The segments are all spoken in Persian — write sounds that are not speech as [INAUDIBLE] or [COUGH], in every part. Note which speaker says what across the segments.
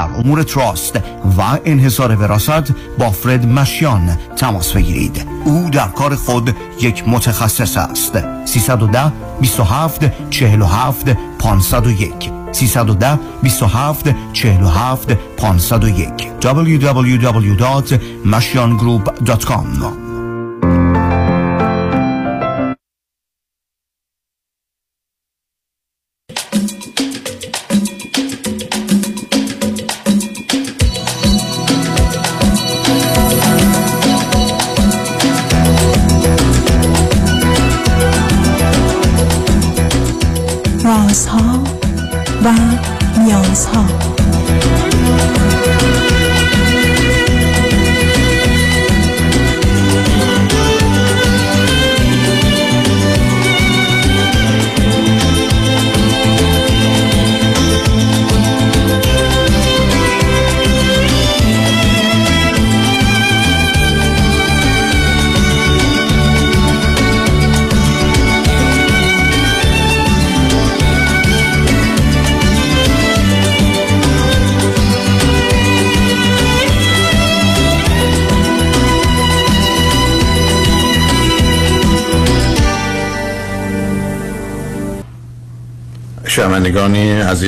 Speaker 1: در امور تراست. و انحصار وراست با فرد مشیان تماس بگیرید. او در کار خود یک متخصص است. 310 27 47 501 310 27 47 501 www.mashiangroup.com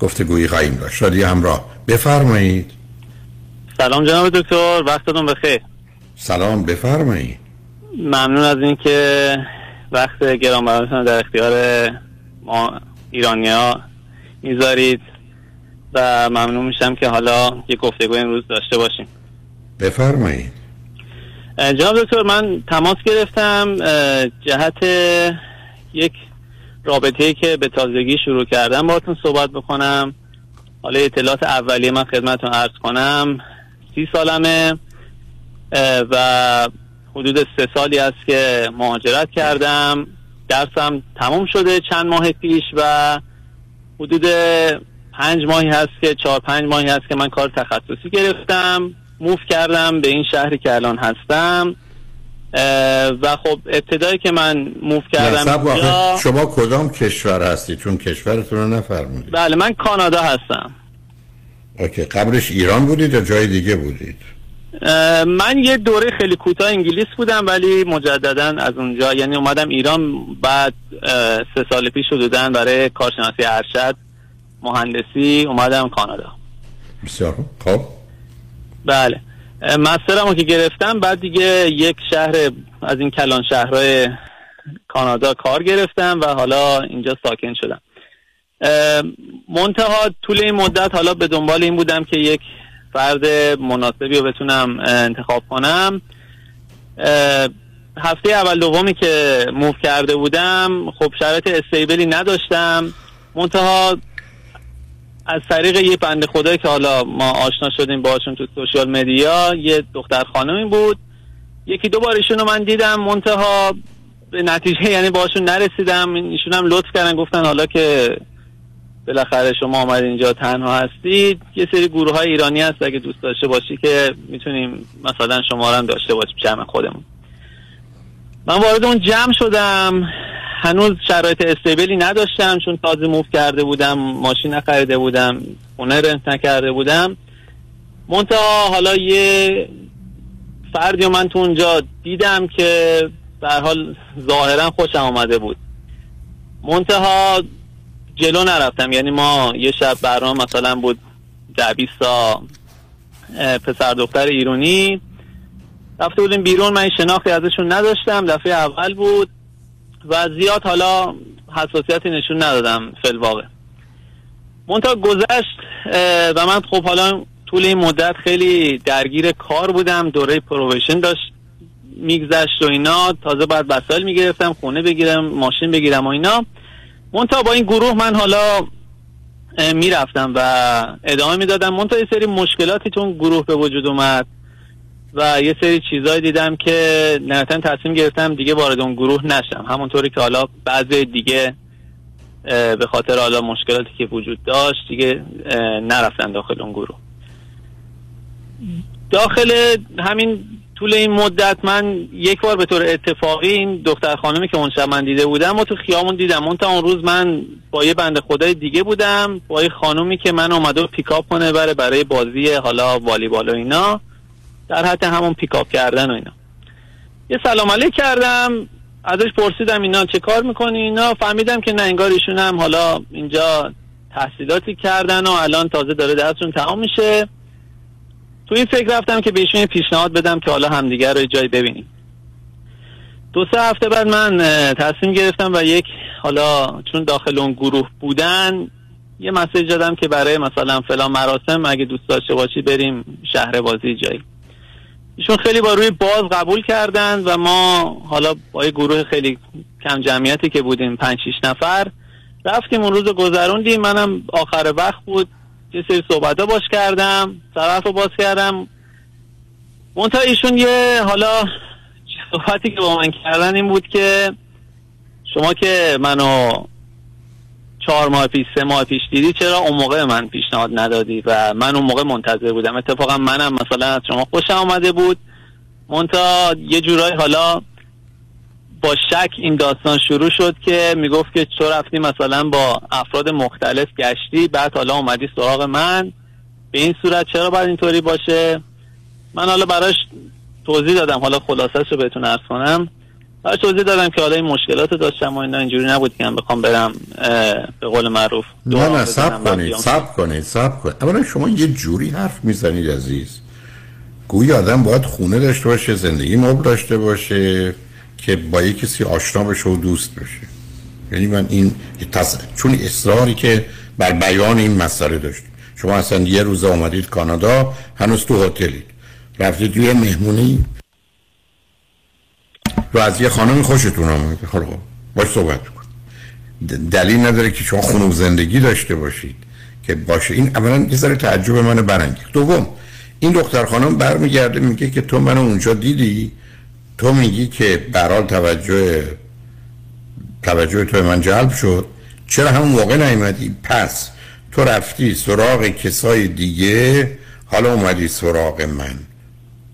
Speaker 2: گفتگویی خواهیم داشت. شادی همراه. بفرمایید.
Speaker 3: سلام جناب دکتر. وقتتون بخیر.
Speaker 2: سلام بفرمایید.
Speaker 3: ممنون از اینکه وقت گرانبهاتون در اختیار ما ایرانی ها می‌ذارید و ممنون میشم که حالا یه گفتگو امروز داشته باشیم.
Speaker 2: بفرمایید.
Speaker 3: جناب دکتر من تماس گرفتم جهت یک رابطه که به تازگی شروع کردم باهاتون صحبت بکنم. حالا اطلاعات اولیه من خدمتتون عرض کنم. سی سالمه و حدود سه سالی است که مهاجرت کردم. درسم تموم شده چند ماه پیش و حدود پنج ماهی هست که چهار پنج ماهی هست که من کار تخصصی گرفتم. موف کردم به این شهری که الان هستم. و خب ابتدایی که من موف کردم
Speaker 2: شما کدام کشور هستی؟ چون کشورتون رو نفرمودید.
Speaker 3: بله من کانادا هستم.
Speaker 2: اوکی قبلش ایران بودید یا جای دیگه بودید؟
Speaker 3: من یه دوره خیلی کوتاه انگلیس بودم ولی مجددا از اونجا یعنی اومدم ایران بعد سه سال پیش حدودا برای کارشناسی ارشد مهندسی اومدم کانادا.
Speaker 2: بسیار خب.
Speaker 3: بله. مسترمو که گرفتم بعد دیگه یک شهر از این کلان شهرهای کانادا کار گرفتم و حالا اینجا ساکن شدم. منتها طول این مدت حالا به دنبال این بودم که یک فرد مناسبی رو بتونم انتخاب کنم. هفته اول دومی که موف کرده بودم خب شرایط استیبلی نداشتم. منتها از طریق یه بنده خدایی که حالا ما آشنا شدیم باشون تو سوشال مدیا یه دختر خانمی بود. یکی دو بار ایشون رو من دیدم منتها به نتیجه [LAUGHS] یعنی باشون نرسیدم. ایشون هم لطف کردن گفتن حالا که بالاخره شما آمد اینجا تنها هستید. یه سری گروه های ایرانی هست اگه دوست داشته باشی که می‌تونیم مثلا شما هم داشته باشیم جمع خودمون. من وارد اون جمع شدم. هنوز شرایط استیبلی نداشتم چون تازه موف کرده بودم ماشین نخریده بودم خونه رنت نکرده بودم. منتها حالا یه فردی و من تو اونجا دیدم که در حال ظاهرا خوشم آمده بود. منتها جلو نرفتم یعنی ما یه شب برنامه مثلا بود در بیستا پسر دختر ایرانی رفته بودیم بیرون من شناختی ازشون نداشتم دفعه اول بود. و زیاد حالا حساسیتی نشون ندادم فل واقع. منتها گذشت و من خب حالا طول این مدت خیلی درگیر کار بودم دوره پروویشن داشت میگذشت و اینا تازه بعد وسایل می‌گرفتم خونه بگیرم ماشین بگیرم و اینا. منتها با این گروه من حالا می‌رفتم و ادامه می‌دادم. منتها یه سری مشکلاتی تو گروه به وجود اومد. و یه سری چیزایی دیدم که نهایتا تصمیم گرفتم دیگه وارد اون گروه نشم. همونطوری که حالا بعضی دیگه به خاطر حالا مشکلاتی که وجود داشت دیگه نرفتن داخل اون گروه. داخل همین طول این مدت من یک بار به طور اتفاقی این دختر خانمی که اون شب من دیده بودم و تو خیامون دیدم. اون تا اون روز من با یه بند خدای دیگه بودم با یه خانومی که من اومده پیکاپ کنه بره برای بازی حالا والیبال و اینا. در حد همون پیکاپ کردن و اینا. یه سلام علیک کردم ازش پرسیدم اینا چه کار می‌کنی؟ اینا فهمیدم که نه انگار ایشون هم حالا اینجا تحصیلاتی کردن و الان تازه داره درسشون تمام میشه. تو این فکر رفتم که بهشون پیشنهاد بدم که حالا همدیگر رو جای ببینیم. دو سه هفته بعد من تصمیم گرفتم و یک حالا چون داخل اون گروه بودن یه مسیج دادم که برای مثلا فلان مراسم اگه دوست داشته باشی بریم شهر بازی جایی. ایشون خیلی با روی باز قبول کردن و ما حالا با یه گروه خیلی کم جمعیتی که بودیم پنج شیش نفر رفتیم اون روز گذروندیم. منم آخر وقت بود یه سری صحبت باش کردم طرف رو باز کردم. منتها ایشون یه حالا صحبتی که با من کردن این بود که شما که منو چهار ماه پیش سه ماه پیش دیدی؟ چرا اون موقع من پیشنهاد ندادی و من اون موقع منتظر بودم. اتفاقا منم مثلا از شما خوشم آمده بود. منتها یه جورایی حالا با شک این داستان شروع شد که می‌گفت که چرا رفتی مثلا با افراد مختلف گشتی بعد حالا اومدی سراغ من. به این صورت چرا باید اینطوری باشه؟ من حالا براش توضیح دادم. حالا خلاصه رو بهتون ارز کنم. براش توضیح دادم که حالا این مشکلات داشتم و اینا اینجوری نبود که من بخوام برم به قول معروف
Speaker 2: نه نه سب کنید سب کنید سب کنید. اولا شما یه جوری حرف می‌زنید عزیز. گویی آدم باید خونه داشته باشه زندگی مبل داشته باشه که با یه کسی آشنا بشه و دوست بشه. یعنی من این تص... چون اصراری که بر بیان این مسئله داشت. شما اصلا یه روز آمدید کانادا هنوز تو هتلید. رفتید یه مهمونی و از یه خانم خوشتون آمده. خب باش صحبت کن. دلیل نداره که شما خونه زندگی داشته باشید که باشه. این اولا یه ذره تعجب من برانگیخت. دوم این دختر خانم برمیگرده میگه که تو منو اونجا دیدی؟ تو میگی که برال توجه توجه تو من جلب شد. چرا همون موقع نیومدی؟ پس تو رفتی سراغ کسای دیگه حالا اومدی سراغ من.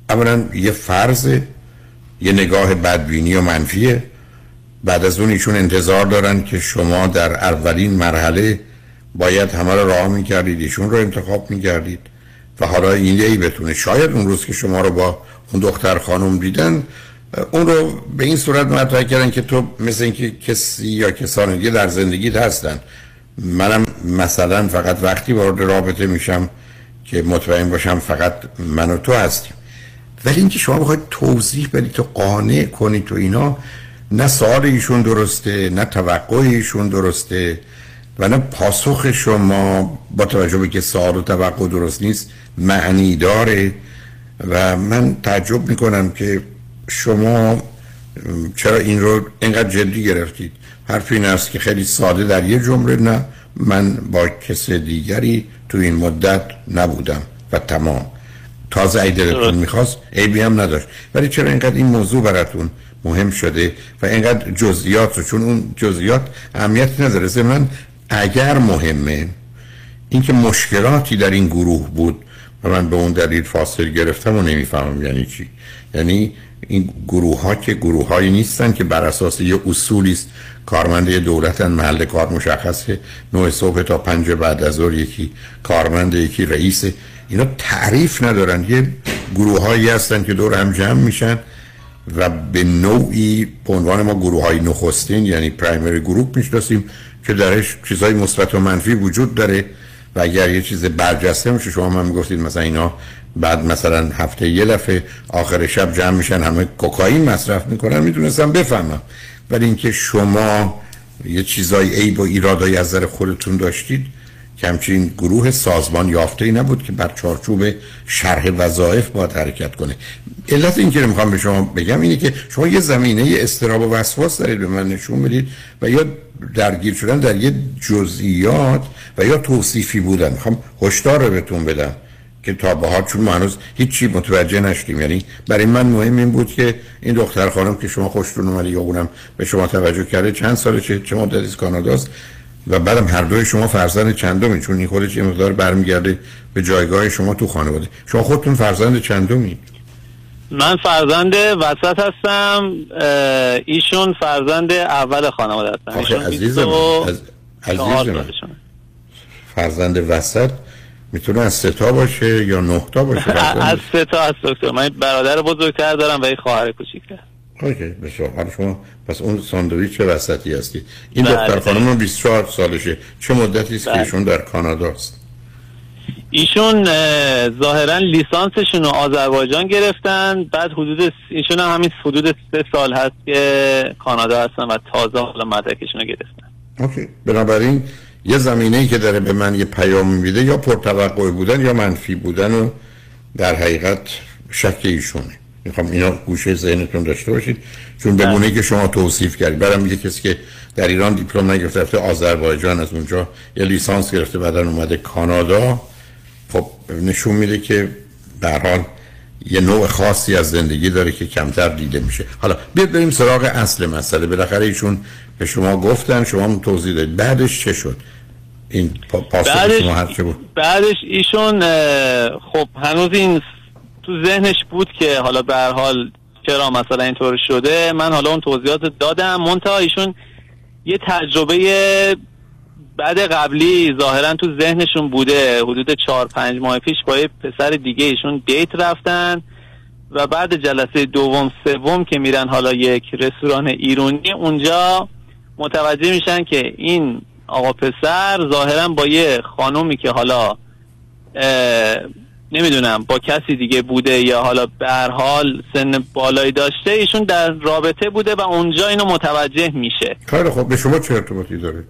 Speaker 2: اولا یه فرض یه نگاه بدبینی و منفیه. بعد از اون ایشون انتظار دارن که شما در اولین مرحله باید همه رو راه می‌کردید ایشون رو انتخاب می‌کردید. و حالا این ای بتونه شاید اون روز که شما رو با اون دختر خانم دیدن اون رو به این صورت مطرح کردن که تو مثل اینکه کسی یا کسان دیگه در زندگیت هستن. منم مثلا فقط وقتی وارد رابطه میشم که مطمئن باشم فقط من و تو هستیم. ولی اینکه شما بخواید توضیح بدید تو قانع کنی تو اینا نه سوال ایشون درسته نه توقع ایشون درسته و نه پاسخ شما با توجه به که سوال و توقع درست نیست معنی داره. و من تعجب می‌کنم که شما چرا این رو اینقدر جدی گرفتید؟ حرف این است که خیلی ساده در یه جمله نه من با کس دیگری تو این مدت نبودم و تمام. تازه ای دلتون می‌خواست عیبی هم نداشت. ولی چرا اینقدر این موضوع براتون مهم شده و اینقدر جزئیات رو؟ چون اون جزئیات اهمیت نداره. من اگر مهمه اینکه مشکلاتی در این گروه بود و من به اون دلیل فاصله گرفتم و نمی‌فهمم یعنی چی. یعنی این گروه ها که گروه هایی نیستن که بر اساس یه اصولی است کارمند دولتن محل کار مشخصه نوع صبح تا پنج بعد از ظهر یکی کارمند یکی رئیس. اینا تعریف ندارن. یه گروه هایی هستن که دور هم جمع میشن و به نوعی به عنوان ما گروه های نخستین یعنی پرایمری گروپ می‌شناسیم که درش چیزهای مثبت و منفی وجود داره و اگر یه چیز برجسته میشه شما هم می‌گفتید مثلا اینا بعد مثلا هفته یه دفعه آخر شب جمع میشن همه کوکائین مصرف می‌کنن می‌تونستم بفهمم. ولی اینکه شما یه چیزای عیب و ایرادایی از نظر خودتون داشتید که همچین گروه سازمان یافته ای نبود که بر چارچوب شرح وظایف باید حرکت کنه. علت این که می‌خوام به شما بگم اینه که شما یه زمینه استراب و وسواس دارید به من نشون می‌دید و یا درگیر شدن در یه جزئیات و یا توصیفی بودن. می‌خوام هشدار رو بهتون بدم که تا به چون ما هنوز هیچی متوجه نشدیم. یعنی برای من مهم این بود که این دختر خانم که شما خوشتون اومده یا اونم به شما توجه کرده چند ساله چه مدتی کاناداست و بعدم هر دوی شما فرزند چندمی چون این خودش یه مقدار برمیگرده به جایگاه شما تو خانواده. شما خودتون فرزند چندمی؟
Speaker 3: من فرزند وسط هستم ایشون فرزند اول خانواده هستم
Speaker 2: آخه عزیزم از... عزیزم فرزند وسط می‌تونه از ستا باشه یا نهتا باشه؟ [LAUGHS]
Speaker 3: از ستا از دکتر. من برادر بزرگتر دارم و یه خواهر کوچیکتر.
Speaker 2: اوکی بسیار. حالا شما پس اون ساندویچ وسطی هستی این دختر خانم 24 سالشه. چه مدتی است که بله. ایشون در کانادا است؟
Speaker 3: ایشون ظاهرا لیسانسشون رو آذربایجان گرفتن. بعد حدود ایشون هم همین حدود سه سال هست که کانادا هستن و تازه حالا مدرکشون رو گرفتن.
Speaker 2: اوکی. بنابراین یه زمینه ای که داره به من یه پیام میده یا پرتوقع بودن یا منفی بودن و در حقیقت شک ایشونه. می‌خوام اینا گوشه ذهنتون داشته باشید چون بله. بمونه که شما توصیف کردید برام میگه کسی که در ایران دیپلم نگرفته رفته آذربایجان از اونجا یه لیسانس گرفته بعدا اومده کانادا. خب نشون میده که در حال یه نوع خاصی از زندگی داره که کمتر دیده میشه. حالا بیاد بریم سراغ اصل مسئله. بالاخره ایشون به شما گفتن شما توضیح دادید. بعدش چه شد؟ این
Speaker 3: بعدش شما بود. بعدش ایشون خب هنوز این تو ذهنش بود که حالا به حال چرا مثلا اینطور شده من حالا اون توضیحات دادم. منتها ایشون یه تجربه بعد قبلی ظاهرا تو ذهنشون بوده. حدود چهار پنج ماه پیش با یه پسر دیگه ایشون دیت رفتن و بعد جلسه دوم سوم که میرن حالا یک رستوران ایرونی اونجا متوجه میشن که این آقا پسر ظاهرا با یه خانومی که حالا نمی‌دونم با کسی دیگه بوده یا حالا به هر حال سن بالایی داشته ایشون در رابطه بوده و اونجا اینو متوجه میشه.
Speaker 2: خیلی خب به شما چه ارتباطی داره؟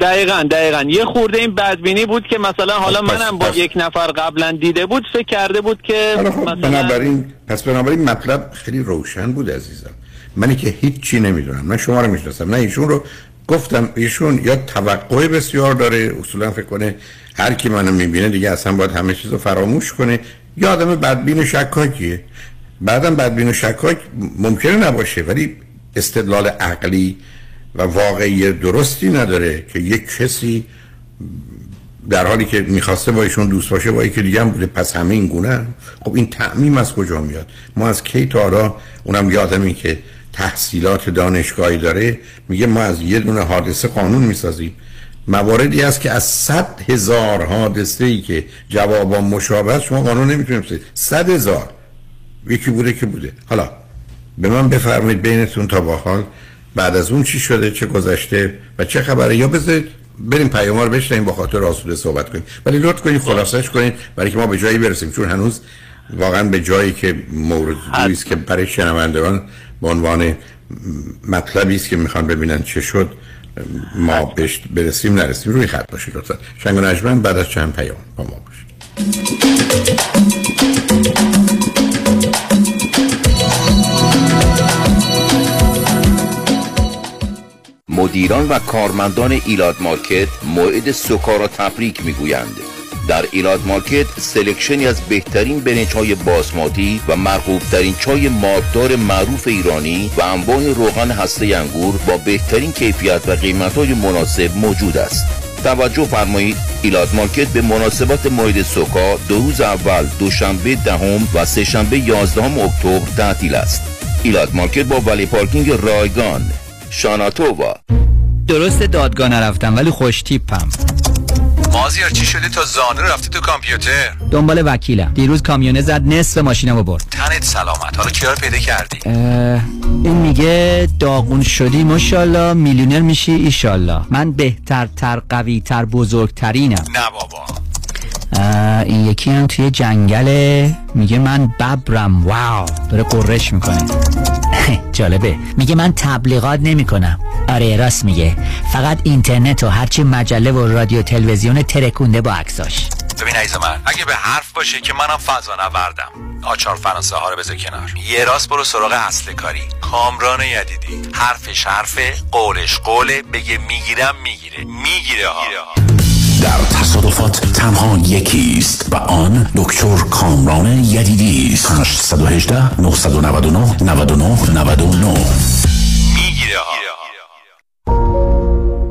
Speaker 3: دقیقا دقیقا. یه خورده این بدبینی بود که مثلا حالا منم با یک نفر قبلا دیده بود فکر کرده بود که
Speaker 2: خب مثلا بنابراین پس بنابراین مطلب خیلی روشن بود عزیزم. منی که هیچی نمی‌دونم. من شما رو می‌شناسم. نه ایشون رو گفتم ایشون یا توقع بسیار داره اصولا فکر کنه هر کی منو می‌بینه دیگه اصلا باید همه چیزو فراموش کنه. یا آدم بدبین و شکاکیه. بعدم بدبین و شکاک ممکنه نباشه ولی استدلال عقلی و واقعی درستی نداره که یک کسی در حالی که می‌خواسته با ایشون دوست باشه با یکی دیگه هم بوده. پس همه این گونه خب این تعمیم از کجا میاد؟ ما از کی تا اونم یادم که تحصیلات دانشگاهی داره میگه ما از یه دونه حادثه قانون می‌سازیم. مواردی هست که از صد هزار حادثه ای که جوابا مشابه شما قانون نمی‌تونید بسید صد هزار. یکی بوده که بوده. حالا به من بفرمایید بینتون تا با بعد از اون چی شده چه گذشته و چه خبره؟ یا بذارید بریم پیام رو بشنیم با خاطر آسوده صحبت کنیم. ولی لطف کنید خلاصش کنید برای که ما به جایی برسیم. چون هنوز واقعا به جایی که مورد است که برای شنوندگان به عنوان مطلبی است که می‌خوان ببینن چه شد. ما بهش برسیم نرسیم روی خط باشید لطفا. شنگ و بعد از چند پیام با ما باشید.
Speaker 4: مدیران و کارمندان ایلاد مارکت موعد سکارا را تبریک می‌گویند. در ایلاد مارکت selection ی از بهترین برنج های باسماتی و مرغوب ترین چای مارک‌دار معروف ایرانی و انواع روغن هسته انگور با بهترین کیفیت و قیمت های مناسب موجود است. توجه فرمایید ایلاد مارکت به مناسبت اعیاد سوکا دو روز اول دوشنبه دهم و سهشنبه یازدهم اکتبر تعطیل است. ایلاد مارکت با valet parking رایگان. شانا تووا.
Speaker 5: درست دادگاه نرفتم ولی خوش تیپم. مازیار چی شدی تا زانو رفتی تو کامپیوتر؟
Speaker 6: دنبال وکیلم. دیروز کامیونه زد نصف ماشینمو برد.
Speaker 5: تنت سلامت. حالا کیا رو پیدا کردی؟
Speaker 6: این میگه داغون شدی ماشاءالله. میلیونر میشی ایشالله من بهترتر قویتر بزرگترینم.
Speaker 5: نه بابا.
Speaker 6: این یکی هم توی جنگله میگه من ببرم. واو. داره قرش می‌کنه. [LAUGHS] جالبه. میگه من تبلیغات نمی‌کنم. آره راست میگه. فقط اینترنت و هرچی مجله و رادیو تلویزیون ترکونده با عکساش
Speaker 5: ببین عزیز من اگه به حرف باشه که منم فضا نوردم. آچار فرانسه ها رو بذار کنار. یه راست برو سراغ اصل کاری. کامران یدیدی. حرفش حرفه قولش قوله. بگه می‌گیرم می‌گیره. می‌گیره ها.
Speaker 7: در تصادفات تنها یکی است و آن دکتر کامران یدیدی است. 818 999 99 99
Speaker 5: می‌گیره ها.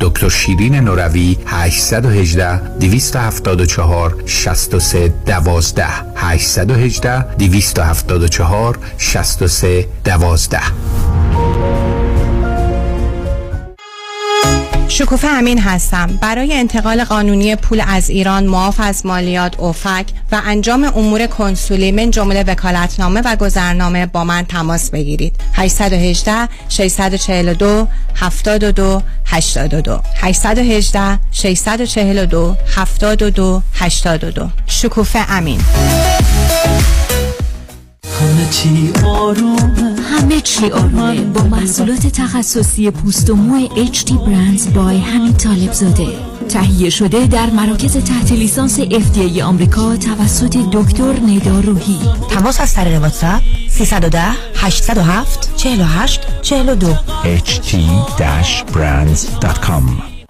Speaker 7: دکتر شیرین نوروی 818 274 63 12 818 274 63 12
Speaker 8: شکوفه امین هستم. برای انتقال قانونی پول از ایران معاف از مالیات اوفک و انجام امور کنسولی من جمله وکالتنامه و گذرنامه با من تماس بگیرید. 818 642 72 82 818 642 72 82 شکوفه امین.
Speaker 9: همه چی آرومه.
Speaker 10: همه چی آرومه. با محصولات تخصصی پوست و مو HD برندز بای همین طالب زاده تهیه شده در مراکز تحت لیسانس FDA آمریکا توسط دکتر ندا روحی.
Speaker 11: تماس از طریق واتساپ 310 807 48 42
Speaker 7: ht-brands.com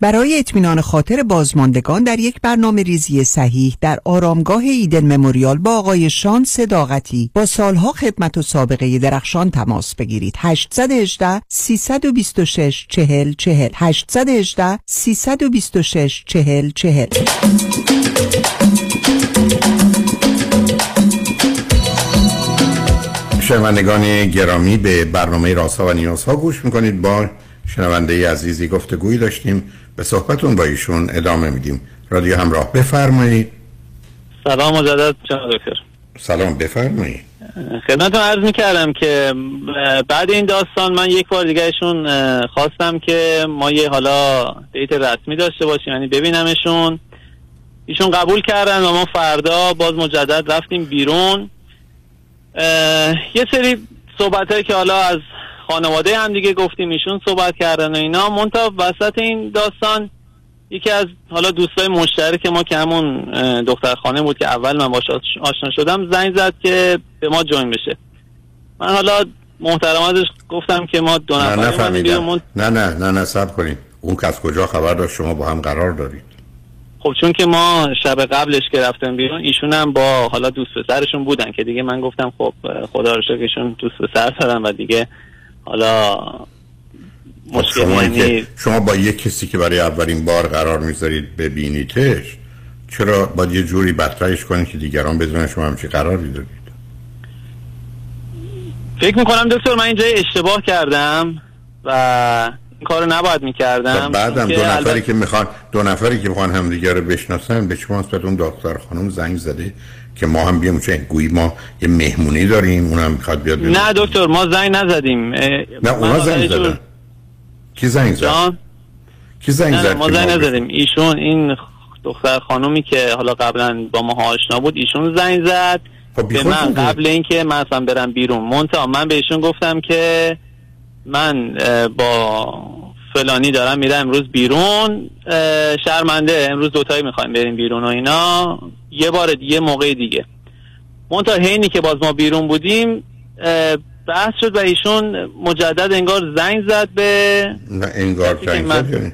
Speaker 12: برای اطمینان خاطر بازماندگان در یک برنامه ریزی صحیح در آرامگاه ایدن مموریال با آقای شان صداقتی با سالها خدمت و سابقه درخشان تماس بگیرید. 818 326 40 40 818 326 40 40
Speaker 2: شنوندگان گرامی به برنامه راسا و نیازها گوش می‌کنید. با شنونده عزیزی گفتگویی داشتیم. به صحبتون با ایشون ادامه میدیم. رادیو همراه. بفرمایید.
Speaker 3: سلام مجدد جناب دکتر.
Speaker 2: سلام بفرمایید.
Speaker 3: خدمتتون عرض می‌کردم که بعد این داستان من یک بار دیگه ایشون خواستم که ما یه حالا دیت رسمی داشته باشیم یعنی ببینمشون. ایشون قبول کردن و ما فردا باز مجدد رفتیم بیرون. یه سری صحبت که حالا از خانواده هم دیگه گفتیم ایشون صحبت کردن و اینا. منتها وسط این داستان یکی از حالا دوستای مشترک ما که همون دختر خانه بود که اول من باش آشنا شدم زنگ زد که به ما جوین بشه. من حالا محترماتش گفتم که ما دو
Speaker 2: نه
Speaker 3: نفر
Speaker 2: نه نه نه نه نه سب کنید اون کس کجا خبر داشت؟ شما با هم قرار دارید.
Speaker 3: خب چون که ما شب قبلش که رفتم بیرون ایشون هم با حالا دوست پسرشون بودن که دیگه من گفتم خب خدا رو شکر ایشون دوست پسر دارن و دیگه حالا
Speaker 2: مشکل شما, یعنی... شما با یک کسی که برای اولین بار قرار می‌ذارید ببینیدش چرا باید یه جوری بدترش کنید که دیگران بدونن شما همچی قراری دارید؟
Speaker 3: فکر می‌کنم دکتر من اینجا اشتباه کردم و این کارو نباید می‌کردم.
Speaker 2: بعدم دو نفری که می‌خوان دو نفری که می‌خوان همدیگه رو بشناسن به شما نسبت اون دکتر خانم زنگ زده. که ما هم بیام چه گویی ما یه مهمونی داریم اونم می‌خواد بیاد.
Speaker 3: نه دکتر ما زنگ نزدیم
Speaker 2: نه اونا زنگ
Speaker 3: یه جور-
Speaker 2: زدن کی زنگ زد
Speaker 3: جان؟
Speaker 2: کی زنگ زد
Speaker 3: ما زنگ نزدیم ایشون این دختر خانومی که حالا قبلا با ما آشنا بود ایشون زنگ زد به
Speaker 2: خب، خودتون
Speaker 3: من. قبل اینکه من اصلا برم بیرون مونتا من به ایشون گفتم که من با فلانی دارم میرم امروز بیرون شرمنده امروز دوتایی می‌خوایم بریم بیرون و اینا. یه بار دیگه موقع دیگه. مونتا حینی که باز ما بیرون بودیم بحث شد و ایشون مجدد انگار زنگ زد به
Speaker 2: نه انگار زنگ
Speaker 3: من-
Speaker 2: زد یعنی؟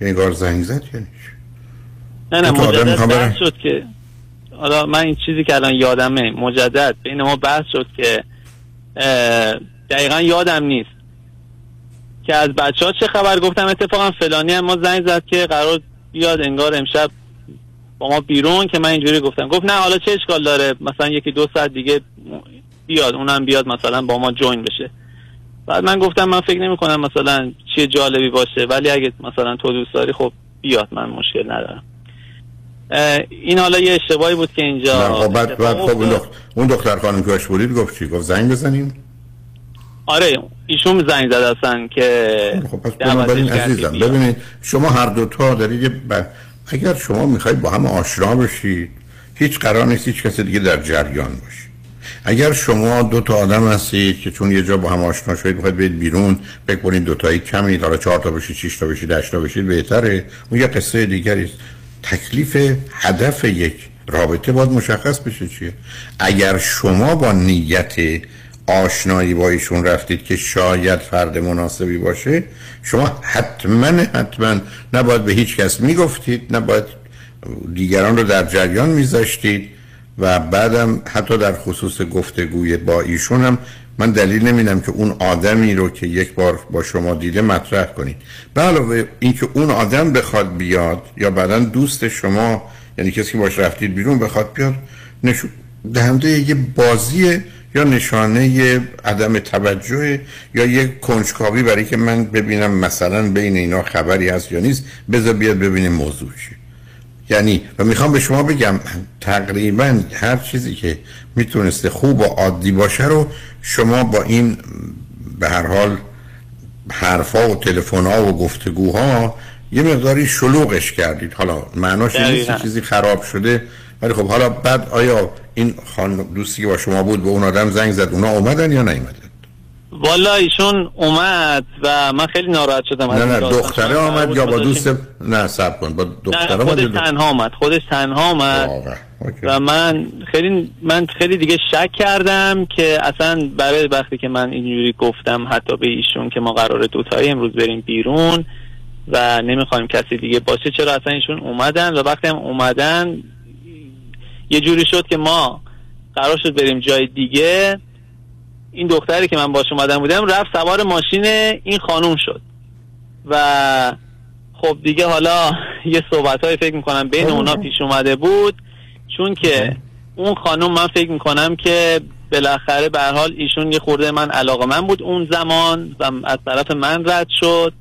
Speaker 2: انگار زنگ زد یعنی
Speaker 3: نه نه مجدد. بحث شد که حالا من این چیزی که الان یادمه مجدد بین ما بحث شد که دقیقا یادم نیست. که از بچه ها چه خبر؟ گفتم اتفاقا فلانی هم ما زنگ زد که قرار بیاد انگار امشب با ما بیرون که من اینجوری گفتم. گفت نه حالا چه اشکال داره؟ مثلا یکی دو ساعت دیگه بیاد اونم بیاد مثلا با ما جوین بشه. بعد من گفتم من فکر نمی کنم مثلا چیه جالبی باشه ولی اگه مثلا تو دوست داری خب بیاد من مشکل ندارم. این حالا یه اشتباهی بود که اینجا
Speaker 2: خب بعد خب اون. دختر, خانم که بودید گفت چی؟ گفت زنگ بزنیم.
Speaker 3: آره ایشون زنگ زد اصلا که
Speaker 2: خب پس
Speaker 3: دعوتش
Speaker 2: بنابراین عزیزم. ببینید شما هر دوتا دارید ب... اگر شما می‌خواید با هم آشنا بشید هیچ قرار نیست هیچ کسی دیگه در جریان باشه. اگر شما دو تا آدم هستید که چون یه جا با هم آشنا شدید می‌خواید برید بیرون فکر کنید دو تایی کمید حالا چهار تا بشید شش تا بشید هشت تا بشید بهتره. اون یه قصه دیگری است. تکلیف هدف یک رابطه باید مشخص بشه چیه. اگر شما با نیت آشنایی با ایشون رفتید که شاید فرد مناسبی باشه شما حتما حتما نباید به هیچ کس می‌گفتید نباید دیگران رو در جریان میذاشتید و بعدم حتی در خصوص گفتگوی با ایشون هم من دلیل نمیدم که اون آدمی رو که یک بار با شما دیده مطرح کنید. علاوه اینکه اون آدم بخواد بیاد یا بعدا دوست شما یعنی کسی که باش رفتید بیرون بخواد بیاد نشون دهنده یه بازی یا نشانه عدم توجه یا یک کنجکاوی برای که من ببینم مثلا بین اینا خبری هست یا نیست بذار بیاد ببینیم موضوع چیه یعنی و می‌خوام به شما بگم تقریبا هر چیزی که می‌تونسته خوب و عادی باشه رو شما با این به هر حال حرفا و تلفن‌ها و گفتگوها یه مقداری شلوغش کردید حالا معناش نیست. چیزی خراب شده ولی خب حالا بعد آیا این خانم دوستی که با شما بود به اون آدم زنگ زد اونا اومدن یا نیومدن؟
Speaker 3: والا ایشون اومد و من خیلی ناراحت شدم
Speaker 2: نه نه. دختره آمد یا با دوست نه سب کن با دختره
Speaker 3: نه خودش تنها آمد خودش تنها آمد. و من خیلی من خیلی دیگه شک کردم که اصلا برای وقتی که من اینجوری گفتم حتی به ایشون که ما قراره دوتایی امروز بریم بیرون و نمی‌خوایم کسی دیگه باشه چرا اصلا ایشون اومدن؟ و وقتی هم اومدن یه جوری شد که ما قرار شد بریم جای دیگه. این دختری که من باش اومدم بودم رفت سوار ماشین این خانوم شد. و خب دیگه حالا [LAUGHS] یه صحبت های فکر می‌کنم بین اونا پیش اومده بود. چون که اون خانوم من فکر می‌کنم که بالاخره به حال ایشون یه خورده من علاقه من بود اون زمان و از طرف من رد شد.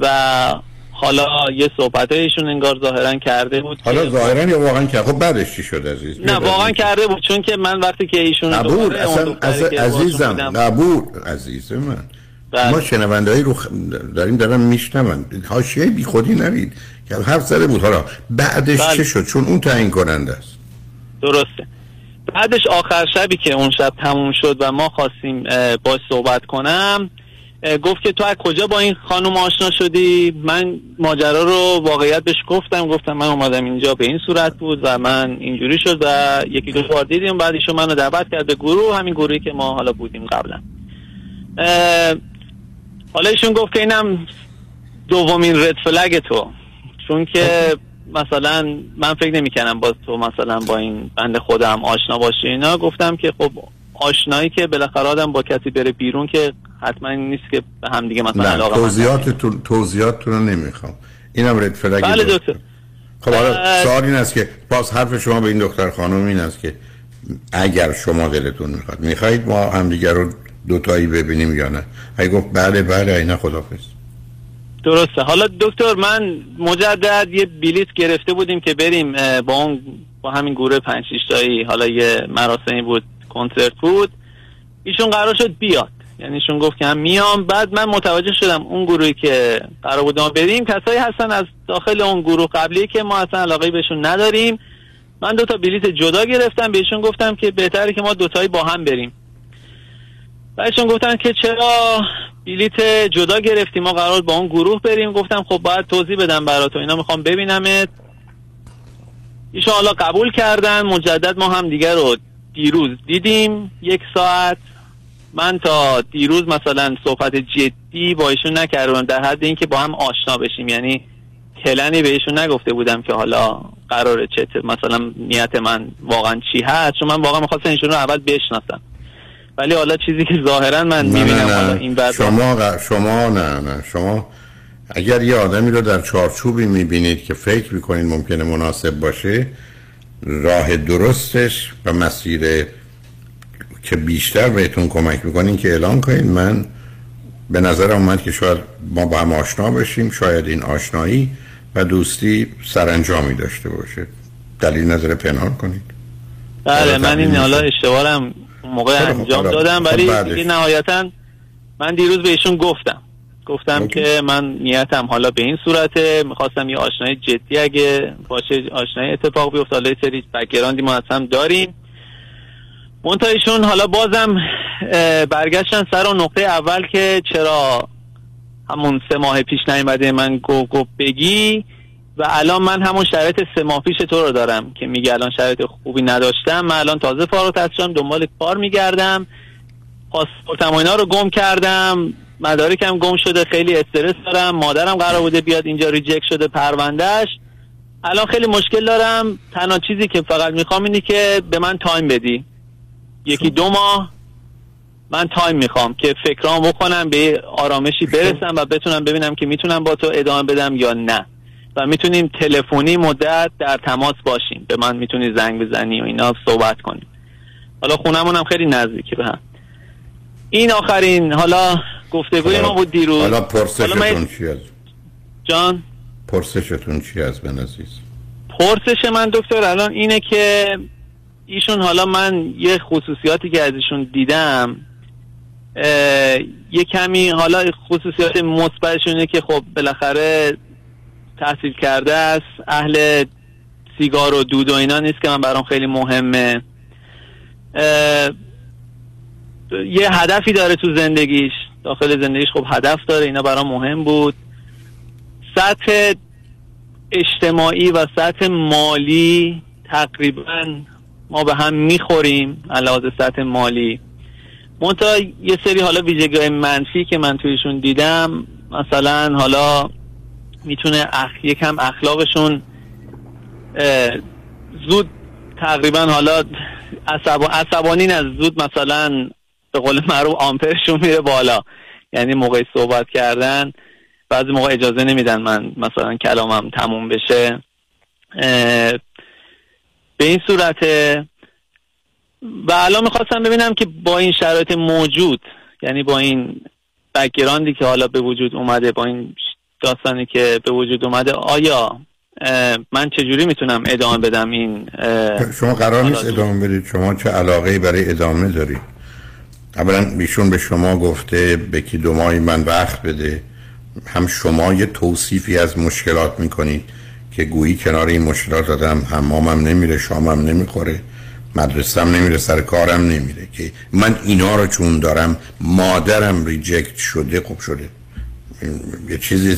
Speaker 3: و حالا یه صحبت ایشون انگار ظاهرا کرده بود
Speaker 2: حالا ظاهرا یا واقعا که خب بعدش چی شد عزیز؟
Speaker 3: نه واقعا کرده بود چون که من وقتی که ایشون
Speaker 2: قبول اصلا از عزیزم قبول عزیز من.
Speaker 3: بله.
Speaker 2: ما شنوندهایی رو خ- داریم دارم میشنون. حاشیه بی خودی نرید. که حرف زده بود. حالا بعدش
Speaker 3: بله.
Speaker 2: چه شد؟ چون اون تعیین کننده است.
Speaker 3: درسته. بعدش آخر شبی که اون شب تموم شد و ما خواستیم باش صحبت کنم گفت که تو از کجا با این خانم آشنا شدی؟ من ماجرا رو واقعیت بهش گفتم گفتم من اومدم اینجا به این صورت بود و من اینجوری شد و یکی دو بار دیدیم. بعد ایشون منو دعوت کرد به گروه همین گروهی که ما حالا بودیم قبلا. حالا ایشون گفت که اینم دومین رد فلگ تو. چون که مثلا من فکر نمی‌کنم با تو مثلا با این بند خودم آشنا باشی. اینا گفتم که خب آشنایی که بالاخره آدم با کسی بره بیرون که حتما این نیست که به هم دیگه مثلا
Speaker 2: نه
Speaker 3: علاقه
Speaker 2: توضیحاتتون توضیحاتتون رو نمی‌خوام. اینم رد فلگ
Speaker 3: بله دکتر.
Speaker 2: خب حالا سوال این است که باز حرف شما به این دختر خانم این است که اگر شما دلتون می‌خواد می‌خواهید ما همدیگر رو دوتایی ببینیم یا نه؟ اگه گفت بله بله اینا خدافز
Speaker 3: درسته. حالا دکتر من مجدد یه بلیت گرفته بودیم که بریم با اون با همین گروه پنج تایی حالا یه مراسمی بود. کنسرت بود ایشون قرار شد بیاد. یعنی ایشون گفت که هم میام. بعد من متوجه شدم اون گروهی که قرار بود ما بریم کسایی هستن از داخل اون گروه قبلی که ما اصلا علاقه بهشون نداریم. من دو تا بلیت جدا گرفتم بهشون گفتم که بهتره که ما دوتایی با هم بریم. بهشون گفتن که چرا بلیت جدا گرفتی ما قرار با اون گروه بریم. گفتم خب باید توضیح بدم برات اینا می‌خوام ببینمت. ایشون حالا قبول کردن مجدد ما هم دیگه رو دیروز دیدیم یک ساعت. من تا دیروز مثلا صحبت جدی با ایشون نکردم در حد اینکه با هم آشنا بشیم. یعنی کلنی به ایشون نگفته بودم که حالا قراره چه مثلا نیت من واقعا چی هست چون من واقعا می‌خواستم ایشون رو اول بشناسم. ولی حالا چیزی که ظاهرا من
Speaker 2: نه
Speaker 3: می‌بینم
Speaker 2: نه.
Speaker 3: حالا. این بعد
Speaker 2: شما ق- شما نه نه. شما اگر یه آدمی رو در چارچوبی می‌بینید که فکر می‌کنید ممکنه مناسب باشه راه درستش و مسیر که بیشتر بهتون کمک می‌کنین که اعلام کنید من به نظر اومد که شاید ما با هم آشنا بشیم شاید این آشنایی و دوستی سرانجامی داشته باشه دلیل نظر پنهان کنید
Speaker 3: بله من این حالا. اشتباهم موقع انجام. دادم
Speaker 2: خب
Speaker 3: ولی. دیگه نهایتا من دیروز بهشون گفتم گفتم که من نیتم حالا به این صورته. می‌خواستم یه آشنایی جدی اگه باشه آشنایی اتفاق بیفته. حالا یه سری بکگراندی ما هم داریم. منتها ایشون حالا بازم برگشتن سر اون نقطه اول که چرا همون سه ماه پیش نیومده من گو گو بگی و الان من همون شرایط سه ماه پیش تو رو دارم که میگه الان شرایط خوبی نداشتم. من الان تازه فارغ التحصیلم دنبال کار میگردم. پاسپورتم و اینا رو گم کردم. مدارکم گم شده خیلی استرس دارم. مادرم قرار بوده بیاد اینجا reject شده پروندهش الان خیلی مشکل دارم. تنها چیزی که فقط می‌خوام اینه که به من time بدی. یکی دو ماه من time می‌خوام که فکرام بکنم به آرامشی برسم و بتونم ببینم که می‌تونم با تو ادامه بدم یا نه. و می‌تونیم تلفنی مدت در تماس باشیم. به من می‌تونی زنگ بزنی و اینا صحبت کنیم. حالا خونمون هم خیلی نزدیکی به هم. این آخرین حالا گفتگوی ما بود دیروز.
Speaker 2: حالا پرسشتون
Speaker 3: من-
Speaker 2: چی از
Speaker 3: جان؟
Speaker 2: پرسشتون چی از من عزیز؟
Speaker 3: پرسش من دکتر الان اینه که ایشون حالا من یه خصوصیاتی که از ایشون دیدم یه کمی حالا خصوصیات مثبتش اینه که خب بالاخره تحصیل کرده است اهل سیگار و دود و اینا نیست که من برام خیلی مهمه. یه هدفی داره تو زندگیش. داخل زندگیش خب هدف داره اینا برام مهم بود. سطح اجتماعی و سطح مالی تقریبا ما به هم می‌خوریم علاوه سطح مالی. منتها یه سری حالا ویژگی منفی که من تویشون دیدم مثلا حالا می‌تونه اخ... یکم اخلاقشون زود تقریبا حالا عصب... عصبانی از زود مثلا به قول معروف آمپرشون میره بالا. یعنی موقع صحبت کردن بعضی موقع اجازه نمیدن من مثلا کلامم تموم بشه. به این صورته و الان می‌خواستم ببینم که با این شرایط موجود یعنی با این بکگراندی که حالا به وجود اومده با این داستانی که به وجود اومده آیا من چجوری می‌تونم ادامه بدم این
Speaker 2: شما قرار نیست ادامه بدید. شما چه علاقه برای ادامه دارید؟ اولا بیشون به شما گفته به کی دو ماهی من وقت بده. هم شما یه توصیفی از مشکلات می‌کنید که گویی کنار این مشکلات آدم حمامم نمیره شامم نمی‌خوره مدرسم نمیره سر کارم نمیره که من اینا رو چون دارم مادرم ریجکت شده خوب شده. یه چیزی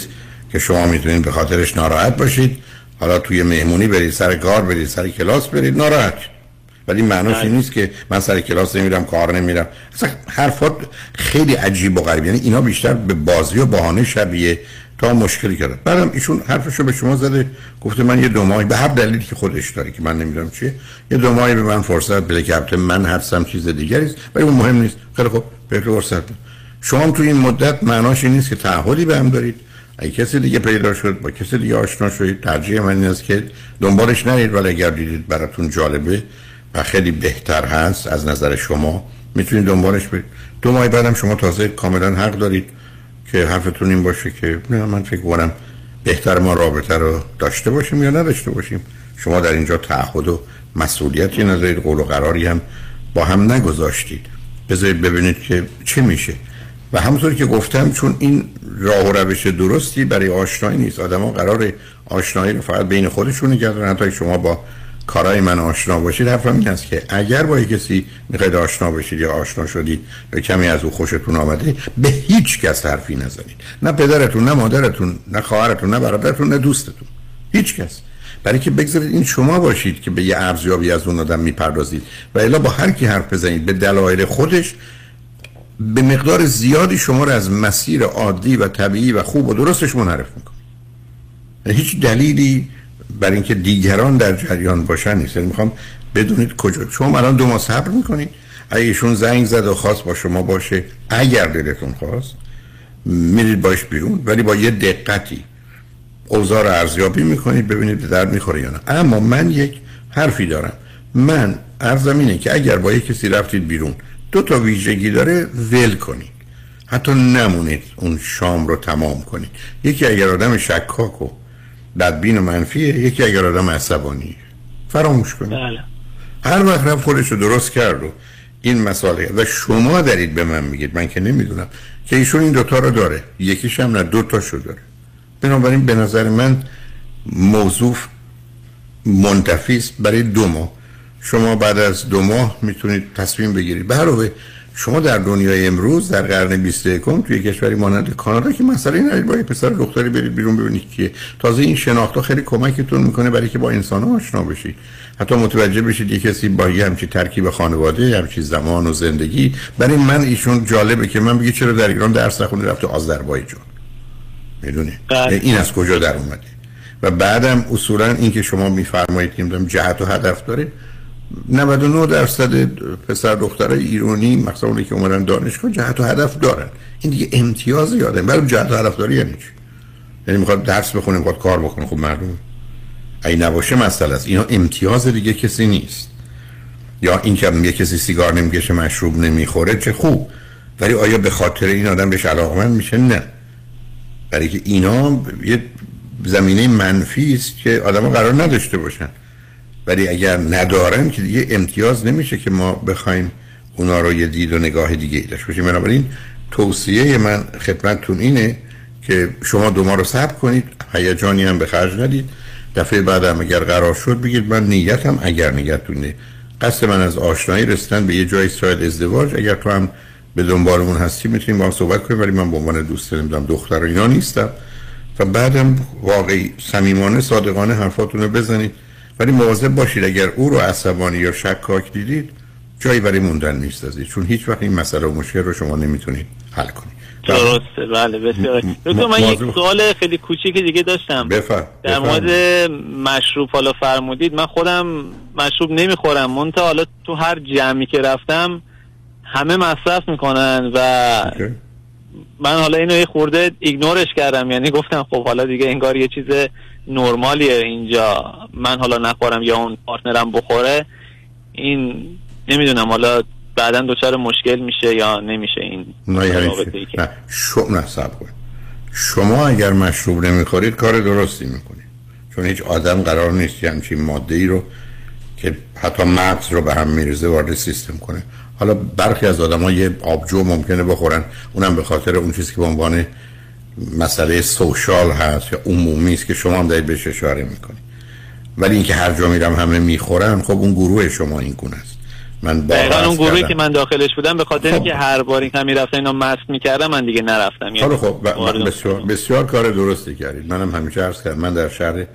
Speaker 2: که شما می‌تونید به خاطرش ناراحت باشید. حالا توی مهمونی برید سر کار برید سر کلاس برید ناراحت ولی معناش این نیست که من سر کلاس نمیرم کار نمیرم. اصلا حرفات خیلی عجیب و غریب. یعنی اینا بیشتر به بازی و بهانه شبیه تا مشکلی کرده بعدم ایشون حرفشو به شما زده گفته من یه دو ماهی به هر دلیلی که خودش داره که من نمی‌دونم چیه یه دو ماهی به من فرصت بده که البته من حدسم چیز دیگری است ولی اون مهم نیست. خیلی خب به فرصت. شما هم توی این مدت معناش این نیست که تعهدی به هم دارید. اگه کسی دیگه پیدا شد با کسی دیگه آشنا شدید. ترجیح من این است که دنبالش نرید ولی اگر دیدید براتون جالبه و خیلی بهتر هست از نظر شما. می‌تونید دنبالش برید دو ماه بعدم شما تازه کاملا حق دارید که حرفتون این باشه که نه من فکر کنم بهتر ما رابطه رو داشته باشیم یا نداشته باشیم. شما در اینجا تعهد و مسئولیتی ندارید قول و قراری هم با هم نگذاشتید. بذارید ببینید که چه میشه. و همونطور که گفتم چون این راه و روش درستی برای آشنایی نیست. آدما قرار آشنایی رو فقط بین خودشون نگه حتی شما با کارهای من آشنا باشید حرفم این است که اگر با کسی می‌خواید آشنا بشید یا آشنا شدید یا کمی از او خوشتون آمده به هیچ کس حرفی نزنید. نه پدرتون نه مادرتون نه خواهرتون نه برادرتون نه دوستتون. هیچ کس. برای که بگذارید این شما باشید که به یه ارزیابی از اون آدم می‌پردازید و الا با هر کی حرف بزنید به دلایل خودش به مقدار زیادی شما رو از مسیر عادی و طبیعی و خوب و درستش منحرف می‌کنه. هیچ دلیلی برای اینکه دیگران در جریان باشن نیست. یعنی می‌خوام بدونید کجا. شما الان دو ماه صبر می‌کنید. اگه ایشون زنگ زد و خواست با شما باشه اگر دلتون خواست میرید باش بیرون. ولی با یه دقتی اوضاع رو ارزیابی می‌کنید ببینید به درد می‌خوره یا نه. اما من یک حرفی دارم. من ارزم اینه که اگر با یک کسی رفتید بیرون دو تا ویژگی داره ول کنید. حتی نمونید اون شام رو تمام کنید. یکی اگر آدم شکاک و بدبین و منفیه. یکی اگر آدم عصبانی. فراموش کنید.
Speaker 3: بله.
Speaker 2: هر وقت رفت خودش رو درست کرد و این مسئله و شما دارید به من میگید. من که نمی‌دونم. که ایشون این دوتا رو داره. یکیش هم نه دو تاشو داره. بنابراین به نظر من موضوع منتفی است برای دو ماه. شما بعد از دو ماه می‌تونید تصمیم بگیرید. به علاوه شما در دنیای امروز در قرن 21 توی کشوری مانند کانادا که مسئله ندارید با یه پسر دختری برید بیرون ببینید که تازه این شناخت خیلی کمکتون می‌کنه برای که با انسان آشنا بشید. حتی متوجه بشید یه کسی با یه همچی ترکیب خانواده همچی زمان و زندگی برای من ایشون جالبه که من بگی چرا در ایران درس نخونده رفته آذربایجان. می‌دونی؟ این از کجا در اومده؟ و بعدم اصولا این که شما میفرمایید که جهت و هدف داره 99 درصد پسر دخترای ایرانی مثلا اونی که اومدن دانشگاه جهت و هدف دارن. این دیگه امتیاز یاده برای جهت و هدف داری یعنی چی؟ یعنی می‌خواد درس بخونه می‌خواد کار بکنه خب مردم ای نباشه مسئله است. اینا امتیاز دیگه کسی نیست. یا این که یه کسی سیگار نمی‌کشه مشروب نمی‌خوره چه خوب. ولی آیا به خاطر این آدم بهش علاقمند میشه؟ نه. برای که اینا یه زمینه منفی است که آدم قرار نداشته باشن. ولی اگر ندارن که دیگه امتیاز نمیشه که ما بخوایم اونا رو یه دید و نگاه دیگه ای داشت باشیم. بنابراین توصیه من خدمتتون اینه که شما دو ما رو صبر کنید هیجانی هم به خرج ندید. دفعه بعدم اگر قرار شد بگید من نیتم اگر نیتونه قصد من از آشنایی رسیدن به یه جای شاید ازدواج. اگر تو هم به دنبالمون هستی می‌تونیم با هم صحبت کنیم ولی من به عنوان دوست نمی‌دونم دختر و اینا نیستم. و بعدم واقعی صمیمانه صادقانه حرفاتون رو بزنید. ولی مواظب باشید اگر او رو عصبانی یا شکاک دیدید جایی برای موندن نیست چون هیچ وقت این مسئله و مشکل رو شما نمی‌تونید حل کنید.
Speaker 3: درسته بله بسیار دکتر من یک سوال خیلی کوچیک دیگه داشتم.
Speaker 2: بفر.
Speaker 3: در مورد مشروب حالا فرمودید من خودم مشروب نمی‌خورم. منتها حالا تو هر جمعی که رفتم همه مصرف می‌کنن و من حالا اینو یه خورده ایگنورش کردم. یعنی گفتم خب حالا دیگه انگار یه چیز نرمالیه اینجا. من حالا نخورم یا اون پارتنرم بخوره این نمی‌دونم حالا بعدا دچار مشکل میشه یا نمیشه این
Speaker 2: نه یعنی نه شما نه شما اگر مشروب نمی‌خورید کار درستی می‌کنید. چون هیچ آدم قرار نیست یه همچین ماده ای رو که حتی مغز رو به هم میرزه وارد سیستم کنه. حالا برخی از آدم ها یه آبجو ممکنه بخورن. اونم به خاطر اون چیزی که به عنوان مسئله سوشال هست یا عمومی است که شما هم دارید بهش اشاره می‌کنید. ولی اینکه هر جا میرم همه می‌خورن خب اون گروه شما این گونه است. من
Speaker 3: دقیقا اون گروهی که من داخلش بودم به خاطر خب. که هر بار این کمی رفتن اینا مست می‌کردم من دیگه نرفتم.
Speaker 2: یعنی خب بسیار, بسیار کار درستی کردید. منم همیشه عرض کردم من در شهر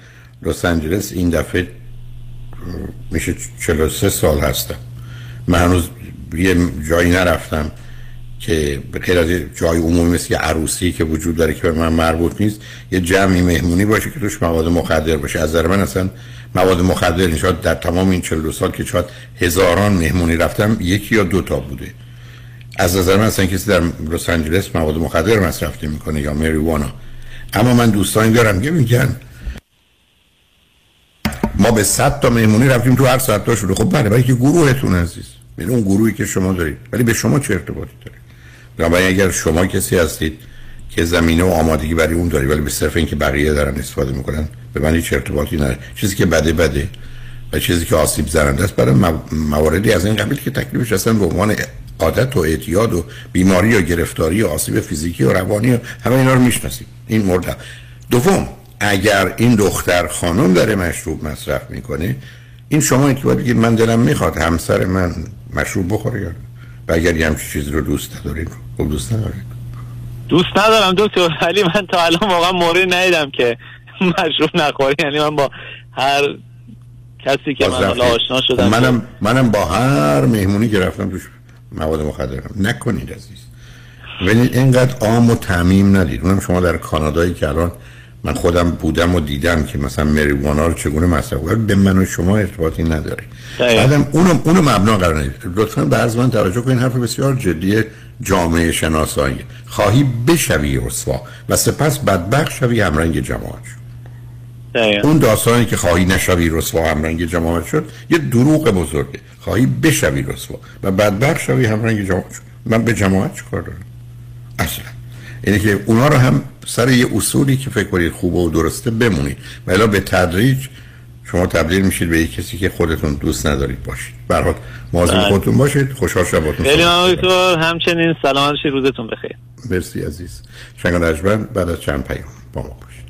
Speaker 2: لس آنجلس این دفعه میشه 43 سال هستم. من هنوز یه جایی نرفتم. که به غیر از جای عمومی مثل عروسی که وجود داره که به من مربوط نیست یه جمعی مهمونی باشه که توش مواد مخدر باشه. از نظر من اصلا مواد مخدر شاید در تمام این 42 سال که شاید هزاران مهمونی رفتم یکی یا دو تا بوده. از نظر من اصلا کسی در لس آنجلس مواد مخدر مصرف می‌کنه یا مریوانا. اما من دوستانی دارم که میگن ما به صد تا مهمونی رفتیم تو هر صد تا شده خب بله برای که گروهتون عزیز. یعنی اون گروهی که شما دارید. ولی به شما چه ارتباطی داره؟ بنابراین اگر شما کسی هستید که زمینه و آمادگی برای اون داری ولی به صرف اینکه بقیه دارن استفاده می‌کنن به من هیچ ارتباطی نداره. چیزی که بده بده. و چیزی که آسیب زننده است برای مواردی از این قبیل که تکلیفش اصلا به عنوان عادت و اعتیاد و بیماری و گرفتاری و آسیب فیزیکی و روانی و همه اینا رو می‌شناسید. این مورد دوم اگر این دختر خانم داره مشروب مصرف می‌کنه این شما که باید بگید من دلم می‌خواد همسر من مشروب بخوره یا و اگر یه همچی چیز رو دوست ندارید خب دوست ندارید
Speaker 3: دوست ندارم دکتر ولی من تا الان واقعا مورد ندیدم که مشروب نخوری. یعنی من با هر کسی که من حالا آشنا شدم
Speaker 2: منم منم با هر مهمونی که رفتم توش مواد مخدرم. نکنید عزیز. ولی اینقدر عام و تعمیم ندید. اونم شما در کانادایی که الان من خودم بودم و دیدم که مثلا مریوانا رو چگونه مصرف کنه به من و شما ارتباطی نداره. بعدم اونو اونو مبنا قرار ندید. لطفا به از من توجه کنین حرف بسیار جدی جامعه شناسایی. خواهی بشوی رسوا و سپس بدبخت شوی همرنگ جماعت اون داستانی که خواهی نشوی رسوا همرنگ جماعت شد یه دروغ بزرگه. خواهی بشوی رسوا و بدبخت شوی همرنگ جماعت شد من به جماعت چیکار دارم؟ اصلا. اینه که اونا رو هم سر یه اصولی که فکر کنید خوبه و درسته بمونید. و به تدریج شما تبدیل میشید به یک کسی که خودتون دوست ندارید باشید. برحال مواظب بله. خودتون باشید. خوشحال شباتون
Speaker 3: خیلی همچنین سلامت روزتون بخیر.
Speaker 2: مرسی عزیز. شنگ بعد از چند پیام با ما باشید.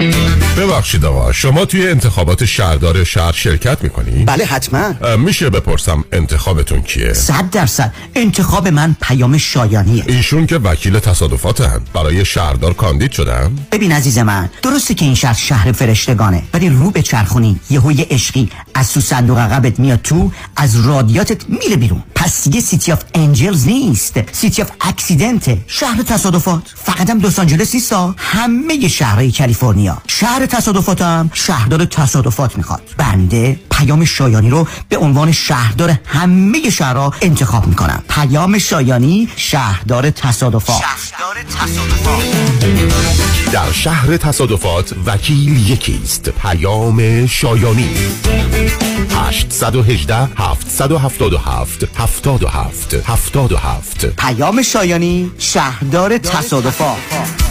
Speaker 13: ببخشید آقا شما توی انتخابات شهردار شهر شرکت می‌کنی؟
Speaker 14: بله حتما
Speaker 13: میشه بپرسم انتخابتون کیه؟
Speaker 14: صد درصد انتخاب من پیام شایانیه
Speaker 13: ایشون که وکیل تصادفات هن. برای شهردار کاندید شدن؟
Speaker 14: ببین عزیز من درسته که این شهر شهر فرشتگانه ولی رو تو بچرخونی یهو یه عشقی از تو صندوق عقبت میاد تو از رادیاتت میره بیرون پس دیگه city of angels نیست. city of accident. شهر تصادفات. فقط هم لوس آنجلس نیستا همه شهرهای کالیفرنیا. شهر تصادفاتم شهردار تصادفات می‌خواد. بنده پیام شایانی رو به عنوان شهردار همه شهرها انتخاب می‌کنم. پیام شایانی شهردار تصادفات. شهردار تصادفات.
Speaker 13: در شهر تصادفات وکیل یکیست. پیام شایانی. 818 777 77 77
Speaker 14: پیام شایانی شهردار تصادفات.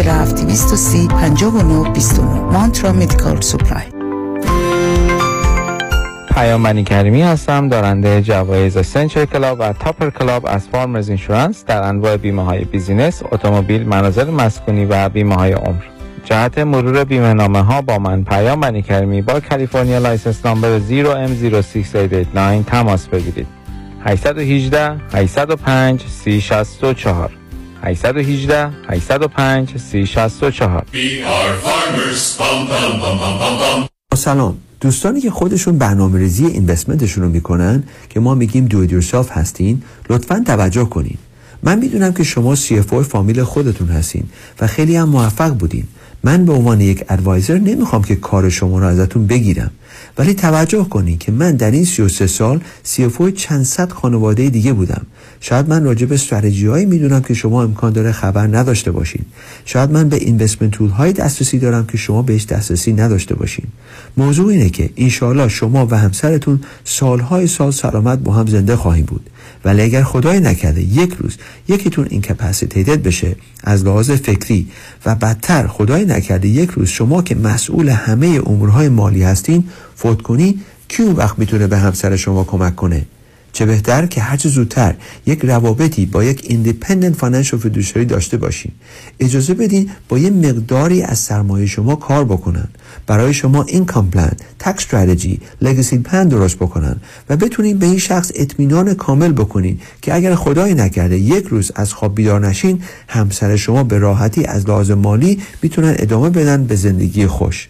Speaker 15: 230 59 29 مانترا medical supply
Speaker 16: پیام کریمی هستم دارنده جوایز Centurion Club و Topper Club از Farmers Insurance در انواع بیمه های business، اتومبیل، منازل مسکونی و بیمه های عمر. جهت مرور بیمه نامه ها با من پیام منی کریمی با کالیفرنیا license number 0M06889 تماس بگیرید. 818 805 3064 818 805 3064
Speaker 17: سلام. دوستانی که خودشون برنامه ریزی اینوستمنتشون رو می‌کنن که ما میگیم دو یورسلف هستین لطفا توجه کنین. من می‌دونم که شما سی فامیل خودتون هستین و خیلی هم موفق بودین. من به عنوان یک ادوایزر نمی‌خوام که کار شما رو ازتون بگیرم. ولی توجه کنید که من در این 33 سال CFO چند صد خانواده دیگه بودم. شاید من راجع به استراتژی هایی می‌دونم که شما امکان داره خبر نداشته باشین. شاید من به اینوستمنت تول های دسترسی دارم که شما بهش دسترسی نداشته باشین. موضوع اینه که انشاءالله شما و همسرتون سالهای سال سلامت با هم زنده خواهیم بود. ولی اگر خدای نکرده یک روز یکیتون incapacitated بشه از لحاظ فکری و بدتر خدای نکرده یک روز شما که مسئول همه امورهای مالی هستین فوت کنی کی وقت می‌تونه به همسر شما کمک کنه؟ چه بهتر که هرچه زودتر یک روابطی با یک independent financial fiduciary داشته باشین اجازه بدین با یه مقداری از سرمایه شما کار بکنن. برای شما income plan tax strategy legacy plan درست بکنن و بتونین به این شخص اطمینان کامل بکنین که اگر خدای نکرده یک روز از خواب بیدار نشین همسر شما به راحتی از لحاظ مالی می‌تونن ادامه بدن به زندگی خوش.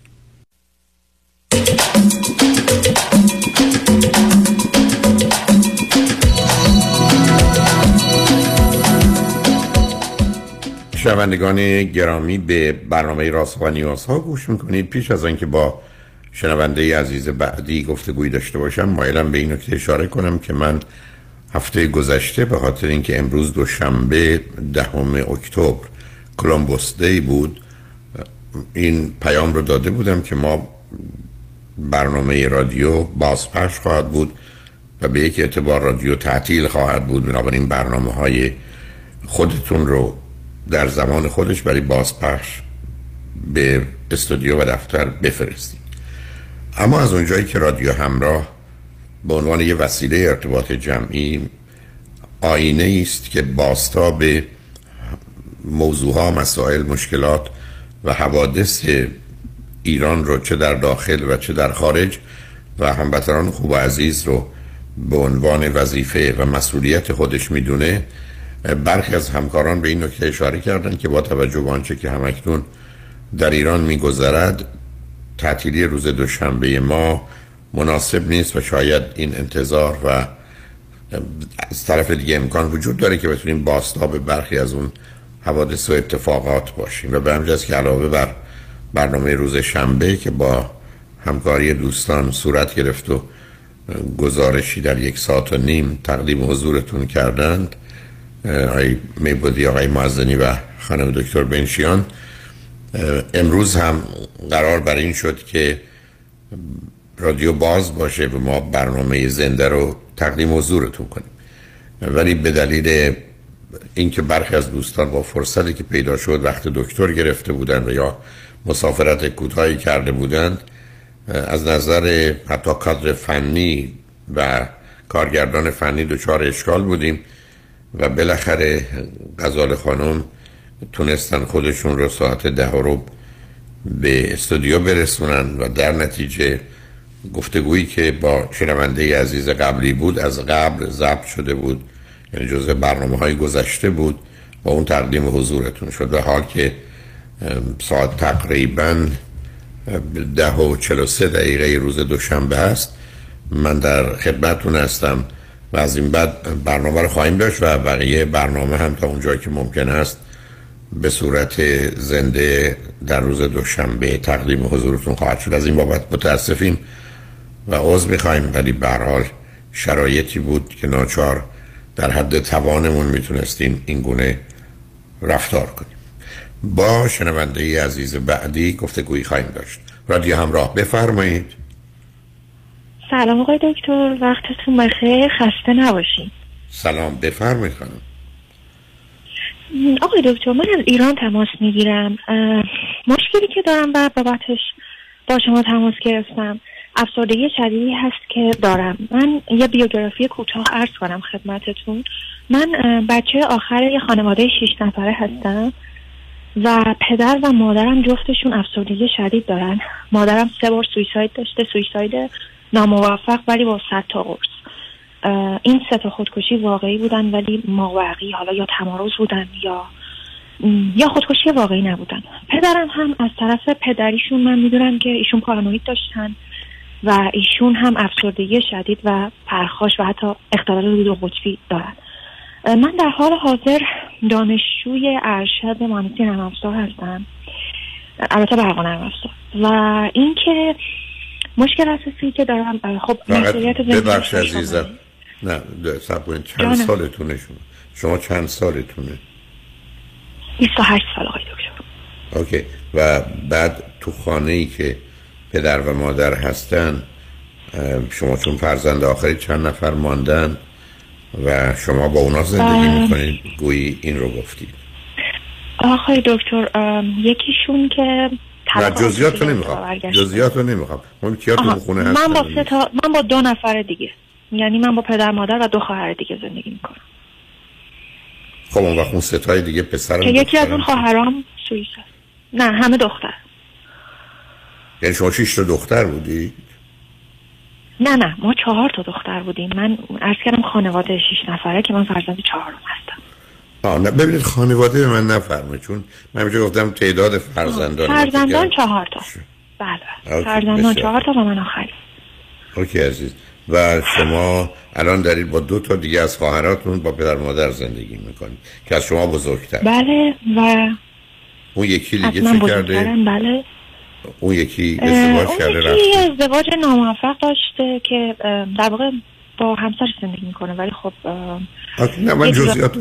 Speaker 2: شنوندگان گرامی به برنامه راست و نیاز ها گوش می‌کنید. پیش از آنکه با شنونده عزیز بعدی گفتگویی داشته باشم مایلم به این نکته اشاره کنم که من هفته گذشته به خاطر اینکه امروز دوشنبه دهم اکتبر کلمبوس دی بود این پیام رو داده بودم که ما برنامه رادیو بازپخش خواهد بود و به یک اعتبار رادیو تعطیل خواهد بود. بنابراین برنامه های خودتون رو در زمان خودش برای بازپخش به استودیو و دفتر بفرستید اما از اونجایی که رادیو همراه به عنوان یه وسیله ارتباط جمعی آینه است که باستا به موضوعها مسائل مشکلات و حوادث ایران رو چه در داخل و چه در خارج و هموطنان خوب و عزیز رو به عنوان وظیفه و مسئولیت خودش می‌دونه برخی از همکاران به این نکته اشاره کردند که با توجه به آنچه که همکنون در ایران میگذرد تعطیلی روز دوشنبه ما مناسب نیست و شاید این انتظار و از طرف دیگه امکان وجود داره که بتونیم به برخی از اون حوادث و اتفاقات باشیم. و به همجاز که علاوه بر برنامه روز شنبه که با همکاری دوستان صورت گرفت و گزارشی در یک ساعت و نیم تقدیم حضورتون کردند آقای میبودی آقای معزنی و خانم دکتر بنشیان. امروز هم قرار بر این شد که رادیو باز باشه و ما برنامه زنده رو تقدیم حضورتون کنیم. ولی به دلیل اینکه برخی از دوستان با فرصتی که پیدا شد وقت دکتر گرفته بودند و یا مسافرت کوتاهی کرده بودند از نظر حتی کادر فنی و کارگردان فنی دچار اشکال بودیم. و بالاخره غزال خانم تونستن خودشون رو ساعت ده رو به استودیو برسونن و در نتیجه گفتگویی که با شنونده عزیز قبلی بود از قبل ضبط شده بود یعنی جزء برنامه های گذشته بود و اون تقدیم حضورتون شد و حال که ساعت تقریبا ده و چل و سه دقیقه روز دوشنبه است. من در خدمتتون هستم. و از این بعد برنامه رو خواهیم داشت و بقیه برنامه هم تا اونجایی که ممکن است به صورت زنده در روز دوشنبه تقدیم حضورتون خواهد شد. از این بابت متاسفیم و عضو می‌خوایم ولی به حال شرایطی بود که ناچار در حد توانمون می‌تونستیم این گونه رفتار کنیم. با شنونده عزیز بعدی گفته گویی خواهیم داشت. رادیو همراه بفرمایید.
Speaker 18: سلام آقای دکتر وقتتون بخیر خسته نباشین.
Speaker 2: سلام بفرمایید خانم.
Speaker 18: آقای دکتر من از ایران تماس می‌گیرم. مشکلی که دارم و بابتش با شما تماس گرفتم افسردگی شدیدی هست که دارم. من یه بیوگرافی کوتاه عرض کنم خدمتتون. من بچه آخر یه خانواده شیش نفره هستم و پدر و مادرم جفتشون افسردگی شدید دارن. مادرم سه بار سویساید داشته سویساید ناموفق ولی با صد تا قرص. این سه تا خودکشی واقعی بودن ولی ماوقی حالا یا تمارز بودن یا یا خودکشی واقعی نبودن. پدرم هم از طرف پدریشون من می‌دونم که ایشون پارانوید داشتن و ایشون هم افسردگی شدید و پرخاش و حتی اختلال دو قطبی دارن. من در حال حاضر دانشجوی ارشد مهندسی نرم افزار هستم. البته برق نرم و اینکه مشکل اساسی که دارم خب مسئولیت
Speaker 2: ببخش. عزیزم. نه صبر کنید. چند
Speaker 18: جانم.
Speaker 2: سالتونه شما؟ شما چند سالتونه؟
Speaker 18: 28 سال آقای دکتر.
Speaker 2: اوکی. و بعد تو خانه ای که پدر و مادر هستن شما چون فرزند آخری چند نفر ماندن و شما با اونا زندگی
Speaker 18: اه.
Speaker 2: می‌کنید گویی این رو گفتید.
Speaker 18: آقای دکتر یکیشون که
Speaker 2: نه جزیات رو نمی‌خوام. جزیات رو نمی‌خوام. اون کیا تو خونه
Speaker 18: من
Speaker 2: هستن
Speaker 18: با سه تا من با دو نفر دیگه. یعنی من با پدر مادر و دو خواهر دیگه زندگی می‌کنم.
Speaker 2: خب اون وقت اون ستای دیگه پسر
Speaker 18: که یکی از اون خواهرام سوئیس هست. نه همه دختر.
Speaker 2: یعنی شما شیش تا دختر بودی؟
Speaker 18: نه نه ما چهار تا دختر بودیم. من عرض کردم خانواده شیش نفره که من فرزند چهارم هستم.
Speaker 2: ببینید خانواده به من نفرمه چون من اینجا گفتم تعداد فرزندان
Speaker 18: فرزندان چهار تا. بله
Speaker 2: اوکی،
Speaker 18: فرزندان. چهار تا و من آخری
Speaker 2: اوکی عزیز. و شما الان دارید با دو تا دیگه از خواهراتون با پدر مادر زندگی می‌کنید که از شما بزرگتر.
Speaker 18: بله و
Speaker 2: اون یکی دیگه چه کرده؟
Speaker 18: بله.
Speaker 2: اون یکی ازدواج
Speaker 18: اون
Speaker 2: کرده
Speaker 18: یکی
Speaker 2: رفته.
Speaker 18: ازدواج ناموفق داشته که در واقع با همسرش زندگی می‌کنه ولی خب
Speaker 2: نه من جزئیات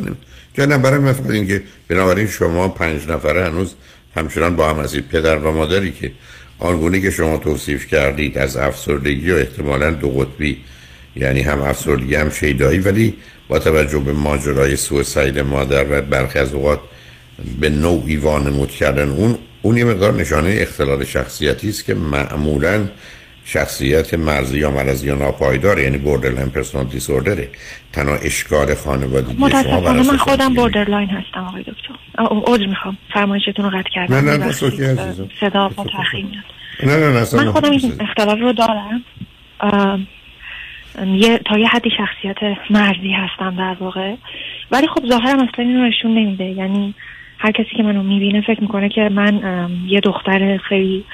Speaker 2: که نه برای من فقط اینکه بنابراین شما پنج نفره هنوز همچنان با هم هستید پدر و مادری که آنگونه که شما توصیف کردید از افسردگی و احتمالا دو قطبی یعنی هم افسردگی هم شیدایی ولی با توجه به ماجرای سوساید مادر و برخی از اوقات به نوعی وانمود کردن اون اون یه مقدار نشانه اختلال شخصیتی است که معمولا شخصیت مرزی یا مرضی یا ناپایدار یعنی borderline personal disorder ه تنها اشکال خانوادگی شما بر
Speaker 18: متاسفانه من خودم borderline هستم آقای دکتر. عذر می‌خوام. فرمایشتون رو قطع کردم.
Speaker 2: نه، نه،. بس okay عزیزم.
Speaker 18: صدا با تاخیر
Speaker 2: نه نه نه
Speaker 18: من خودم. این اختلال رو دارم. یه تا یه حدی شخصیت مرزی هستم در واقع. ولی خب ظاهرم اصلا اینو نشون نمیده. یعنی هر کسی که منو می‌بینه فکر می‌کنه که من یه دختر خیلی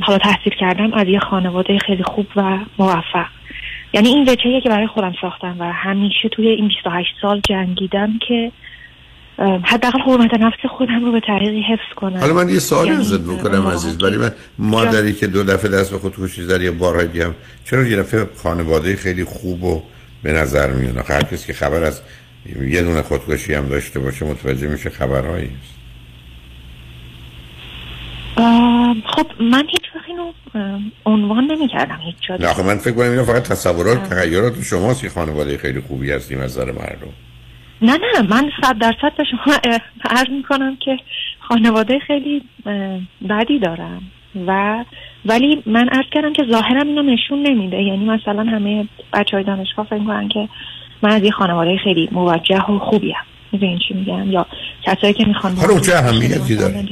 Speaker 18: حالا تحصیل کردم از یه خانواده خیلی خوب و موفق. یعنی این وجهیه که برای خودم ساختم و همیشه توی این 28 سال جنگیدم که حداقل حرمت نفس خودم رو به طریقی حفظ کنم.
Speaker 2: حالا من یه سوالی
Speaker 18: یعنی،
Speaker 2: ازت بکنم عزیز ولی من مادری که دو دفعه دست به خودکشی زد یا بارهای دیگه هم چرا یه دفعه خانواده خیلی خوب و به نظر میونه هر کسی که خبر از یه دونه خودکشی هم داشته باشه متوجه میشه خبرهایی است
Speaker 18: خب من هیچ وقت اینو عنوان نمی کردم هیچ جا.
Speaker 2: نه آخه من فکر کنم اینا فقط تصورات تغییرات شماست که خانواده خیلی خوبی هستیم از نظر مردم.
Speaker 18: نه نه من صد درصد به شما عرض می کنم که خانواده خیلی بدی دارم و ولی من عرض کردم که ظاهرم اینو نشون نمیده. یعنی مثلا همه بچه های دانشگاه فکر کنن که من از یه خانواده خیلی موجه و خوبی هم می‌دونین چی میگم؟ یا کسایی که می‌خوان
Speaker 2: حالا چه اهمیتی داره؟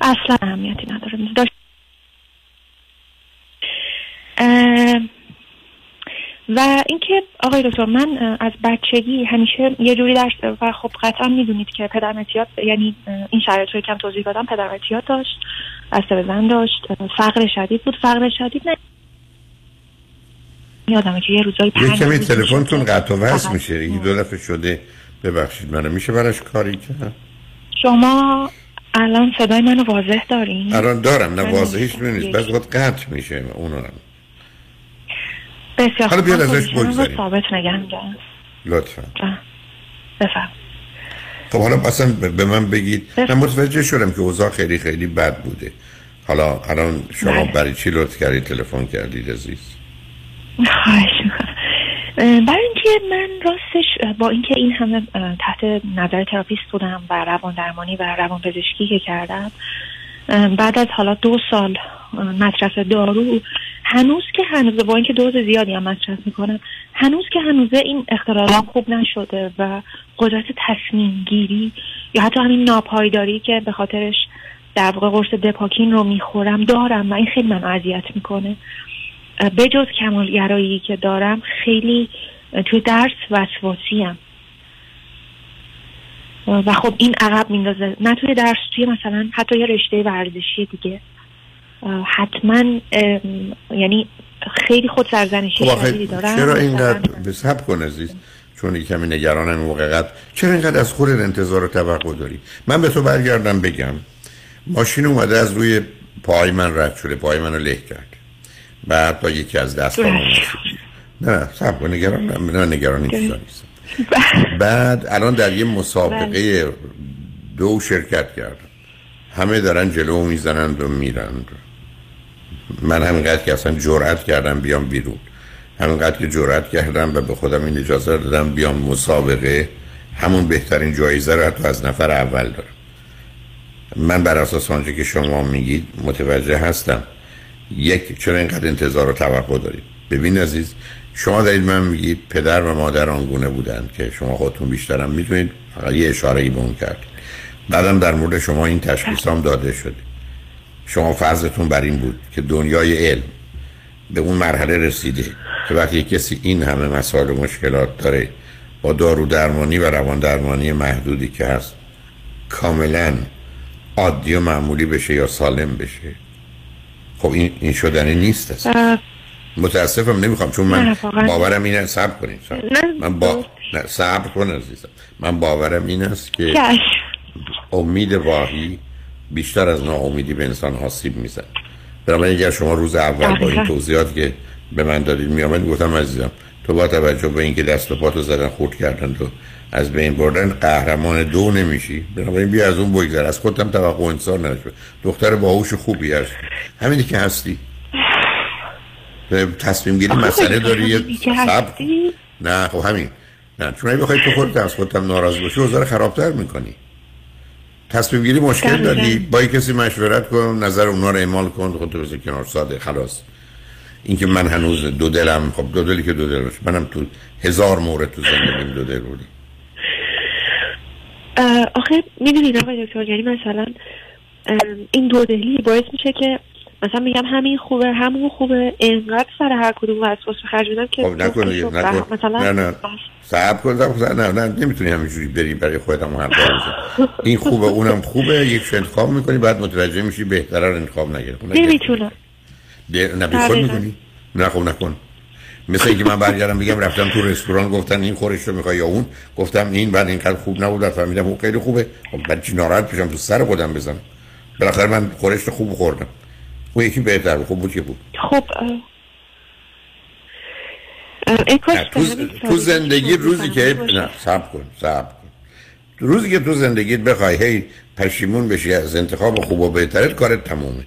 Speaker 18: اصلا اهمیتی نداره. داشت اه، و اینکه آقای دکتر من از بچگی همیشه یه جوری درس و خب قطعا می‌دونید که پدرم اعتیاد یعنی این شرایط رو کم توضیح دادم پدرم اعتیاد داشت بسته به زن داشت فقر شدید بود. فقر شدید نه. یادمه که یه روزایی
Speaker 2: یه
Speaker 18: پنج
Speaker 2: کمی تلفنتون. قطع و وصل. میشه. یکی دو دفعه شده. ببخشید منو میشه براش کاری کرد؟
Speaker 18: شما الان صدای منو واضح دارین
Speaker 2: الان دارم نه واضحیش. نیست بعض وقت قطع میشه اونو هم.
Speaker 18: بسیار
Speaker 2: حالا
Speaker 18: خوب.
Speaker 2: بیاد ازش
Speaker 18: رو
Speaker 2: بگذاریم.
Speaker 18: ثابت می‌دارم.
Speaker 2: لطفا
Speaker 18: بفرم
Speaker 2: خب حالا اصلا به من بگید من متوجه شدم که اوضاع خیلی خیلی بد بوده حالا الان شما
Speaker 18: بله.
Speaker 2: برای چی لطف کردید تلفن کردید عزیز [LAUGHS]
Speaker 18: برای اینکه من راستش با اینکه این همه تحت نظر تراپیست بودم و روان درمانی و روان پزشکی که کردم بعد از حالا دو سال مصرف دارو هنوز که هنوز با اینکه دوز زیادی هم مصرف می‌کنم هنوز که هنوزه این اختلالام خوب نشده و قدرت تصمیم گیری یا حتی همین ناپایداری که به خاطرش در واقع قرص دپاکین رو می‌خورم دارم و این خیلی من اذیت می‌کنه. بجز کمالگرایی که دارم خیلی توی درس وسواسی هم و خب این عقب میندازه. نه توی درس توی مثلا حتی یه رشته ورزشی دیگه حتما یعنی خیلی خود سرزنشی
Speaker 2: خب
Speaker 18: شدیدی دارم.
Speaker 2: چرا اینقدر به سب کن عزیز؟ چون یه کمی نگرانم موقعیت چرا اینقدر از خودت انتظار و توقع داری؟ من به تو برگردم بگم. ماشین اومده از روی پای من رد شده پای منو له کرد. بعد با یکی از دست نه سب نگران نه نگران این چیزا نیست. بعد الان در یه مسابقه دو شرکت کردم همه دارن جلو می‌زنند و میرند من همینقدر که اصلا جرأت کردم بیام بیرون. همینقدر که جرأت کردم و به خودم این اجازه دادم بیام مسابقه. همون بهترین جایزه رو حتی از نفر اول دارم. من بر اساس آنچه که شما میگید متوجه هستم. یک چرا اینقدر انتظار و توقع دارید؟ ببین عزیز شما دارید من میگید پدر و مادر آنگونه بودن که شما خودتون بیشترم می‌تونید فقط یه اشاره ای به اون کرد. بعدم در مورد شما این تشخیص هم داده شده شما فرضتون بر این بود که دنیای علم به اون مرحله رسیده که وقتی کسی این همه مسائل و مشکلات داره با دارو درمانی و روان درمانی محدودی که هست کاملا عادی و معمولی بشه یا سالم بشه. خب این, این شدنی نیست است متاسفم نمی‌خوام چون من. باورم اینه صبر کنید صبر. من با نه صبر کن عزیزم. من باورم این است که. امید واهی بیشتر از ناامیدی به انسان آسیب میزن بنابراین اگر شما روز اول با این. توضیحات که به من دادید میامد گفتم عزیزم تو با توجه به اینکه دست و پاتو زدن خورد کردن تو از بین بردن قهرمان دو نمیشی. بنابراین بیا از اون بگذر. از خودم توقع انسان نشو. دختر باهوش خوبی هست. همینی که هستی. تصمیم گیری مسئله داری
Speaker 18: هستی.
Speaker 2: نه خب همین. نه چون اگه بخوای تو خودت از خودت هم ناراض باشی اوضاع رو خرابتر می‌کنی. تصمیم گیری مشکل. داری. با کسی مشورت کن نظر اونا رو اعمال کن خودتو بذار کنار. ساده خلاص. اینکه من هنوز دو دلم خب دو دلی که دو دل باشه. منم تو هزار مورد تو زندگیم دو دل بودی
Speaker 18: آخه می‌دونید آقای دکتر یعنی مثلا این دو دلی باعث میشه که مثلا میگم همین خوبه همون خوبه. انقدر سر هر کدوم وسواس خرج میدم که
Speaker 2: خب نکن دیگه، نکن.
Speaker 18: مثلا
Speaker 2: نه نه. صبر کن صبر کن. نه نه نمی‌تونی همینجوری بری برای خودت هم هر بار این خوبه اونم خوبه یک انتخاب می‌کنی بعد متوجه میشی بهتره رو انتخاب نگرفت.
Speaker 18: نمی‌تونم.
Speaker 2: نه خود. می‌کنی نه خب نکن. مثل اینکه من برگردم بگم رفتم تو رستوران گفتن این خورش رو می‌خوای یا اون؟ گفتم این بعد اینقدر خوب نبود فهمیدم اون خیلی خوبه. خب بعد چی ناراحت بشم تو سر خودم بزنم. بالاخره من خورش رو خوب خوردم. اون یکی بهتر خوب بود که بود؟
Speaker 18: خب به
Speaker 2: تو, زندگی روزی که. نه صبر کن صبر کن. روزی که تو زندگیت بخوای هی پشیمون بشی از انتخاب خوب و بهترت کارت تمومه.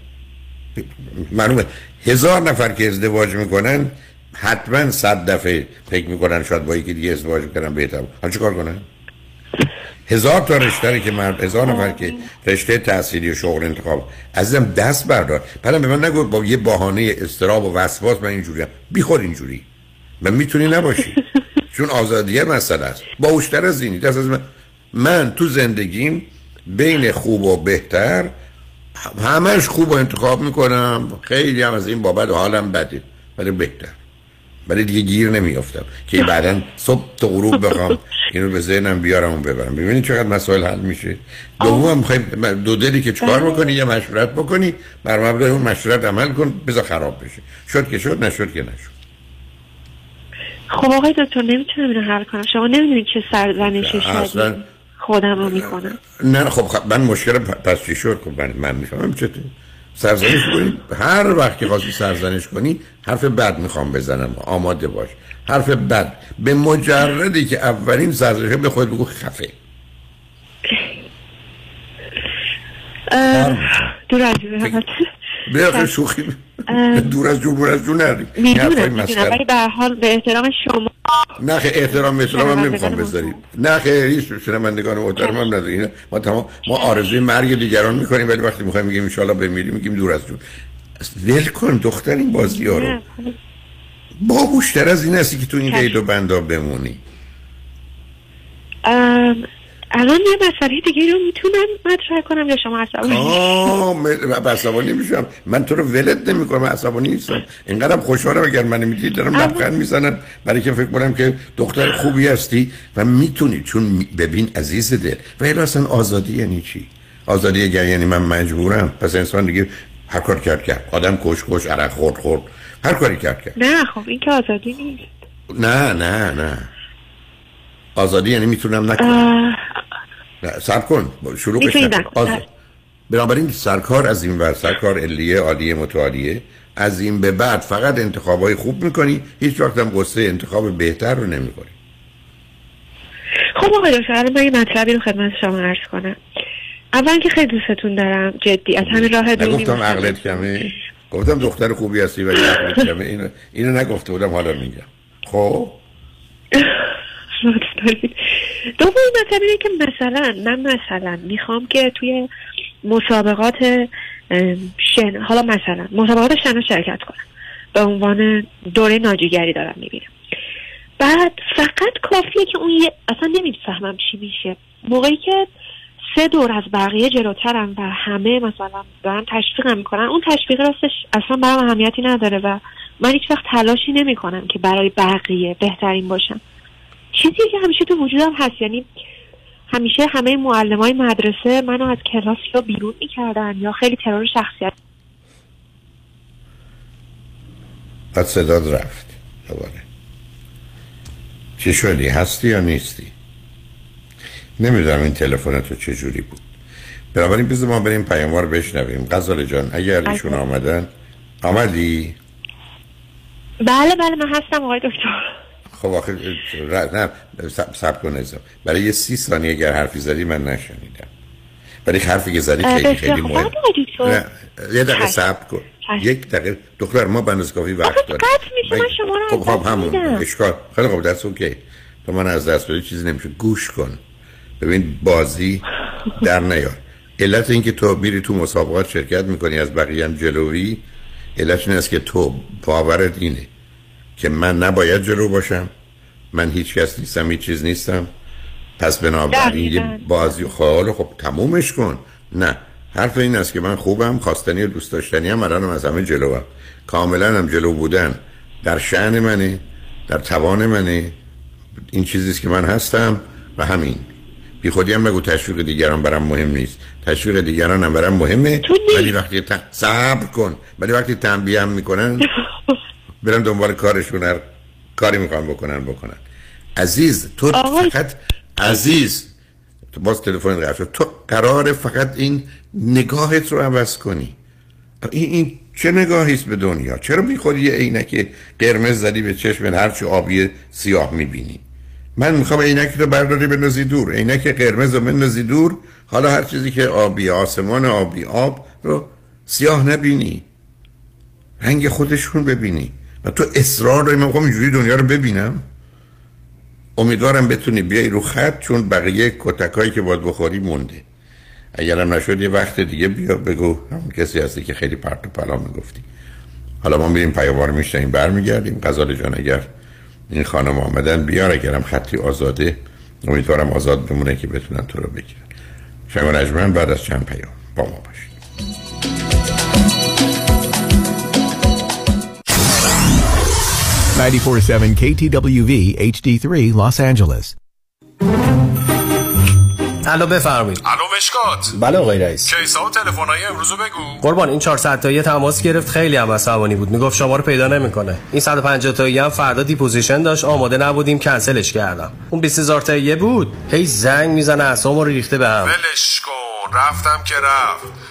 Speaker 2: معلومه هزار نفر که ازدواج می‌کنن حتما صد دفعه فکر می‌کنن شاید با یکی دیگه ازدواج می‌کنن بهتر. حالا چیکار کنن؟ هزار تا رشته که مرد هزار نفر که رشته تحصیلی و شغل انتخاب عزیزم دست بردار. بعدم به من نگو با یه بهانه استراب و وسواس من اینجوریم بی خود اینجوری. من می‌تونی نباشی. [LAUGHS] چون آزادیه مسئله است. باوشتر از اینی دست از من من تو زندگیم بین خوب و بهتر همش خوب و انتخاب می‌کنم. خیلی هم از این بابت حالم بده. ولی بهتر. ولی دیگه گیر نمیافتم. که [LAUGHS] بعدا صبح تا غروب بخوام اینو به ذهنم بیارم و ببرم. ببینید چقدر مسائل حل میشه. دوم می‌خوای دو دلی که چکار می‌کنی یه مشورت بکنی. بر مبنای اون مشورت عمل کن بذار خراب بشه. شد که شد نشد که نشد.
Speaker 18: خب آقای دکتر نمی‌تونم اینو حل کنم. شما نمی‌دونید چه سرزنشی شدید خودم رو می‌کنم
Speaker 2: نه خب خب من مشکل پس چی شد. خب من, من می‌فهمم چطور. سرزنش کنی. هر وقت که خواستی سرزنش کنی حرف بد می‌خوام بزنم. آماده باش. حرف بد. به مجردی که اولین سرزنش به خود بگو خفه.
Speaker 18: دور البته.
Speaker 2: به شوخی دور از جون دور از جون نری این حرفای
Speaker 18: می‌دونم. ولی به حال به احترام شما.
Speaker 2: نه خیلی احترام احترام هم نمی‌خوام. بذارید نه خیلی هیچ شنوندگان محترم هم نداریم. ما تمام ما آرزوی مرگ دیگران می‌کنیم ولی وقتی می‌خوایم میگیم ان بمیریم میگیم دور از جون ول کن دختر این بازی ها رو.
Speaker 18: نه،
Speaker 2: باهوشتر از این هستی که تو این قید و بندا بمونی.
Speaker 18: الان یه مسئله دیگه رو می‌تونم مطرح کنم یا شما عصبانی
Speaker 2: کامل عصبانی میشم. من تو رو ولت نمی‌کنم عصبانی نیستم. اینقدرم خوشحالم اگر من می‌دید دارم لبخند می‌زنم. برای که فکر کنم که دختر خوبی هستی و می‌تونی. چون ببین عزیز دل و اصلا آزادی یعنی چی؟ آزادی اگر یعنی من مجبورم. پس انسان دیگه هر کار کرد کرد. آدم کش کش عرق خورد خورد. هر کاری کرد کرد.
Speaker 18: نه خب این که آزادی نیست.
Speaker 2: نه نه نه. آزادی یعنی می‌تونم نکنم.
Speaker 18: اه،
Speaker 2: نه سب کن نکن. آز... بنابراین سرکار از این ور سرکار علیه عالیه متعالیه از این به بعد فقط انتخابای خوب می‌کنی هیچ وقت هم قصه انتخاب بهتر رو نمی‌کنی
Speaker 18: خب آقای دکتر من یه مطلبی رو خدمت شما عرض کنم. اول که خیلی دوستتون دارم جدی از همین راه
Speaker 2: نگفتم
Speaker 18: می‌مونم.
Speaker 2: عقلت کمه؟ گفتم دختر خوبی هستی ولی عقلت کمه. اینو, اینو نگفته بودم حالا میگم. خب؟ [LAUGHS]
Speaker 18: لطف دارید دومین مطلب اینه که مثلا من مثلا می‌خوام که توی مسابقات شن حالا مثلا مسابقات شنا شرکت کنم. به عنوان دوره ناجیگری دارم می‌بینم. بعد فقط کافیه که اون یه اصلا نمی‌فهمم چی میشه. موقعی که سه دور از بقیه جلوترم و همه مثلا دارن تشویقم می‌کنن اون تشویق راستش اصلا برام اهمیتی نداره و من هیچ وقت تلاشی نمی‌کنم که برای بقیه بهترین باشم. چیزی که همیشه تو وجودم هست یعنی همیشه همه معلم های مدرسه منو از کلاس یا بیرون می‌کردن یا خیلی ترور شخصیت
Speaker 2: بعد صداد رفت. دوباره. چی شدی؟ هستی یا نیستی؟ نمی‌دونم این تلفن تو چجوری بود. بنابراین بذار ما بریم پیاموار بشنویم. غزال جان اگر ایشون آمدن آمدی؟
Speaker 18: بله بله من هستم آقای دکتر.
Speaker 2: خب آخه ر- نه سب, سب کن. برای یه سی ثانیه اگر حرفی زدی من نشنیدم. برای حرفی که زدی خیلی خیلی
Speaker 18: خوب.
Speaker 2: مهم. نه یه دقیقه. صبر کن. یک دقیقه. دختر ما بندز کافی وقت داریم.
Speaker 18: قطع میشه من شما رو
Speaker 2: خب خب همون. اشکال. خیلی خوب دست اوکی. تو من از دست بدی چیزی نمیشه. گوش کن. ببین بازی در نیار. علت اینکه تو میری تو مسابقات شرکت می‌کنی از بقیه هم جلوی علت این است که تو باورت اینه. که من نباید جلو باشم. من هیچ کس نیستم هیچ چیز نیستم. پس بنابراین یه بازی خال خب تمومش کن. نه حرف این است که من خوبم خواستنی و دوست داشتنی هم الانم از همه جلو هم. کاملا هم جلو بودن. در شعن منه در توان منه این چیزیست که من هستم و همین. بی خودی هم بگو تشویق دیگران برام مهم نیست. تشویق دیگران هم برام مهمه. ولی وقتی. صبر کن. ولی وقتی تنبیه هم می‌کنن [LAUGHS] برن دنبال کارشون هر کاری می‌خوان بکنن بکنن. عزیز تو فقط عزیز تو باز تلفن قطع شد. تو قرار فقط این نگاهت رو عوض کنی. این, این چه نگاهی است به دنیا؟ چرا می‌خوری یه عینک قرمز زدی به چشم هرچی آبی سیاه می‌بینی؟ من می‌خوام عینک رو برداری بندازی دور. عینک قرمز رو بندازی دور. حالا هر چیزی که آبی آسمان آبی آب رو سیاه نبینی. رنگ خودشون ببینی. و تو اصرار داری من می‌خوام اینجوری دنیا رو ببینم. امیدوارم بتونی بیای رو خط چون بقیه کتکایی که باید بخوری مونده. اگرم نشد یه وقت دیگه بیا بگو. همون کسی هستی که خیلی پرت و پلا می‌گفتی. حالا ما میریم پیاموار میشنیم برمیگردیم. غزال جان اگر این خانم آمدن بیار اگرم خطی آزاده امیدوارم آزاد بمونه که بتونن تو رو بگیرن. شما نجمن بعد از چند پیام. با ما
Speaker 19: 947 KTWV HD3 Los Angeles.
Speaker 20: الو بفرمایید.
Speaker 21: الو مشکات.
Speaker 20: بله آقای رئیس.
Speaker 21: case ا و تلفن‌های امروزو بگو.
Speaker 20: قربان این 400 تایی تماس گرفت. خیلی هم عصبانی بود. می‌گفت شما رو پیدا نمی‌کنه. این 150 تایی هم فردا deposition داشت. آماده نبودیم. کنسلش کردم. اون 20000 تایی بود. هی زنگ می‌زنه اعصابمو رو ریخته به هم.
Speaker 21: ولش کن. رفتم که رفت.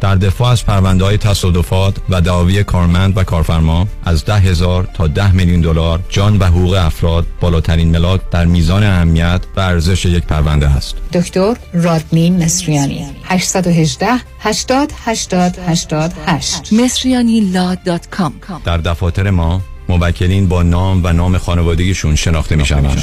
Speaker 22: در دفاع از پرونده های تصادفات و دعاوی کارمند و کارفرما از ده هزار تا ده میلیون دلار جان و حقوق افراد بالاترین ملاک در میزان اهمیت و ارزش یک پرونده است.
Speaker 23: دکتر رادنی مصریانی 818 80 80 88
Speaker 10: مصریانی law dot com.
Speaker 22: در دفاتر ما موکلین با نام و نام خانوادگیشون شناخته می‌شوند.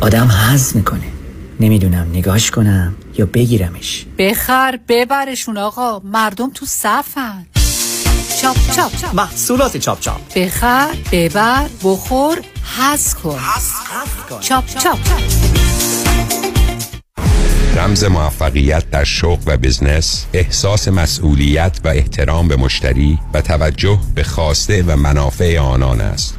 Speaker 24: آدم حز می‌کنه. نمی‌دونم نگاش کنم یا بگیرمش.
Speaker 23: بخر ببرشون آقا. مردم تو صفن. چاپ چاپ
Speaker 24: محصولات چاپ چاپ.
Speaker 23: بخر ببر بخور حز کن. چاپ چاپ.
Speaker 25: رمز موفقیت در شغل و بزنس احساس مسئولیت و احترام به مشتری و توجه به خواسته و منافع آنان است.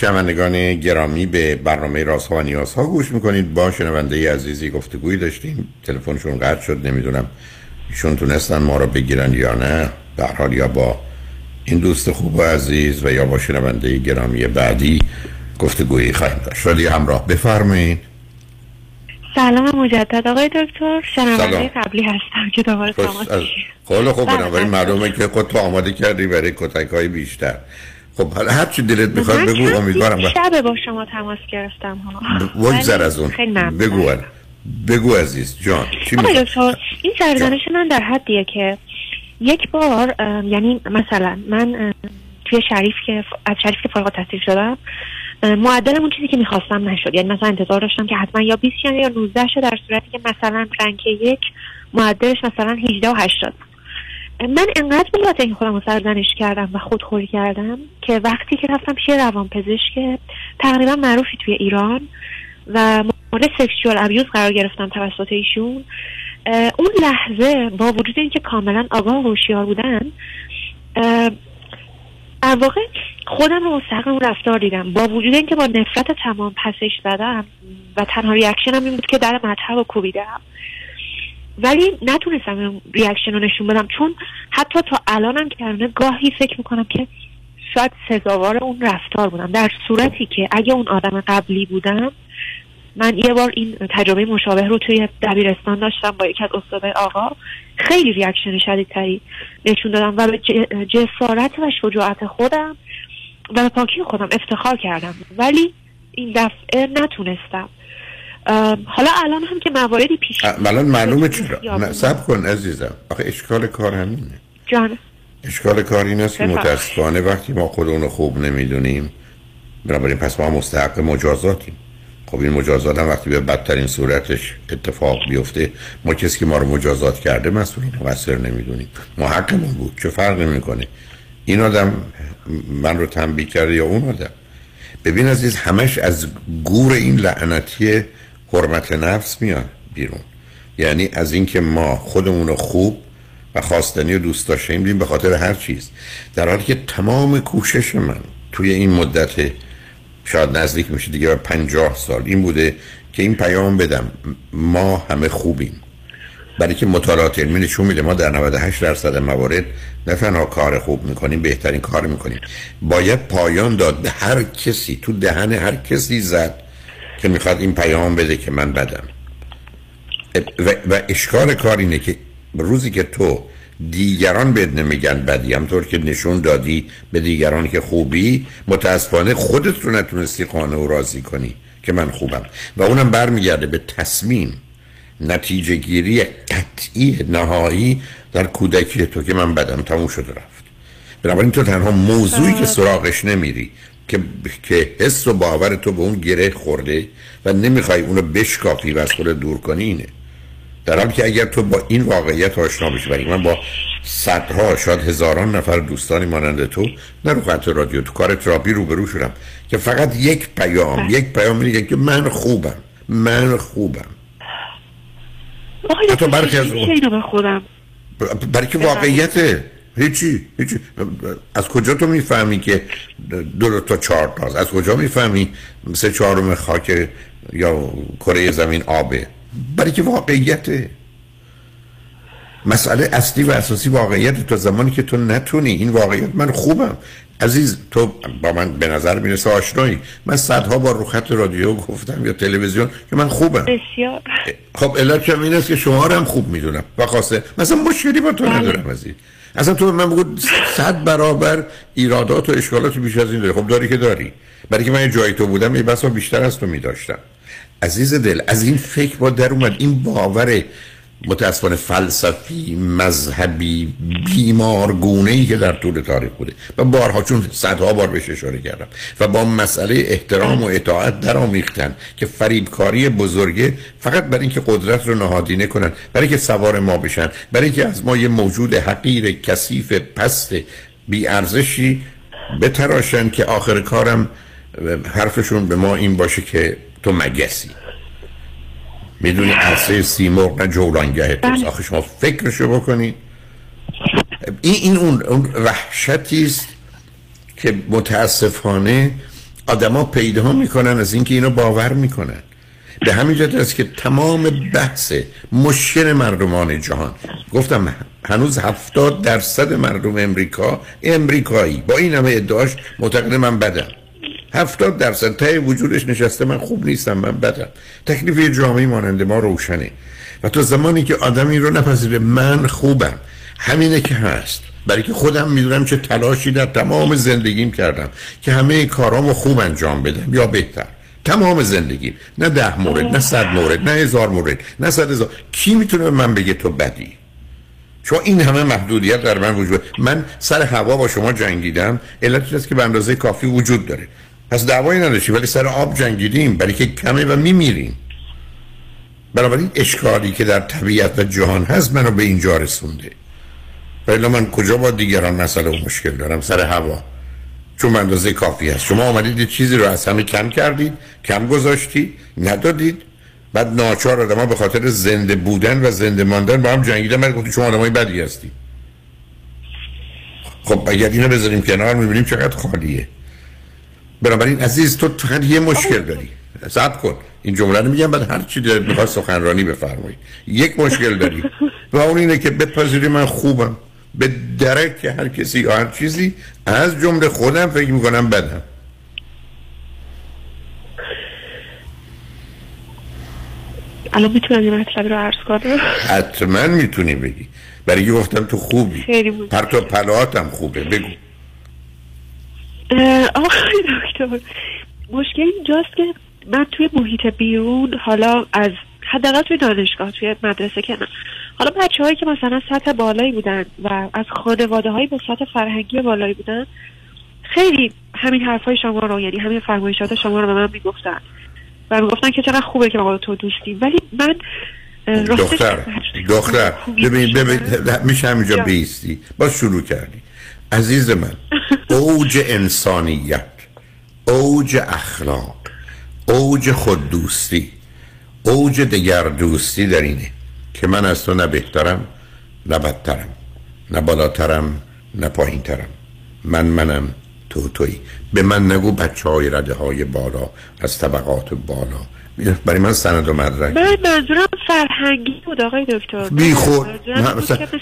Speaker 2: شنوندگان گرامی به برنامه راست ها و نیاز ها گوش می‌کنید. با شنونده عزیزی گفتگویی داشتیم. تلفنشون قطع شد نمی‌دونم ایشون تونستن ما رو بگیرن یا نه. در حال یا با این دوست خوب و عزیز و یا با شنونده گرامی بعدی گفتگویی خواهیم داشت. شادی همراه. بفرمایید.
Speaker 18: سلام مجدد. آقای دکتر شنونده. قبلی هستم که دوباره تماس
Speaker 2: خیلی خوب.
Speaker 18: بله،
Speaker 2: بنابراین
Speaker 18: بله.
Speaker 2: معلومه که خود تو آماده کردی برای کتک های بیشتر. خب حالا هر چی دلت می‌خواد
Speaker 18: من
Speaker 2: بگو امیدوارم
Speaker 18: شبه با شما تماس گرفتم ها. ولی
Speaker 2: از اون. بگو ال- بگو عزیز جان چی
Speaker 18: این سرزنش من در حدیه که یک بار یعنی مثلا من توی شریف که از شریف که فارغ التحصیل شدم اه، معدلم اون چیزی که می‌خواستم نشد. یعنی مثلا انتظار داشتم که حتما یا 20 شه یا 19 شه در صورتی که مثلا رنک یک معدلش مثلا 18 و 80 من انقدر خاطر این خودم رو سرزنش کردم و خودخوری کردم که وقتی که رفتم پیش روانپزشک تقریبا معروفی توی ایران و مورد سکشوال ابیوز قرار گرفتم توسط ایشون اون لحظه با وجود اینکه کاملا آگاه و هوشیار بودن در واقع خودم رو مستحق اون رفتار دیدم. با وجود اینکه با نفرت تمام پسش زدم و تنها ریاکشنم این بود که در مطب رو کوبیدم. ولی نتونستم reaction رو نشون بدم. چون حتی تا الانم که گاهی فکر می‌کنم که شاید سزاوار اون رفتار بودم. در صورتی که اگه اون آدم قبلی بودم من یه بار این تجربه مشابه رو توی دبیرستان داشتم با یکی از استاد آقا. خیلی reaction شدیدتری نشون دادم و به جسارت و شجاعت خودم و به پاکی خودم افتخار کردم. ولی این دفعه نتونستم. حالا الان هم که مواردی پیش
Speaker 2: الان معلومه چرا سب کن عزیزم. آخه اشکال کار همینه.
Speaker 18: جان.
Speaker 2: اشکال کار این است که متاسفانه وقتی ما خودمون خوب نمی‌دونیم بنابراین پس ما مستحق مجازاتیم. خب این مجازات هم وقتی به بدترین صورتش اتفاق بیفته ما کسی که ما رو مجازات کرده مسئولین مقصر نمی‌دونیم. ما حقمون بود. چه فرق نمی‌کنه این آدم من رو تنبیه کرده یا اون آدم؟ ببین عزیز همش از گور این لعنتی حرمت نفس میاد بیرون. یعنی از اینکه ما خودمون رو خوب و خواستنی و دوست داشتیم به خاطر هر چیز. در حالی که تمام کوشش من توی این مدت شاید نزدیک میشه دیگه پنجاه سال این بوده که این پیام بدم. ما همه خوبیم. برای که مطالعات علمی نشون میده ما در 98 درصد موارد نه تنها کار خوب می‌کنیم بهترین کار می‌کنیم. باید پایان داد. به هر کسی تو دهن هر کسی زد. که می‌خواد این پیام بده که من بدم. و, و اشکال کار اینه که روزی که تو دیگران بد نمیگن بدی همطور که نشون دادی به دیگران که خوبی متاسفانه خودت رو نتونستی قانع و راضی کنی که من خوبم. و اونم برمیگرده به تصمیم نتیجه گیری قطعی نهایی در کودکی تو که من بدم. تموم شده رفت. بنابراین تو تنها موضوعی که سراغش نمیری. که که حس و باور تو به اون گره خورده و نمی‌خوای اونو بشکافی و از خود دور کنی اینه. در حالی که اگر تو با این واقعیت آشنا بشی برای من با صدها شاید هزاران نفر دوستانی مانند تو نه رو خط رادیو تو کار تراپی روبرو شدم که فقط یک پیام یک پیام میگه که من خوبم من خوبم.
Speaker 18: حتی برخی از خودم
Speaker 2: برای که واقعیته. هیچی هیچی. از کجا تو می‌فهمی که دو تا چهار تاز از کجا می‌فهمی سه چهارم خاک یا کره زمین آبه؟ برای که واقعیته مسئله اصلی و اساسی واقعیت تا زمانی که تو نتونی. این واقعیت من خوبم. عزیز تو با من به نظر می‌رسه آشنایی. من صدها بار رو خط رادیو گفتم یا تلویزیون که من خوبم.
Speaker 18: بسیار.
Speaker 2: خب علت این است که شما هم خوب می‌دونم. و خواسته مثلا مشکلی با تو
Speaker 18: بله.
Speaker 2: ندارم عزیز. اصلا تو من بگو صد برابر ایرادات و اشکالات بیش از این داری. خب داری که داری. برای که من جای تو بودم یه بسا بیشتر از تو میداشتم. عزیز دل از این فکر با در اومد. این باور متاسفانه فلسفی مذهبی بیمارگونه ای که در طول تاریخ بوده. و بارها چون صدها بار بهش اشاره کردم و با مسئله احترام و اطاعت در آمیختن که فریبکاری بزرگه فقط برای اینکه قدرت رو نهادینه کنن برای که سوار ما بشن برای اینکه از ما یه موجود حقیر کثیف پست بی ارزشی بتراشن که آخر کارم حرفشون به ما این باشه که تو مگسی. می‌دونی عرصه سیمرغ نه جولانگه توست
Speaker 18: بله.
Speaker 2: آخه شما فکرشو بکنید این, این اون, اون وحشتی است که متاسفانه آدما پیدا می‌کنن از اینکه اینو باور می‌کنن. به همین جهت است که تمام بحث مشکل مردمان جهان. گفتم هنوز هفتاد درصد مردم امریکا امریکایی. با این همه ادعاش معتقد من بدم. هفتاد درصد. تای وجودش نشسته. من خوب نیستم من بدم. تکلیف یه جامعه مانند ما روشنه. و تا زمانی که آدمی رو نپذیره من خوبم. همینه که هست. برای که خودم می‌دونم چه تلاشی در تمام زندگیم کردم که همه کارامو خوب انجام بدم یا بهتر. تمام زندگیم. نه ده مورد نه صد مورد نه هزار مورد نه صد هزار. کی می‌تونه به من بگه تو بدی؟ چون این همه محدودیت در من وجود. من سر هوا با شما جنگیدم. علتش است که به اندازه کافی وجود داره. پس دعوایی نداشتی ولی سر آب جنگیدیم برای که کمه و میمیریم. بنابراین اشکالی که در طبیعت و جهان هست منو به اینجا رسونده. ولی من کجا با دیگران مسئله و مشکل دارم؟ سر هوا. چون اندازه کافی هست شما آمدید چیزی رو از همه کم کردید کم گذاشتید ندادید. بعد ناچار آدم به خاطر زنده بودن و زنده ماندن با هم جنگیدن. من گفتید شما آدمای بدی هستی خب اگر اینو بذاریم کنار می‌بینیم چقدر خالیه. بنابراین عزیز تو فقط یه مشکل داری. صبر کن. این جمله رو میگم بعد هر چی دلت می‌خواد سخنرانی بفرمایید یک مشکل داری. و اون اینه که بپذیری من خوبم. به درک هر کسی یا هر چیزی از جمله خودم فکر می‌کنم بدم.
Speaker 18: الان می‌تونم یه مطلبی رو عرض کنم؟
Speaker 2: حتما می‌تونی بگی. برای گفتم تو خوبی.
Speaker 18: خیلی بود
Speaker 2: پرت و پلاتم خوبه. بگو.
Speaker 18: آقای دکتر مشکل اینجاست که من توی محیط بیرون حالا از حداقل توی دانشگاه توی مدرسه که نه. حالا بچه هایی که مثلا سطح بالایی بودن و از خانواده هایی به سطح فرهنگی بالایی بودن خیلی همین حرفای شما رو یعنی همین فرمایشات شما رو به من می‌گفتن. و می‌گفتن که چقدر خوبه که ما تو دوستیم ولی من
Speaker 2: دختر دختر ببین ببین میشه همینجا بیستی. باز شروع کردی عزیز من اوج انسانیت اوج اخلاق اوج خود دوستی اوج دگر دوستی در اینه که من از تو نه بهترم نه بدترم نه بالاترم نه پایینترم. من منم تو تویی. به من نگو بچه های رده های بالا از طبقات بالا. برای من سند و مدرک.
Speaker 18: من منظورم فرهنگی بود آقای دکتر.
Speaker 2: بی خود.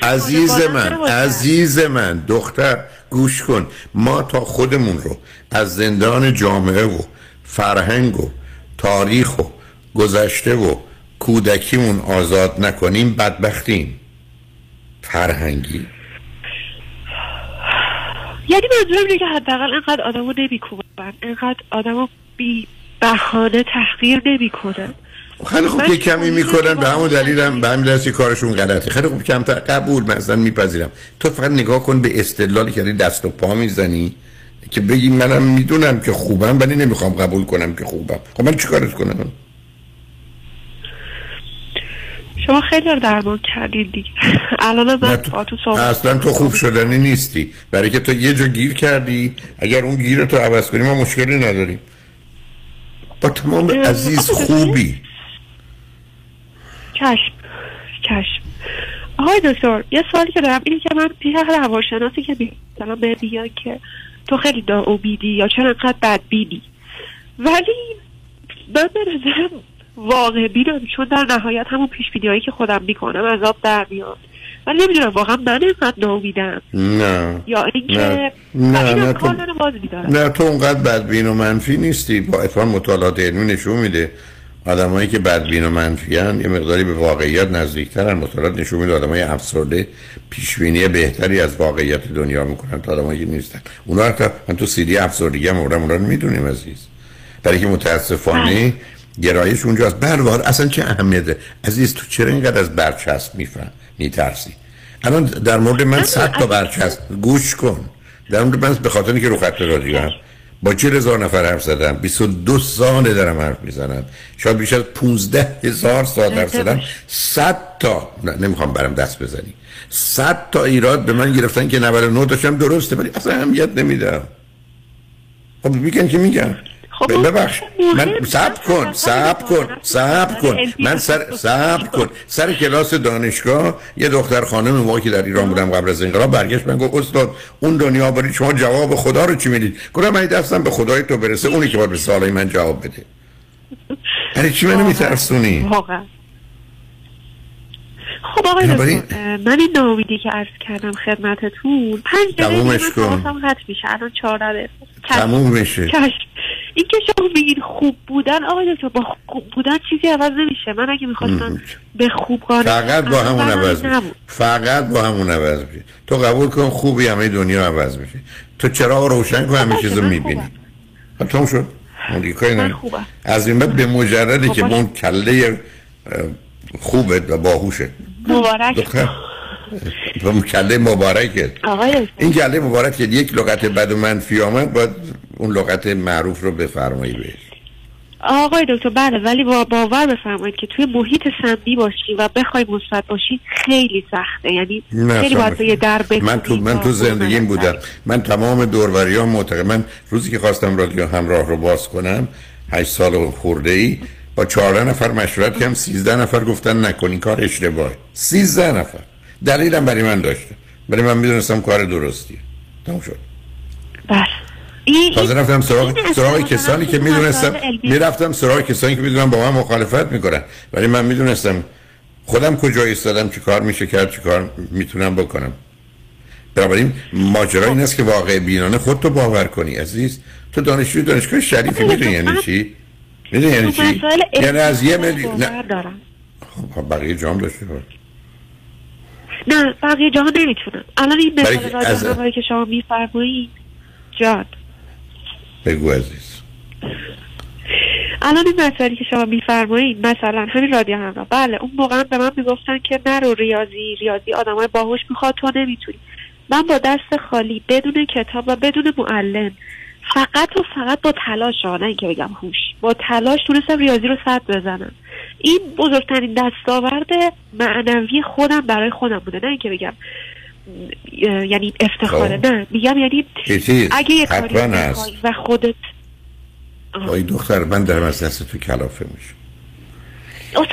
Speaker 2: عزیز من. عزیز من دختر گوش کن. ما تا خودمون رو از زندان جامعه و فرهنگ و تاریخ و گذشته و کودکیمون آزاد نکنیم بدبختیم. فرهنگی.
Speaker 18: یعنی منظورم اینه که حداقل اینقدر آدمو نمیکوبن. اینقدر آدمو بی بهانه تحقیر نمی‌کنن
Speaker 2: خیلی خوب که کمی می‌کنن. به همون دلیلم به همین دستی کارشون غلطه. خیلی خوب کمتر قبول مثلا میپذیرم. تو فقط نگاه کن به استدلالی که دست و پا می‌زنی که بگی منم می‌دونم که خوبم ولی نمی‌خوام قبول کنم که خوبم. خب من چیکارت کنم؟
Speaker 18: شما خیلی رو درمان کردید دیگه. [LAUGHS] الان من
Speaker 2: تو-
Speaker 18: تو
Speaker 2: اصلا تو خوب شدنی نیستی. برای که تو یه جا گیر کردی. اگر اون گیر تو عوض کنی ما مشکلی نداریم. با تمام عزیز خوبی؟
Speaker 18: چشم چشم. آقای دکتر یه سوالی که دارم اینه که من پیش هر روانشناسی که مثلا به بیان که تو خیلی ناامیدی یا چرا انقدر بدبینی. ولی من به نظرم واقع بینم چون در نهایت همون پیش بینی‌هایی که خودم می‌کنم از آب در میاد. ولی نمی‌دونم واقعا من اینقدر ناامیدم.
Speaker 2: نه.
Speaker 18: یا اینکه
Speaker 2: نه. نه، نه، تو-
Speaker 18: باز میدارم.
Speaker 2: نه تو اونقدر بدبین و منفی نیستی. با اتفاق مطالعات علمی نشون میده. آدمایی که بدبین و منفی هن یه مقداری به واقعیت نزدیکترن. مطالعات نشون میده آدمای افسرده پیشبینی بهتری از واقعیت دنیا می‌کنن تا آدمایی که نیستن. اونا حتی من تو سیدی افسردگی هم آوردم اونا رو می‌دونیم عزیز. برای که متاسفانه گرایش اونجاست. بروار اصلا چه اهمیت داره؟ عزیز تو چرا اینقدر از برچسب میفهم میترسی. الان در مورد من صد تا برچسب گوش کن. در مورد من به خاطر اینکه رو خط رادیو هم با چه هزار نفر حرف زدم 22 ساله دارم حرف می‌زنم. شاید بیش از 15 هزار ساعت حرف زدم. 100 تا نه نمی‌خوام برم دست بزنی. 100 تا ایراد به من گرفتن که 99 داشتم درسته ولی اصلا اهمیت نمیدم. خب میگن که میگن. ببخش. من صبر کن صبر کن صبر کن. من سر صبر کن. سر کلاس دانشگاه یه دختر خانم موقعی که در ایران بودم قبل از انقلاب برگشت من گفت استاد اون دنیا بری شما جواب خدا رو چی می‌دید؟ گفتم من دستم به خدای تو برسه اونی که باید به من جواب بده. [LAUGHS] یعنی چی منو میترسونی؟
Speaker 18: واقعا. خب آقای اه، من این ناامیدی که عرض کردم خدمتتون پنج دقیقه. حواسم قطع میشه الان چهارده دقیقه.
Speaker 2: تموم میشه.
Speaker 18: این که شما میگین خوب بودن آقای دکتر با خوب بودن چیزی عوض نمیشه. من اگه می‌خواستم به خوب کار
Speaker 2: فقط با همون عوض میشه. فقط با همون عوض میشه. تو قبول کن خوبی همه دنیا عوض میشه. تو چرا روشن کن همه چیزو می‌بینی؟ خب تموم شد. از این بعد به مجردی
Speaker 18: خب
Speaker 2: که
Speaker 18: باشه.
Speaker 2: اون کله خوبت و باهوشت
Speaker 18: مبارک.
Speaker 2: و کله مبارکت
Speaker 18: آقای
Speaker 2: این کله مبارک که یک لغت بد و منفی آمد باید اون لغت معروف رو بفرمایی بهش.
Speaker 18: آقای دکتر بله ولی با باور بفرمایید که توی محیط سمی باشی و بخوای مثبت باشی خیلی سخته. یعنی خیلی باید یه در
Speaker 2: من تو من تو زندگیم بودم. من تمام دوروریام معتقد من روزی که خواستم رادیو همراه رو باز کنم هشت سال خورده ای با 14 نفر مشورت کردم 13 نفر گفتن نکن این کار اشتباهه. 13 نفر. دلیلم برای من داشته. برای من می‌دونستم کار درستیه. تموم شد.
Speaker 18: بله.
Speaker 2: تازه رفتم سراغ سراغ کسانی که می‌دونستم می‌رفتم سراغ کسانی که می‌دونم با من مخالفت می‌کنن. ولی من می‌دونستم خودم کجا ایستادم چی کار میشه کرد چی کار می‌تونم بکنم. بنابراین ماجرا این است که واقع بینانه خودتو باور کنی عزیز. تو دانشجوی دانشگاه شریفی می‌دونی یعنی چی؟ می‌دونی یعنی
Speaker 18: تو
Speaker 2: چی؟ یعنی از یه میلیون
Speaker 18: دارم.
Speaker 2: خب بقیه جام داشته باش.
Speaker 18: نه بقیه جاها نمی‌تونم. الان این مثال
Speaker 2: از-
Speaker 18: هوایی که شما میفرمایید جان.
Speaker 2: بگو عزیز.
Speaker 18: الان این مسائلی که شما میفرمایید مثلا همین رادیو همراه. بله اون موقع به من می‌گفتن که نرو ریاضی ریاضی آدمای باهوش می‌خواد تو نمی‌تونی. من با دست خالی بدون کتاب و بدون معلم فقط و فقط با تلاش ها نه اینکه بگم هوش. با تلاش تونستم ریاضی رو صد بزنم. این بزرگترین دستاورد معنوی خودم برای خودم بوده. نه اینکه بگم یعنی افتخاره.
Speaker 2: خب.
Speaker 18: نه میگم یعنی اگه یه کاری و خودت
Speaker 2: آی دختر من دارم از دست تو کلافه میشم.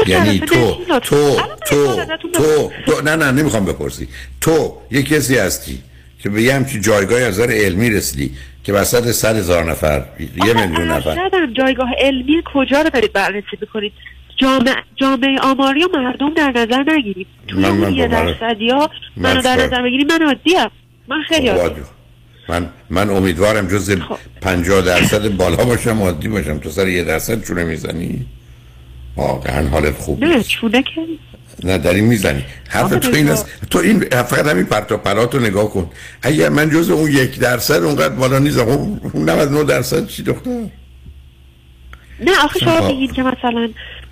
Speaker 2: یعنی تو. تو تو تو نه نه نمی‌خوام بپرسی. تو یه کسی هستی که به یه همچی جایگاهی از نظر علمی رسیدی که وسط صد هزار نفر یه میلیون نفر.
Speaker 18: جایگاه علمی کجا رو دارید بررسی بکنید؟ جامعه, جامعه آماری و مردم در نظر نگیرید. توی
Speaker 2: من-
Speaker 18: یه درصدی ها
Speaker 2: من
Speaker 18: منو در نظر بگیرید. من عادیم من خیلی عادیم
Speaker 2: واجه. من من امیدوارم جز
Speaker 18: خب.
Speaker 2: 50 درصد بالا باشم عادی باشم. تو سر یه درصد چونه می‌زنی؟ واقعا حالت خوب
Speaker 18: نه چونه که
Speaker 2: نه در این می‌زنی. حرف تو این. است. تو این فقط همین پرت و پرات رو نگاه کن. اگر من جز اون یک درصد اونقدر بالا نیستم خب اون 99 درصد چی دختر؟
Speaker 18: نه آخه شما
Speaker 2: خب.
Speaker 18: بگید که مثلا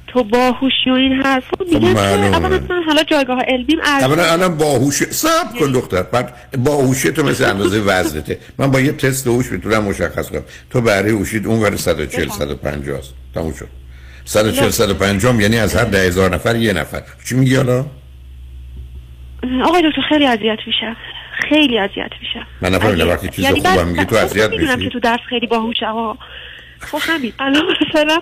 Speaker 18: تو باهوشی و این میگن. که
Speaker 2: معلومه.
Speaker 18: اولا من حالا جایگاه علمیم
Speaker 2: اولا الان باهوش صبر کن دختر. بعد باهوشی تو مثل اندازه [LAUGHS] وزنته. من با یه تست هوش می‌تونم مشخص کنم. تو برای هوشید اون ور 140 150 است. تموم شد. 140 150 یعنی از هر ده هزار نفر یه نفر. چی میگی حالا؟
Speaker 18: آقای دکتر خیلی اذیت میشم. خیلی اذیت میشم.
Speaker 2: من نفهمیدم وقتی چیز
Speaker 18: یعنی
Speaker 2: خوبم میگی تو
Speaker 18: خب
Speaker 2: اذیت
Speaker 18: می‌دونم
Speaker 2: میشی؟
Speaker 18: که تو درس خیلی باهوشم آقا خب همین. الان مثلا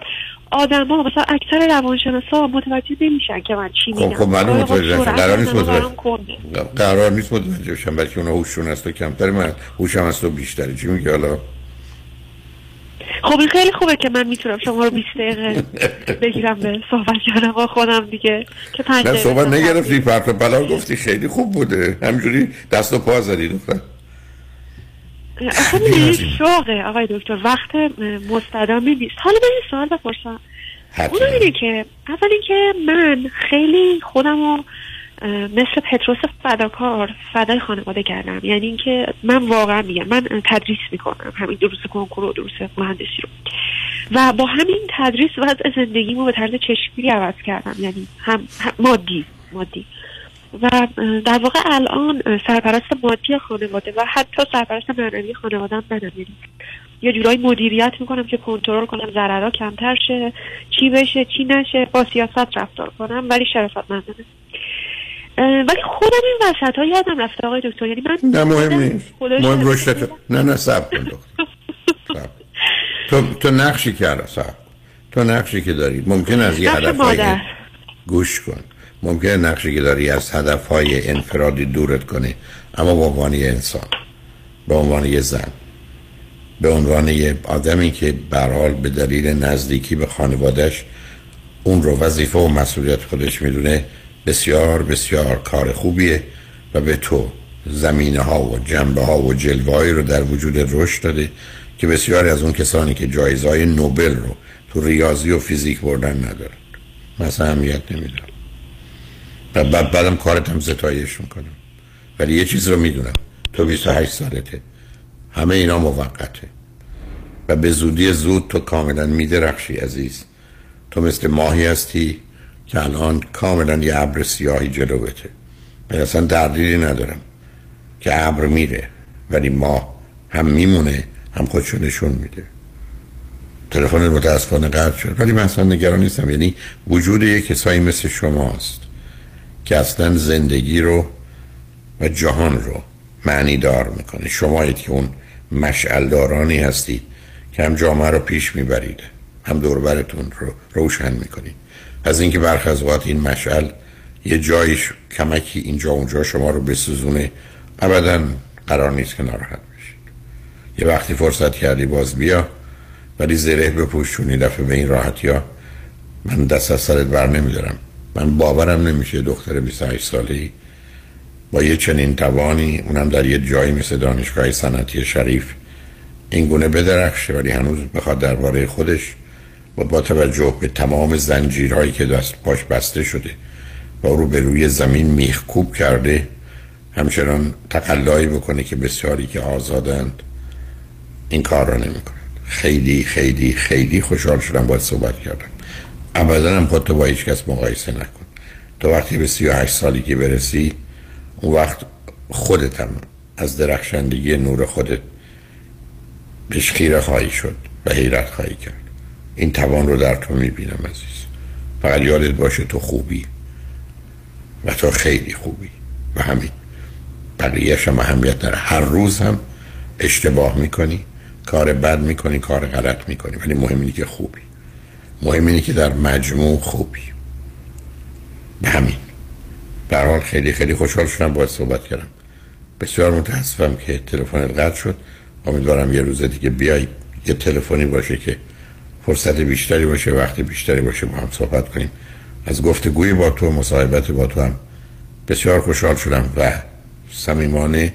Speaker 18: آدم ها مثلا اکثر روانشناسا متوجه نمیشن که من چی
Speaker 2: خب
Speaker 18: میگم.
Speaker 2: خب معلوم
Speaker 18: گاهی اوقات
Speaker 2: متوجه.
Speaker 18: سرعت
Speaker 2: قرار نیست متوجه. قرار نیست متوجه بشم بلکه اونا هوششون از تو کمتر من هوشم از تو بیشتره. چی میگی حالا؟
Speaker 18: خب این خیلی خوبه که من می‌تونم شما رو 20 دقیقه بگیرم به صحبت کردم با خودم دیگه. که پنج
Speaker 2: نه صحبت نگرفتی پرت و پلا گفتی خیلی خوب بوده. همجوری دست و پا زدی دختر
Speaker 18: می‌دونی شوقه آقای دکتر وقت مستدامی نیست. حالا یه سوال بپرسم. اون اینه که اول اینکه من خیلی خودم رو مثل پتروس فداکار فدای خانواده کردم. یعنی اینکه من واقعا میگم من تدریس می‌کنم. همین دروس کنکور و دروس مهندسی رو. و با همین تدریس وضع زندگیمو به طرز چشمگیری عوض کردم. یعنی هم, مادی مادی. و در واقع الان سرپرست مادی خانواده و حتی سرپرست معنوی خانواده هم یعنی یه جورایی مدیریت می‌کنم که کنترل کنم ضررها کمتر شه چی بشه چی نشه با سیاست رفتار کنم ولی شرافت مندانه ولی خودم این وسط ها یادم رفته آقای دکتر. یعنی من
Speaker 2: نه مهم نیست. مهم رشدت. نه نه سب کن صبر. تو تو نقشی کرده سب تو نقشی که داری ممکن از یه هدف. گوش کن. ممکن نقشی که داری از هدف های انفرادی دورت کنه اما به عنوان یه انسان به عنوان یه زن به عنوان یه آدمی که به هر حال به دلیل نزدیکی به خانوادهش اون رو وظیفه و مسئولیت خودش می‌دونه بسیار بسیار کار خوبیه و به تو زمینه ها و جنبه ها و جلوه رو در وجود رشد داده که بسیاری از اون کسانی که جایزه نوبل رو تو ریاضی و فیزیک بردن ندارن. مثلا اهمیت نمیدم و بعد بعدم کارت هم ستایش می‌کنم ولی یه چیز رو می‌دونم. تو 28 سالته. همه اینا موقته. و به زودی زود تو کاملا میدرخشی عزیز. تو مثل ماهی هستی. که الان کاملا یه ابر سیاهی جلوته و اصلا دردیدی ندارم که ابر میره ولی ماه هم میمونه هم خودشو نشون میده. تلفن متاسفانه قطع شد ولی من اصلا نگران نیستم. یعنی وجود یه کسایی مثل شماست که اصلا زندگی رو و جهان رو معنی دار می‌کنه. شمایید که اون مشعلدارانی هستید که هم جامعه رو پیش می‌برید هم دوربرتون رو روشن می‌کنید. از اینکه برخ از اوقات این مشعل یه جایش کمکی اینجا اونجا شما رو بسوزونه ابدا قرار نیست که ناراحت بشید. یه وقتی فرصت کردی باز بیا ولی زره بپوشونی دفعه به این راحتی ها. من دست از سرت بر نمیدارم. من باورم نمیشه دختر 28 ساله‌ای با یه چنین توانی اونم در یه جایی مثل دانشگاه صنعتی شریف این گونه بدرخشه ولی هنوز بخواد درباره خودش و با توجه به تمام زنجیرهایی که دست پاش بسته شده و رو به روی زمین میخکوب کرده همچنان تقلایی بکنه که بسیاری که آزادند این کار را نمی خیلی خیلی خیلی خوشحال شدم باید صحبت کردم. ابدا هم خودتو با هیچ کس مقایسه نکن. تو وقتی به 38 سالی که برسی اون وقت خودت هم از درخشندگی نور خودت بهش خیره خواهی شد و حیرت خواهی کرد. این توان رو در تو می‌بینم عزیز. فقط یادت باشه تو خوبی و تو خیلی خوبی. و همین. بقیهش هم اهمیت داره. هر روز هم اشتباه می‌کنی کار بد می‌کنی کار غلط می‌کنی. ولی مهم اینه که خوبی. مهم اینه که در مجموع خوبی. به همین برحال خیلی خیلی خوشحال شدم باید صحبت کردم. بسیار متاسفم که تلفن قطع شد. امیدوارم یه روز دیگه بیای یه تلفنی باشه که فرصت بیشتری باشه وقت بیشتری باشه با هم صحبت کنیم. از گفتگوی با تو مصاحبت با تو هم بسیار خوشحال شدم و صمیمانه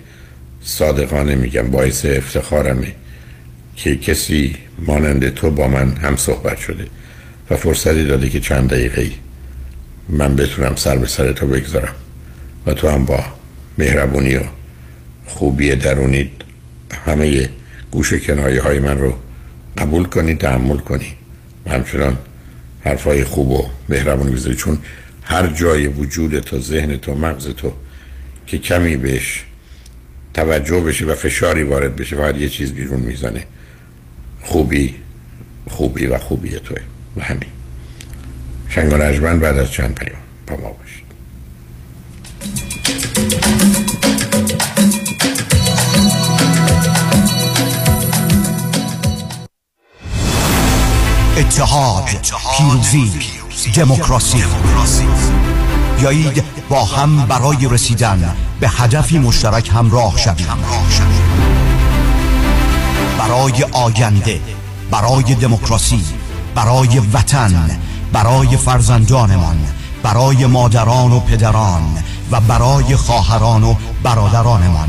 Speaker 2: صادقانه میگم باعث افتخارمه که کسی مانند تو با من هم صحبت شده و فرصتی داده که چند دقیقه من بتونم سر به سر تو بگذارم و تو هم با مهربونی و خوبی درونی همه گوش کنایه های من رو قبول کنی تحمل کنی. و همچنان حرفای خوب و مهربونی بذاری. چون هر جای وجود تو ذهن تو مغز تو که کمی بهش توجه بشه و فشاری وارد بشه فقط یه چیز بیرون می‌زنه. خوبی خوبی و خوبی توی و همین. شنگ و بعد از چند پیام با ما باشید.
Speaker 14: اتحاد پیروزی دموکراسی. بیایید با هم برای رسیدن به هدفی مشترک همراه شویم. برای آینده برای دموکراسی برای وطن برای فرزندانمان برای مادران و پدران و برای خواهران و برادرانمان.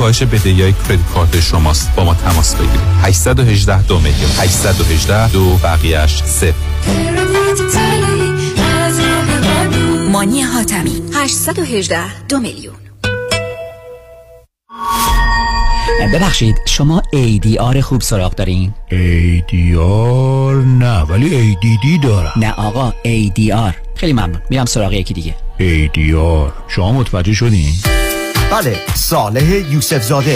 Speaker 26: کاهش بدهی های کریدیت کارت شماست. با ما تماس بگیرید. 818 دو میلیون. 818 دو بقیهش صفر.
Speaker 10: مانی حاتمی. 818 دو میلیون.
Speaker 24: ببخشید شما ADR خوب سراغ دارین؟
Speaker 17: ADR نه ولی ADD دارم.
Speaker 24: نه آقا ADR خیلی ممنون. میرم سراغ یکی دیگه.
Speaker 17: ADR شما متوجه شدین؟
Speaker 14: بله صالح یوسف زاده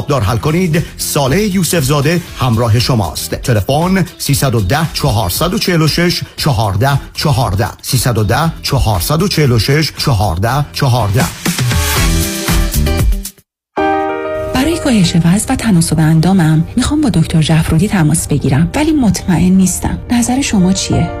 Speaker 14: حسابدار حل کنید. صالح یوسف زاده همراه شماست. تلفن 310 446 14 14 310 446 14 14
Speaker 23: برای کاهش وزن و تناسب اندامم می‌خوام با دکتر جعفرودی تماس بگیرم ولی مطمئن نیستم. نظر شما چیه؟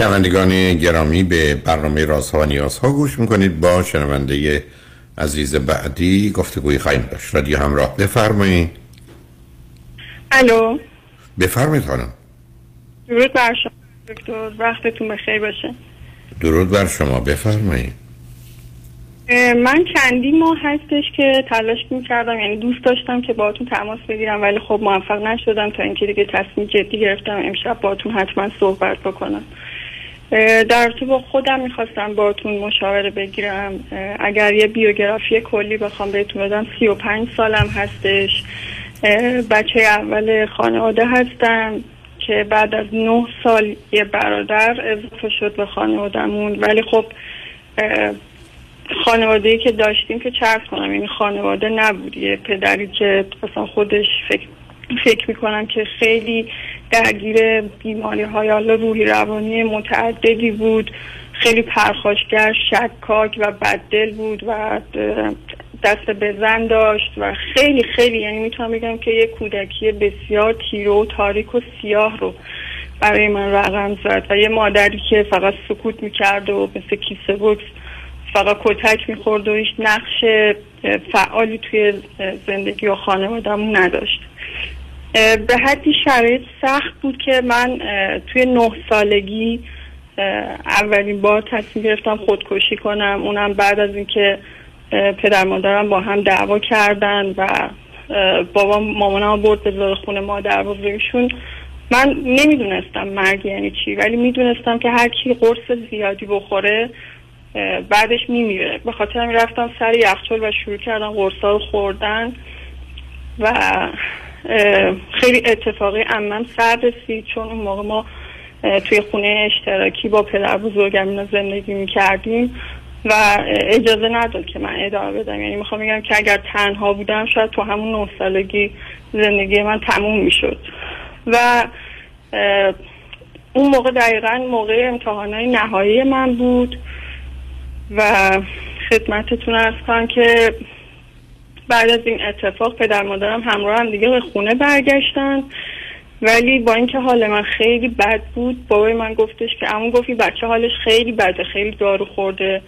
Speaker 2: شنوندگان گرامی به برنامه رازها و نیازها گوش می‌کنید. با شنونده عزیز بعدی گفتگوی خواهیم داشت. رادیو همراه بفرمایید.
Speaker 27: الو.
Speaker 2: بفرمایید خانم.
Speaker 27: درود بر شما دکتر. وقتتون بخیر باشه.
Speaker 2: درود بر شما. بفرمایید.
Speaker 27: من چندی ماه هستش که تلاش می‌کردم یعنی دوست داشتم که باهاتون تماس بگیرم ولی خب موفق نشدم تا اینکه دیگه تصمیم جدی گرفتم امشب باهاتون حتما صحبت بکنم. در تو با خودم می‌خواستم باهاتون مشاوره بگیرم. اگر یه بیوگرافی کلی بخوام بهتون بدم سی و پنج سالم هستش. بچه اول خانواده هستم که بعد از نه سال یه برادر اضافه شد به خانوادهمون. ولی خب خانواده که داشتیم که چرت کنم این خانواده نبود. یه پدری که مثلا خودش فکر, فکر می‌کنم که خیلی درگیر بیماری های حالا روحی روانی متعددی بود. خیلی پرخاشگر شکاک و بددل بود و دست به زن داشت و خیلی خیلی یعنی می‌تونم بگم که یه کودکی بسیار تیرو و تاریک و سیاه رو برای من رقم زد و یه مادری که فقط سکوت می‌کرد و مثل کیسه بکس فقط کتک می‌خورد و هیچ نقش فعالی توی زندگی و خانوادهمون نداشت. به حدی شرایط سخت بود که من توی نه سالگی اولین بار تصمیم گرفتم خودکشی کنم. اونم بعد از اینکه پدر مادرم با هم دعوا کردن و بابا مامانم برد به خونه مادر بزرگشون من نمی‌دونستم مرگ یعنی چی ولی می‌دونستم که هر کی قرص زیادی بخوره بعدش میمیره. به خاطر رفتم سر یخچال و شروع کردم قرصا رو خوردن و خیلی اتفاقی امم سر رسید چون اون موقع ما توی خونه اشتراکی با پدر بزرگم اینا زندگی می‌کردیم و اجازه نداد که من ادامه بدم. یعنی می‌خوام بگم که اگر تنها بودم شاید تو همون نه سالگی زندگی من تموم می‌شد. و اون موقع دقیقا موقع امتحانای نهایی من بود و خدمتتون ارز کنم که بعد از این اتفاق پدر مادرم همراه هم دیگه به خونه برگشتن. ولی با اینکه حال من خیلی بد بود بابای من گفتش که امون گفتی بچه حالش خیلی بده خیلی دارو خورده.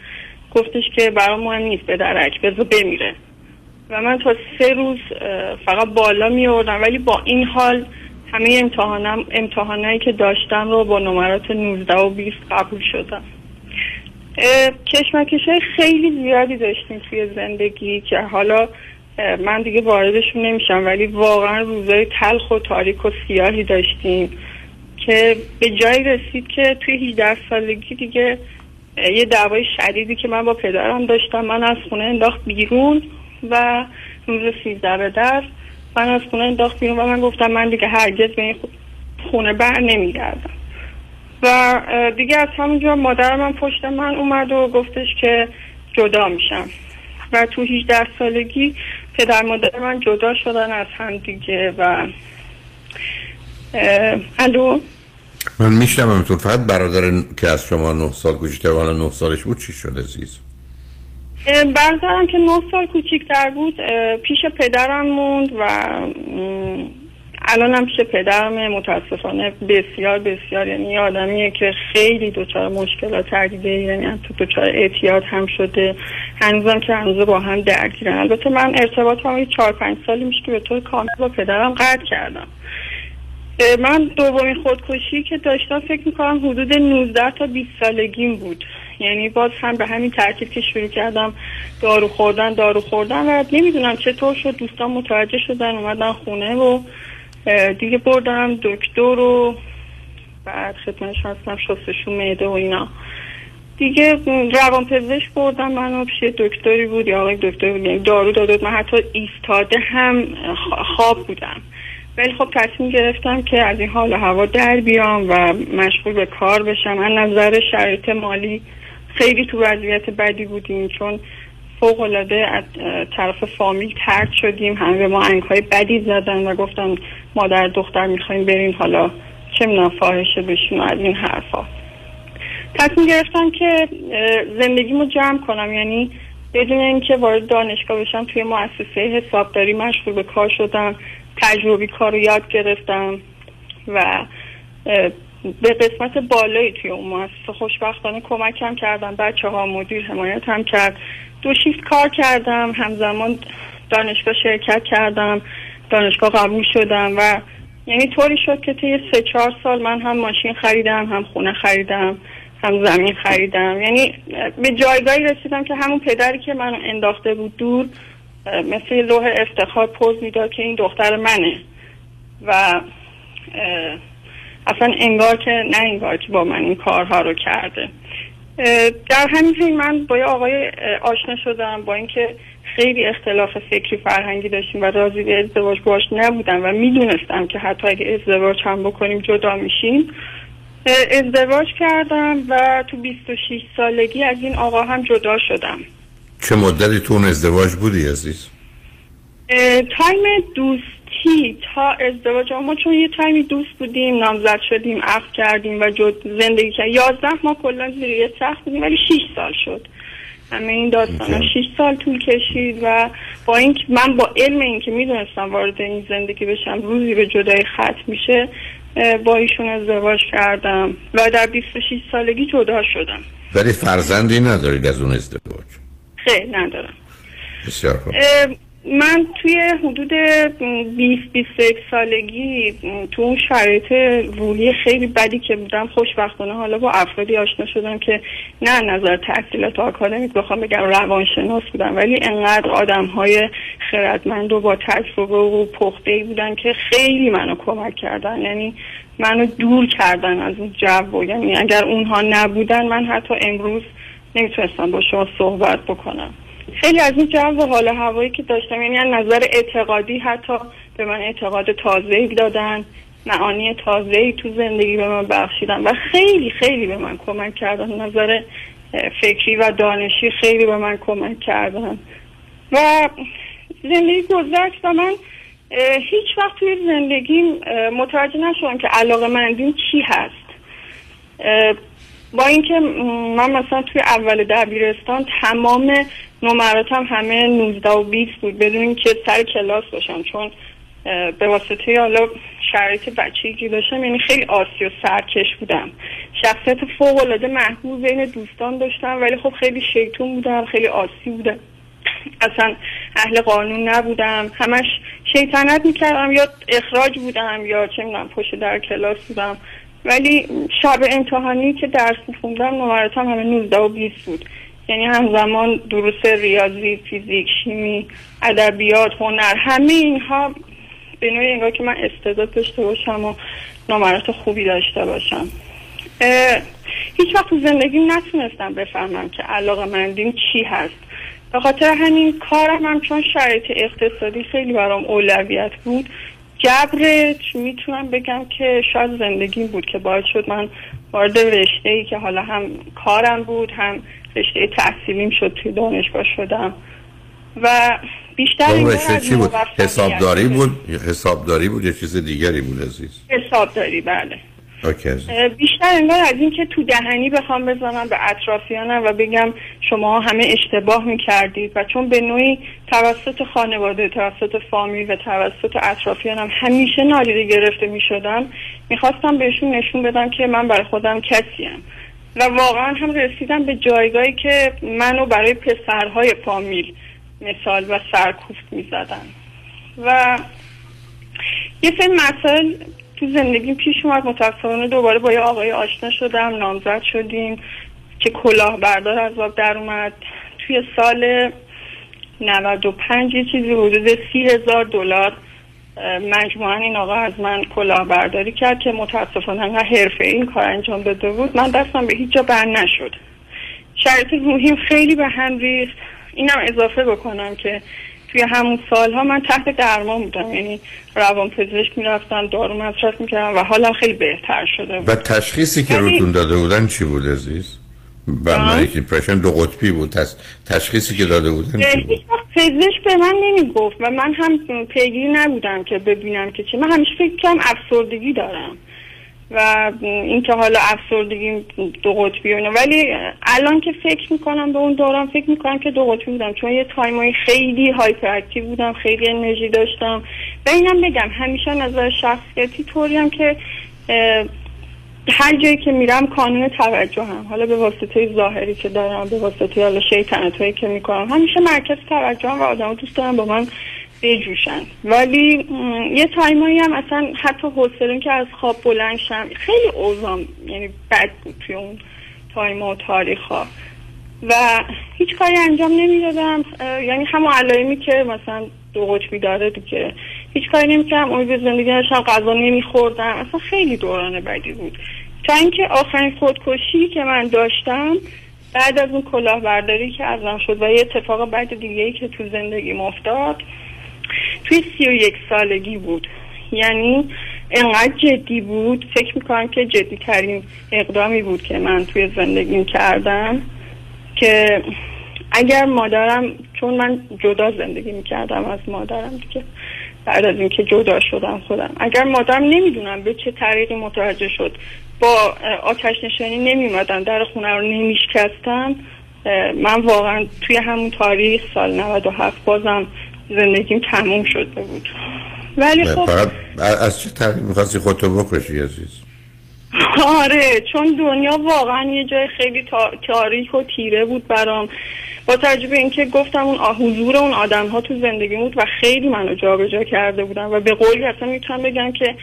Speaker 27: گفتش که برای مهم نیست به درک بذار بمیره. و من تا سه روز فقط بالا می آوردم ولی با این حال همه امتحانم امتحانایی که داشتم رو با نمرات 19 و 20 قبول شدم. کشمکش های خیلی زیادی داشتیم توی زندگی که حالا من دیگه واردشون نمیشم ولی واقعا روزای تلخ و تاریک و سیاهی داشتیم که به جایی رسید که توی 18 سالگی دیگه یه دعوای شدیدی که من با پدرم داشتم من از خونه انداخت بیرون و روز 13 به در من از خونه انداخت بیرون و من گفتم من دیگه هرگز به این خونه بر نمیگردم. و دیگه از همونجا مادر من پشت من اومد و گفتش که جدا میشم. و تو 18 سالگی پدر مادر من جدا شدن از هم دیگه و الو؟
Speaker 2: من میشنم تو فقط برادر که از شما نه سال کوچیکتر والا نه سالش بود چی شده عزیز؟
Speaker 27: برادرم که نه سال کوچیکتر بود پیش پدرم موند و الان هم پیش پدرم متاسفانه بسیار بسیار یعنی آدمیه که خیلی دچار مشکلات دیده یعنی تو دچار اعتیاد هم شده. هنوزم که هنوز با هم درگیرن. البته من ارتباط هم چهار پنج سالی میشه که به طور کامل با پدرم قطع کردم. من دومین خودکشی که داشتم فکر می‌کنم حدود 19 تا 20 سالگیم بود. یعنی باز هم به همین ترتیب که شروع کردم دارو خوردن دارو خوردن و نمی‌دونم چطور شد. دوستان متوجه شدن اومدن خونه و دیگه بردم دکتر و بعد خدمتش هستم شستشو معده و اینا. دیگه روان پزشک بردم من پیش دکتری بود یا آقای دکتری بود یعنی دارو بود. من حتی ایستاده هم خواب بودم. ولی خب تصمیم گرفتم که از این حال هوا در بیام و مشغول به کار بشم. من نظر شرایط مالی خیلی تو وضعیت بدی بودیم چون فوق العاده از طرف فامیل ترد شدیم. همه به ما انگ های بدی زدن و گفتن مادر دختر می‌خوایم بریم حالا. چه می‌دونم فاحشه بشیم از این حرفا. تصمیم گرفتم که زندگیمو جمع کنم. یعنی بدون اینکه وارد دانشگاه بشم توی مؤسسه حسابداری مشغول به کار شدم. تجربی کار رو یاد گرفتم و به قسمت بالایی توی اون مؤسسه خوشبختانه کمکم کردم. بچه ها مدیر حمایت هم کرد. دو شیفت کار کردم همزمان دانشگاه شرکت کردم دانشگاه قبول شدم و یعنی طوری شد که طی سه چهار سال من هم ماشین خریدم هم خونه خریدم هم زمین خریدم. یعنی به جایگاهی رسیدم که همون پدری که منو انداخته بود دور مثل لوح افتخار پوز می‌داد که این دختر منه. و اصلا انگار که نه انگار که با من این کارها رو کرده. در همین حین من با یه آقای آشنا شدم با اینکه خیلی اختلاف فکری فرهنگی داشتیم و راضی به ازدواج باش نبودم و می‌دونستم که حتی اگه ازدواج هم بکنیم جدا میشیم. ازدواج کردم و تو 26 سالگی از این آقا هم جدا شدم.
Speaker 2: چه مدتی تو اون ازدواج بودی عزیز؟
Speaker 27: تایم دوستی تا ازدواج ما چون یه تایمی دوست بودیم نامزد شدیم عقد کردیم و جد زندگی کردیم. یازده ما کلا زیر یه سخت بودیم ولی 6 سال شد. همه این داستان 6 سال طول کشید و با اینکه من با علم اینکه می‌دونستم وارد این زندگی بشم روزی به جدایی ختم میشه با ایشون ازدواج کردم و در 26 سالگی جدا شدم.
Speaker 2: ولی فرزندی ندارید از اون ازدواج؟
Speaker 27: خیلی ندارم.
Speaker 2: بسیار خوب.
Speaker 27: من توی حدود 20 21 سالگی تو اون شرایط روحی خیلی بدی که بودم خوشبختانه حالا با افرادی آشنا شدم که نه نظر تحصیلات آکادمیک بخوام بگم روانشناس بودن ولی انقدر آدم های خردمند و با تجربه و پخته بودن که خیلی منو کمک کردن. یعنی منو دور کردن از اون جو. یعنی اگر اونها نبودن من حتی امروز نمی‌تونستم با شما صحبت بکنم. خیلی از این جو و حال هوایی که داشتم یعنی از نظر اعتقادی حتی به من اعتقاد تازه دادن معانی تازه تو زندگی به من بخشیدن و خیلی خیلی به من کمک کردن. نظر فکری و دانشی خیلی به من کمک کردن. و زندگی گذشت و من هیچ وقت توی زندگیم اه، متوجه نشدم که علاقه مندیم چی هست. با اینکه من مثلا توی اول دبیرستان تمام نمراتم همه 19 و 20 بود بدون اینکه سر کلاس باشم چون به واسطه حالا شرایط بچگی داشتم یعنی خیلی آسی و سرکش بودم. شخصیت فوق العاده محبوب بین دوستان داشتم ولی خب خیلی شیطون بودم خیلی آسی بودم. اصلا اهل قانون نبودم. همش شیطنت می‌کردم یا اخراج بودم یا چه می‌دونم پشت در کلاس بودم. ولی شب امتحانی که درس میخوندم نمراتم همه 19 و 20 بود. یعنی همزمان دروس ریاضی فیزیک شیمی ادبیات هنر همه اینها به نوعی انگار که من استعداد داشته باشم و نمرات خوبی داشته باشم. هیچ وقت تو زندگیم نتونستم بفهمم که علاقه مندیم چی هست. به خاطر همین کارم هم چون شرایط اقتصادی خیلی برام اولویت بود جبرش می‌تونم بگم که شاید زندگیم بود که باعث شد من وارد رشته ای که حالا هم کارم بود هم رشته تحصیلیم شد توی دانشگاه شدم. و بیشتر انگار
Speaker 2: رشته چی بود؟ حسابداری بود؟ حسابداری بود یا چیز دیگری بود عزیز؟
Speaker 27: حسابداری بله. بیشتر انگار از این که تو دهنی بخوام بزنم به اطرافیانم و بگم شما همه اشتباه می‌کردید و چون به نوعی توسط خانواده توسط فامیل و توسط اطرافیانم همیشه نادیده گرفته می‌شدم می‌خواستم بهشون نشون بدم که من برای خودم کسیم و واقعا هم رسیدم به جایگاهی که منو برای پسرهای فامیل مثال و سرکوفت می‌زدن. و یه سری مسائل تو زندگیم پیش اومد. متاسفانه دوباره با یه آقای آشنا شدم. نامزد شدیم که کلاه بردار از آب در اومد. توی سال 95 یه چیزی حدود سی هزار دلار مجموعا این آقا از من کلاهبرداری کرد که متاسفانه انقدر حرفه این کار انجام داده بود. من دستم به هیچ جا بر نشد. شرط روحیم خیلی به هم ریخت. اینم اضافه بکنم که توی همون سالها من تحت درمان بودم. یعنی روان پزشک می‌رفتم دارو مصرف می‌کردم و حالم خیلی بهتر شده بود.
Speaker 2: و تشخیصی که روتون داده بودن چی بود عزیز؟ برنامه depression دو قطبی بود. تس... تشخیصی که داده بودن
Speaker 27: پزشک به من نمی‌گفت و من هم پیگیری نبودم که ببینم که چی. من همیشه فکر کنم افسردگی دارم. و اینکه حالا افسردگی دو قطبی. ولی الان که فکر می‌کنم به اون دوران فکر می‌کنم که دو قطبی بودم. چون یه time ایی خیلی hyperactive بودم خیلی انرژی داشتم. و اینم بگم همیشه نظر شخصیتی طوریم که هر جایی که میرم کانون توجهم. حالا به واسطه ظاهری که دارم به واسطه حالا شیطنت هایی که می‌کنم همیشه مرکز توجهم و آدم دوست دارم با من بجوشن ولی یه time ایی هم اصلا حتی حوصله که از خواب بلند شم خیلی اوضاعم یعنی بد بود توی اون time ا و تاریخ ها و هیچ کاری انجام نمی‌دادم. یعنی همون علائمی که مثلا دو قطبی داره دیگه. هیچ کاری نمی‌کردم. امید به زندگی داشتم غذا نمیخوردم. اصلا خیلی دوران بدی بود. تا اینکه آخرین خودکشی که من داشتم بعد از اون کلاهبرداری که ازم شد و یه اتفاق بعد دیگه ای که تو زندگی افتاد توی سی و یک سالگی بود. یعنی انقدر جدی بود. فکر می‌کنم که جدی ترین اقدامی بود که من توی زندگیم کردم که اگر مادرم چون من جدا زندگی می‌کردم از مادرم دیگه بعد از اینکه جدا شدم خودم. اگر مادرم نمی‌دونم به چه طریقی متوجه شد با آتش نشانی نمیمدن در خونه رو نمیشکستم من واقعا توی همون تاریخ سال 97 بازم زندگیم تموم شده بود. ولی خب
Speaker 2: فقط از چه طریق می‌خواستی خودتو بکشی عزیز؟
Speaker 27: آره چون دنیا واقعا یه جای خیلی تا- تاریک و تیره بود برام. با توجه به اینکه گفتم اون حضور اون آدم ها تو زندگی بود و خیلی منو جابجا کرده بودم و به قولی اصلا می‌تونم بگم که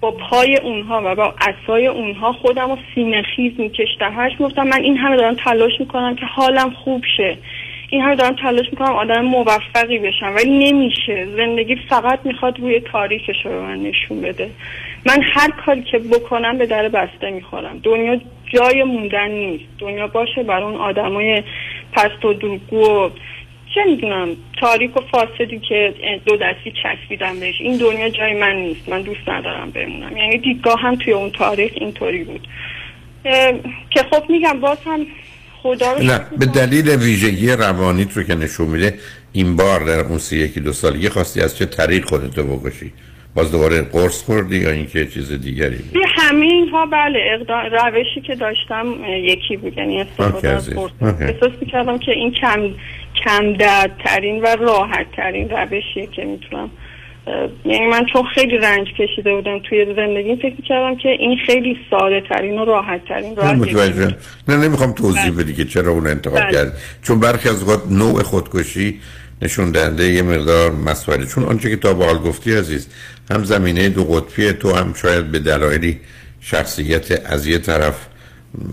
Speaker 27: با پای اونها و با اسای اونها خودم رو سینه خیز میکشتم. هرچی گفتم من این همه دارم تلاش می‌کنم که حالم خوب شه. این همه دارم تلاش می‌کنم آدم موفقی بشم ولی نمیشه. زندگی فقط می‌خواد روی تاریخش رو من نشون بده. من هر کاری که بکنم به در بسته می‌خورم. دنیا جای موندن نیست. دنیا باشه بر اون آدمای پست و دروگو و چه می‌دونم تاریک و فاسدی که دو دستی چسبیدم بهش. این دنیا جای من نیست. من دوست ندارم بمونم. یعنی دیدگاه هم توی اون تاریخ اینطوری بود. که خب میگم باز هم خدا رو
Speaker 2: نه به دلیل ویژگی روانیت رو که نشون میده این بار در اون سی یکی دو سالگی خواستی از چه طریق خودتو بکشی باز دوباره قرص خوردی یا اینکه چیز دیگری بود
Speaker 27: توی همه اینها بله اقدام روشی که داشتم یکی بود یعنی استفاده از. قرص. احساس می‌کردم که این کم کم دردترین و راحت ترین روشیه که می‌تونم یعنی من چون خیلی رنج کشیده بودم توی زندگی فکر می‌کردم که این خیلی ساده ترین و راحت ترین
Speaker 2: من
Speaker 27: راه
Speaker 2: متوجه نه نمی‌خوام توضیح
Speaker 27: بله.
Speaker 2: بدی که چرا اون انتخاب
Speaker 27: بله.
Speaker 2: کرد چون برخی از اوقات نوع خودکشی نشون دهنده یه مقدار مسئله. چون آنچه که تا به حال گفتی عزیز هم زمینه دو قطبی تو هم شاید به دلایلی شخصیت از یه طرف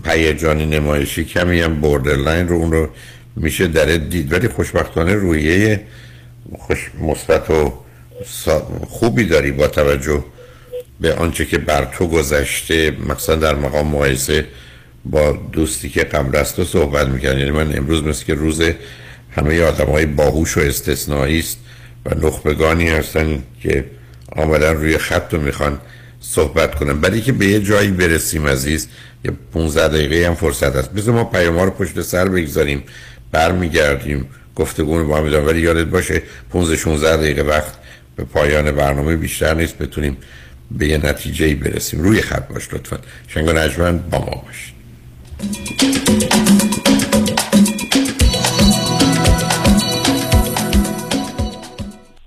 Speaker 2: هیجانی نمایشی کمی هم borderline رو اون رو میشه در دید. ولی خوشبختانه رویه خوش مثبت و خوبی داری با توجه به آنچه که بر تو گذشته مثلا در مقام مقایسه با دوستی که قبل از صحبت می‌کرد یعنی من امروز مثل که روز همه آدم های باهوش و استثنایی است و نخبگانی هستن که آمدن روی خط رو می‌خوان صحبت کنن. برای که به یه جایی برسیم عزیز یه 15 دقیقه هم فرصت هست بذار ما پیام رو پشت سر بگذاریم برمیگردیم گفتگو با هم. ولی یادت باشه 15 16 دقیقه وقت به پایان برنامه بیشتر نیست بتونیم به یه نتیجه برسیم. روی خط باش لطفا. شنگ نجمن با ما باش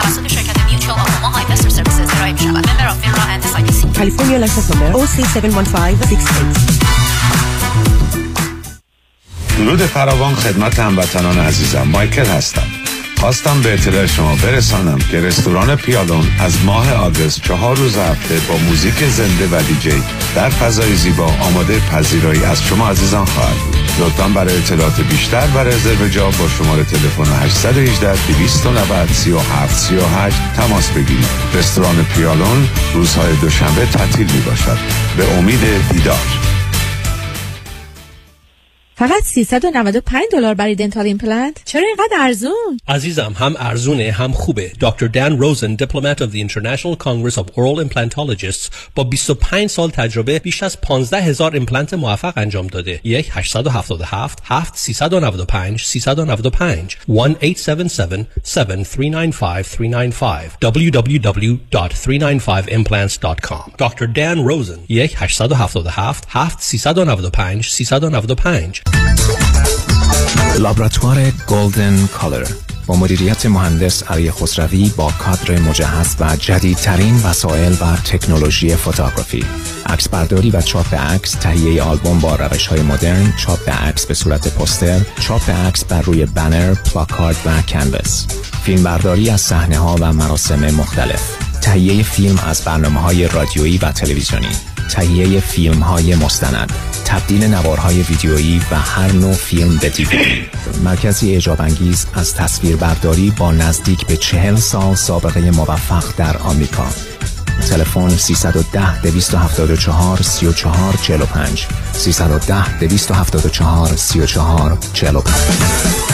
Speaker 28: توسط شرکت.
Speaker 29: California license number OC71568
Speaker 30: درود فراوان خدمت هموطنان عزیزم. مایکل هستم. خواستم به اطلاع شما برسانم که رستوران پیالون از ماه آگست چهار روز هفته با موزیک زنده و دیجی در فضای زیبا آماده پذیرایی از شما عزیزان خواهد بود. لطفا برای اطلاعات بیشتر و رزرو جا با شماره تلفن 818 290 37 38 تماس بگیرید. رستوران پیالون روزهای دوشنبه تعطیل می باشد به امید دیدار.
Speaker 31: فقط 395 دلار برای dental implant؟ چرا اینقدر ارزون؟
Speaker 32: عزیزم هم ارزونه هم خوبه. دکتر دان روزن Diplomate of the International Congress of Oral Implantologists با 25 سال تجربه بیش از 15 هزار ایمپلنت موفق انجام داده. یک 877 7 395 395 1 877 7395 395 www.395implants.com دکتر دان روزن یک 877 7 395 395
Speaker 33: لابراتوار Golden Color. با مدیریت مهندس علی خسروی با کادر مجهز و جدیدترین وسایل و تکنولوژی photography. عکس برداری و چاپ عکس تهیه آلبوم با روش های مدرن چاپ عکس به صورت پوستر چاپ عکس بر روی بنر پلاکارد و canvas فیلم برداری از صحنه ها و مراسم مختلف. تهیه فیلم از برنامه های رادیویی و تلویزیونی. تهیه فیلم های مستند تبدیل نوارهای ویدیویی و هر نوع فیلم به دیویدی مرکزی اعجاب انگیز از تصویر برداری با نزدیک به چهل سال سابقه موفق در آمریکا. تلفن 310 274 34 45 310 274 34 45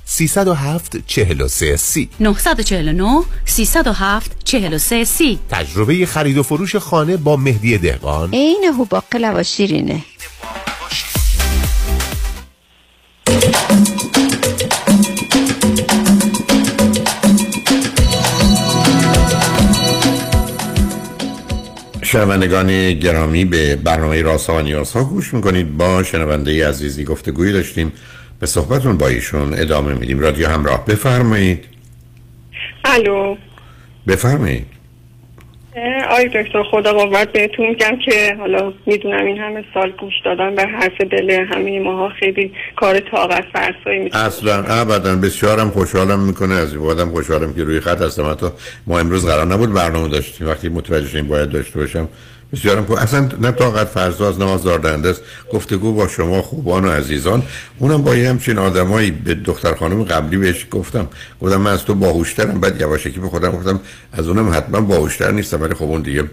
Speaker 13: 307 43 سی.
Speaker 28: 949 307 43 سی.
Speaker 13: تجربه خرید و فروش خانه با مهدی دهقان.
Speaker 29: عین هوباقلا و شیرینه.
Speaker 2: شنوندگان گرامی به برنامه راسا و نیازها گوش می‌کنید. با شنونده عزیزی گفتگویی داشتیم. به صحبتون با ایشون ادامه میدیم. رادیو همراه بفرمایید.
Speaker 27: الو.
Speaker 2: بفرمایید.
Speaker 27: آی دکتر خدا قوت بهتون میگم که حالا می‌دونم این همه سال گوش دادن به حرف دل همه ماها خیلی کار طاقت فرسایی میشه
Speaker 2: اصلا ابدا. بسیارم خوشحالم می‌کنه از این بادم خوشحالم که روی خط هستم. حتی ما امروز قرار نبود برنامه داشتیم. وقتی متوجه شدیم باید داشته باشم بسیارم خوب. اصلا نه طاقت فرزاز نه آزاردهنده است. گفتگو با شما خوبان و عزیزان. اونم با یه همچین آدمایی به دختر خانم قبلی بهش گفتم. گفتم من از تو باهوشترم بعد یواشکی به خودم گفتم از اونم حتما باهوشتر نیستم ولی خب اون دیگه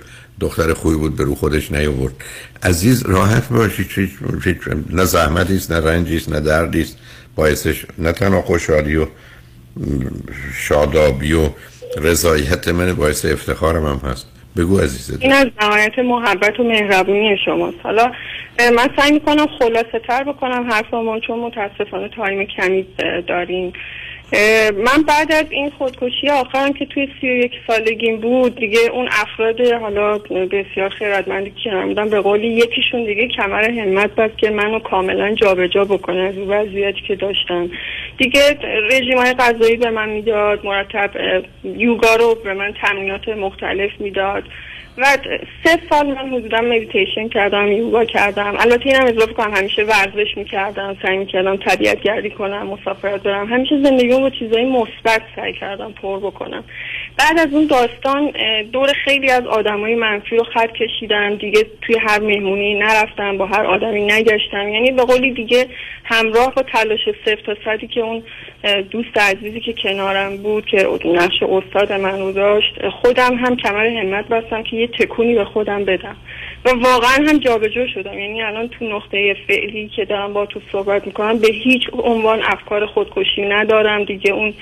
Speaker 2: دختر خوبی بود به رو خودش نیاورد. عزیز راحت هیچ نه زحمتی است نه رنجی است نه دردی است. باعثش نه تنها خوشحالی و شادابی و رضایت من باعث افتخارم هم هست. بگو عزیزت
Speaker 27: این از نهایت محبت و مهربونی شماست حالا من سعی می‌کنم خلاصه تر بکنم حرفمون چون متاسفانه تایم کمی داریم. من بعد از این خودکشی آخرم که توی سی و یک سالگیم بود دیگه اون افراد حالا بسیار خیرتمندی که کنار بودن به قولی یکیشون دیگه کمر همت بست که منو کاملا جابجا بکنه از وضعیتی که داشتم. دیگه رژیم های غذایی به من می‌داد مرتب یوگا رو به من تمرینات مختلف می‌داد. و سه سال من حدودا مدیتیشن کردم یوگا کردم. البته اینم اضافه کنم همیشه ورزش می‌کردم سعی می‌کردم طبیعت گردی کنم مسافرت برم. همیشه زندگیمو با چیزای مثبت سعی کردم پر بکنم. بعد از اون داستان دور خیلی از آدمای منفی رو خط کشیدم. دیگه توی هر مهمونی نرفتم با هر آدمی نگشتم. یعنی به قولی دیگه همراه با تلاش صفر تا صدی که اون دوست عزیزی که کنارم بود که نقش استاد من رو داشت خودم هم کمر همت بستم که یه تکونی به خودم بدم. و واقعا هم جابجا شدم. یعنی الان تو نقطه فعلی که دارم با تو صحبت می‌کنم به هیچ عنوان افکار خودکشی ندارم. دیگه اون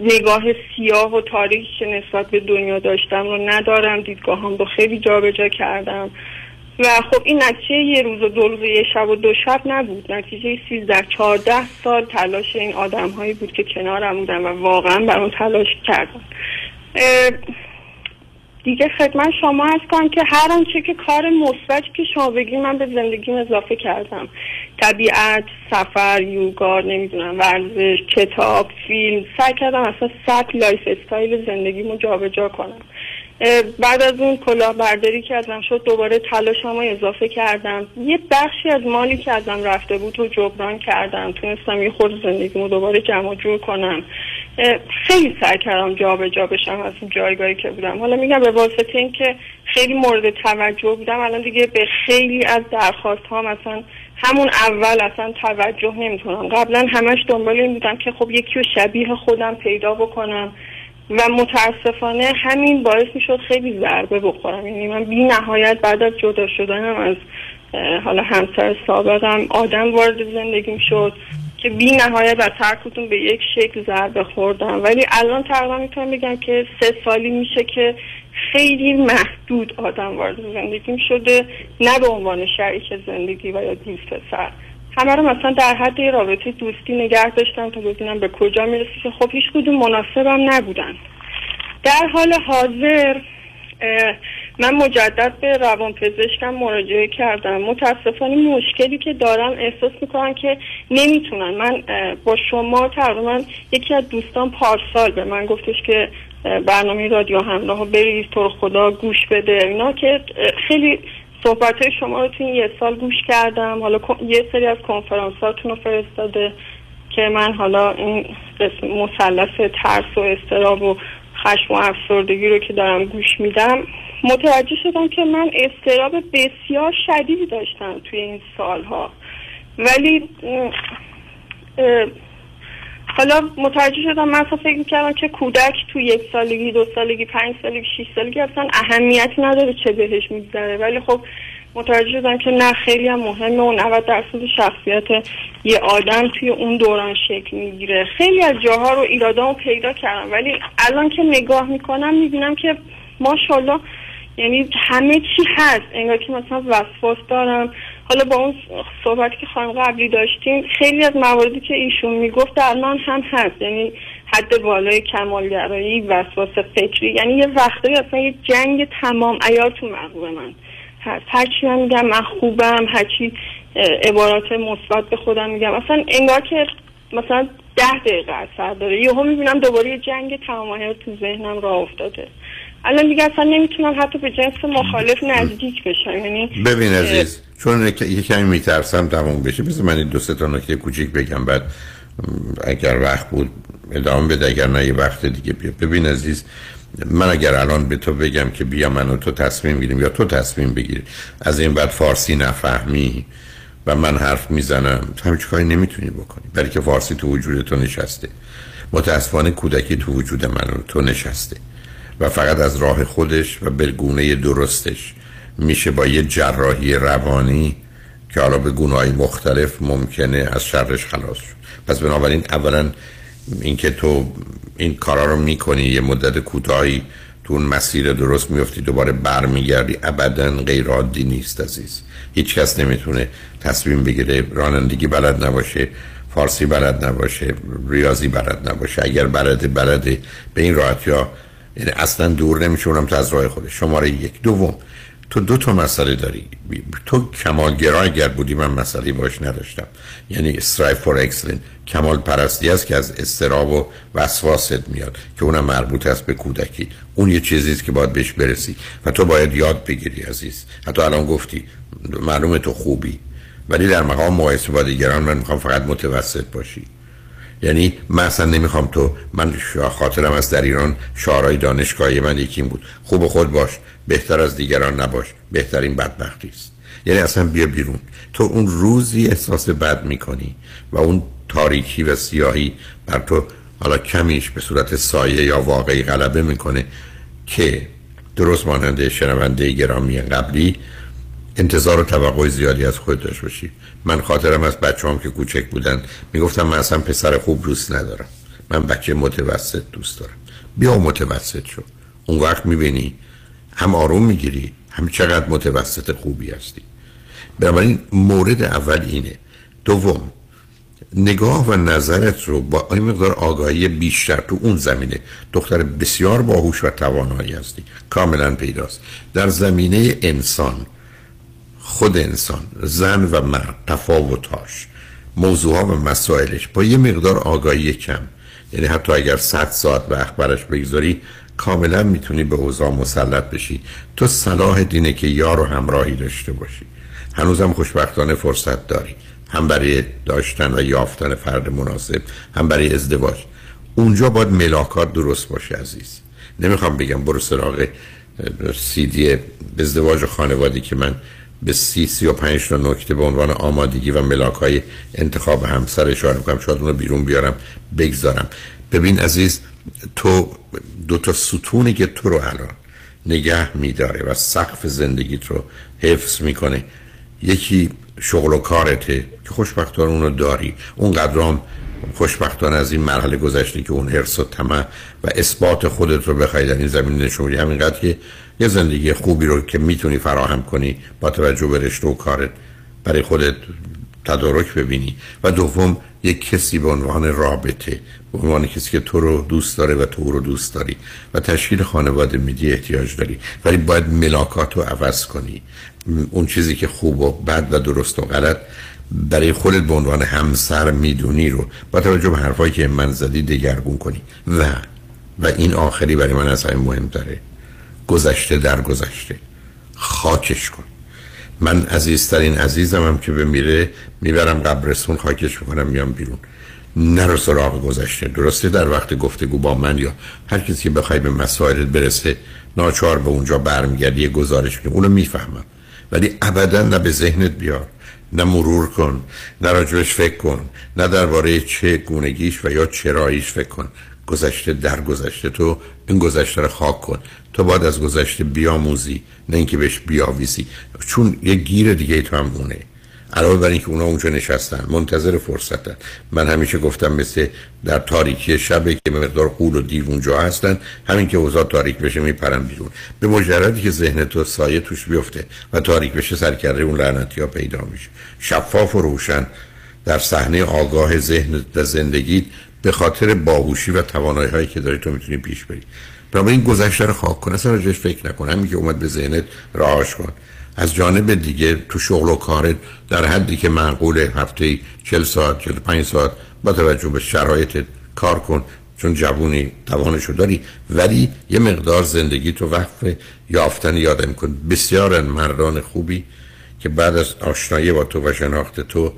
Speaker 27: نگاه سیاه و تاریکی که نسبت به دنیا داشتم رو ندارم. دیدگاهام رو خیلی جابجا کردم. و خب این نتیجه یه روز و دو روز و یه شب و دو شب نبود. نتیجه سیزده چهارده سال تلاش این آدم هایی بود که کنارم بودن و واقعا بر اون تلاش کردم اه، دیگه خدمت شما عرض کنم که هر آنچه که کار مثبتی که شما بگی من به زندگیم اضافه کردم. طبیعت سفر یوگا نمی‌دونم ورزش کتاب فیلم سعی کردم اصلا سبک lifestyle زندگیمو جابجا کنم. بعد از اون کلاهبرداری که ازم شد دوباره تلاشمو اضافه کردم. یه بخشی از مالی که ازم رفته بود رو جبران کردم. تونستم یه خورده زندگیمو دوباره جمع و جور کنم. خیلی سعی کردم جابجا بشم از اون جایگاهی که بودم. حالا میگم به واسطه اینکه خیلی مورد توجه بودم الان دیگه به خیلی از درخواست ها مثلا همون اول اصلا توجه نمی‌تونم. قبلا همش دنبال این بودم که خب یکی رو شبیه خودم پیدا بکنم. و متاسفانه همین باعث می‌شد خیلی ضربه بخورم. یعنی من بی نهایت بعد از جدا شدنم از حالا همسر سابقم آدم وارد زندگیم شد که بی نهایت هر کدوم به یک شکل ضربه خوردم. ولی الان تقریبا می‌تونم بگم که سه سالی میشه که خیلی محدود آدم وارد زندگیم شده نه به عنوان شریک زندگی و یا دوست پسر. همه رو مثلا در حد رابطه دوستی نگه داشتم تا ببینم به کجا می‌رسه. که خب هیچ کدوم مناسبم نبودن. در حال حاضر من مجدد به روان پزشکم مراجعه کردم. متاسفانه مشکلی که دارم احساس می‌کنم که نمی‌تونن. من با شما تقریبا یکی از دوستان پارسال به من گفتش که برنامه رادیو همراه رو برید تو خدا گوش بده. اینا که خیلی صحبت های شما رو تو این یه سال گوش کردم. حالا یه سری از کنفرانساتون رو فرستاده که من حالا این قسم مثلث ترس و استراب و خشم و افسردگی رو که دارم گوش میدم متوجه شدم که من استراب بسیار شدیدی داشتم توی این سالها. ولی حالا متوجه شدم من اصلا فکر می‌کردم که کودک تو یک سالگی دو سالگی پنج سالگی شیش سالگی اصلا اهمیتی نداره چه بهش میگذره. ولی خب متوجه شدم که نه خیلی هم مهمه. و 90 درصد شخصیت یه آدم توی اون دوران شکل می‌گیره. خیلی از جاها رو ایرادامو پیدا کردم. ولی الان که نگاه می‌کنم می‌بینم که ماشاءالله یعنی همه چی هست. انگار که مثلا وسواس دارم. حالا با اون صحبتی که خانم قبلی داشتیم خیلی از مواردی که ایشون می‌گفت در من هم هست. یعنی حد بالای کمالگرایی وسواس فکری. یعنی یه وقتایی اصلا یه جنگ تمام عیار تو مغز من هست. هرچی من میگم من خوبم. هرچی عبارات مثبت به خودم میگم. اصلا انگار که مثلا ده دقیقه اثر داره. یهو می‌بینم دوباره یه جنگ تمام عیار تو ذهنم راه افتاده. الان دیگه اصلا نمی‌تونم حتی به جنس مخالف نزدیک بشم. یعنی
Speaker 2: ببین عزیز چون یه کمی میترسم تموم بشه. بذار من این دو سه تا نکته کوچیک بگم بعد اگر وقت بود ادامه بده اگر نه یه وقت دیگه بیا. ببین عزیز من اگر الان به تو بگم که بیا من و تو تصمیم بگیریم یا تو تصمیم بگیری از این بعد فارسی نفهمی و من حرف می‌زنم تو همین کاری نمی‌تونی بکنی. برای که فارسی تو وجود تو نشسته. متاسفانه کودکی تو وجود من و تو نشسته. و فقط از راه خودش و بالگونه درستش میشه با یه جراحی روانی که حالا به گونه مختلف ممکنه از شرش خلاص شد. پس بنابراین اولا اینکه تو این کارا رو می‌کنی یه مدت کوتاهی تو اون مسیر درست میفتی دوباره برمیگردی ابدا غیر عادی نیست عزیز. هیچ کس نمی‌تونه تصمیم بگیره رانندگی بلد نباشه فارسی بلد نباشه ریاضی بلد نباشه. اگر بلد بلده. به این راحتی ها یعنی اصلا دور نمیشه اونم تو از راه خودش. شماره یک. دوم تو دو تا مسئله داری. تو کمالگرا اگر بودی من مسئله باش نداشتم. یعنی strive فور اکسلن کمال پرستی است که از استراب و وسواست میاد که اونم مربوط است به کودکی. اون یه چیزیست که باید بهش برسی و تو باید یاد بگیری عزیز. حتی الان گفتی معلومه تو خوبی. ولی در مقام مقایسه با دیگران من می‌خوام فقط متوسط باشی. یعنی من اصلا نمی‌خوام تو من خاطرم از در ایران شعارهای دانشگاهی من یکی بود. خوب خود باش بهتر از دیگران نباش بهترین بدبختی است. یعنی اصلا بیا بیرون. تو اون روزی احساس بد می‌کنی و اون تاریکی و سیاهی بر تو حالا کمیش به صورت سایه یا واقعی غلبه می‌کنه که درست ماننده شنونده گرامی قبلی انتظار و توقع زیادی از خود داشت باشی. من خاطرم از بچه هم که کوچک بودن. می‌گفتم من اصلا پسر خوب دوست ندارم. من بچه متوسط دوست دارم. بیا متوسط شو. اون وقت می‌بینی هم آروم می‌گیری هم چقدر متوسط خوبی هستی. بنابراین مورد اول اینه. دوم نگاه و نظرت رو با این مقدار آگاهی بیشتر تو اون زمینه. دختر بسیار باهوش و توانایی هستی. کاملا پیداست. در زمینه انسان خود انسان زن و مرد تفاوتاش موضوعها و مسائلش با یه مقدار آگاهی کم. یعنی حتی اگر صد ساعت به اخبارش بگذاری کاملا می‌تونی به اوضاع مسلط بشی. تو صلاح دینه که یار و همراهی داشته باشی. هنوزم خوشبختانه فرصت داری. هم برای داشتن و یافتن فرد مناسب هم برای ازدواج. اونجا باید ملاکات درست باشه عزیز. نمی‌خوام بگم برو سراغ سیدی ازدواج خانوادی که من به سی سی و پنج تا نکته به عنوان آمادگی و ملاک های انتخاب همسر اشاره می‌کنم. شاید اون رو بیرون بیارم بگذارم. ببین عزیز تو دو تا ستونی که تو رو الان نگه میداره و سقف زندگیت رو حفظ می‌کنه. یکی شغل و کارته که خوشبختانه اون رو داری. اون قدرام خوشبختانه از این مرحله گذشته که اون حرس و طمع و اثبات خودت رو بخوای در این زمین نشون همینقدر که یه زندگی خوبی رو که می‌تونی فراهم کنی با توجه به رشته و کارت برای خودت تدارک ببینی. و دوم یک کسی به عنوان رابطه به عنوان کسی که تو رو دوست داره و تو رو دوست داری و تشکیل خانواده میدی احتیاج داری. ولی باید ملاکات رو عوض کنی. اون چیزی که خوب و بد و درست و غلط برای خودت به عنوان همسر می‌دونی رو با توجه به حرفایی که من زدی دگرگون کنی. و و این آخری برای من از همه مهم داره گذشته در گذشته. خاکش کن. من عزیزترین عزیزم هم که بمیره می‌برم قبرستون خاکش می‌کنم میام بیرون. نرو سراغ گذشته. درسته در وقت گفتگو با من یا هر کسی که بخوای به مسائلت برسه ناچار به اونجا برمیگردی یه گزارش کنی اونو می‌فهمم. ولی ابدا نه به ذهنت بیار. نه مرور کن. نه راجبش فکر کن. نه درباره چه گونگیش و یا چراییش فکر کن. گذشته در گذشته تو این گذشته رو خاک کن. تو باید از گذشته بیاموزی نه اینکه بهش بیاویزی چون یه گیر دیگه تو هم مونه علاوه بر اینکه اونا اونجا نشستن منتظر فرصتن. من همیشه گفتم مثل در تاریکی شبه که مقدار قول و دیو اونجا هستن همین که اوضاع تاریک بشه میپرن بیرون. به مجردی که ذهن تو سایه توش بیفته و تاریک بشه سرکرده اون لعنتی ها پیدا میشه. شفاف و روشن در صحنه آگاه ذهن و زندگی به خاطر باهوشی و توانایی هایی که داری تو می‌تونی پیش بری. این گذشته رو خاک کن اصلا راجعش فکر نکن. همین که اومد به ذهنت راهاش کن. از جانب دیگه تو شغل و کارت در حدی که معقول هفته 40 ساعت 45 ساعت با توجه به شرایط کار کن چون جوونی توانشو داری. ولی یه مقدار زندگی تو وقف یافتن یادم کن بسیار مردان خوبی که بعد از آشنایی با تو و شناخت تو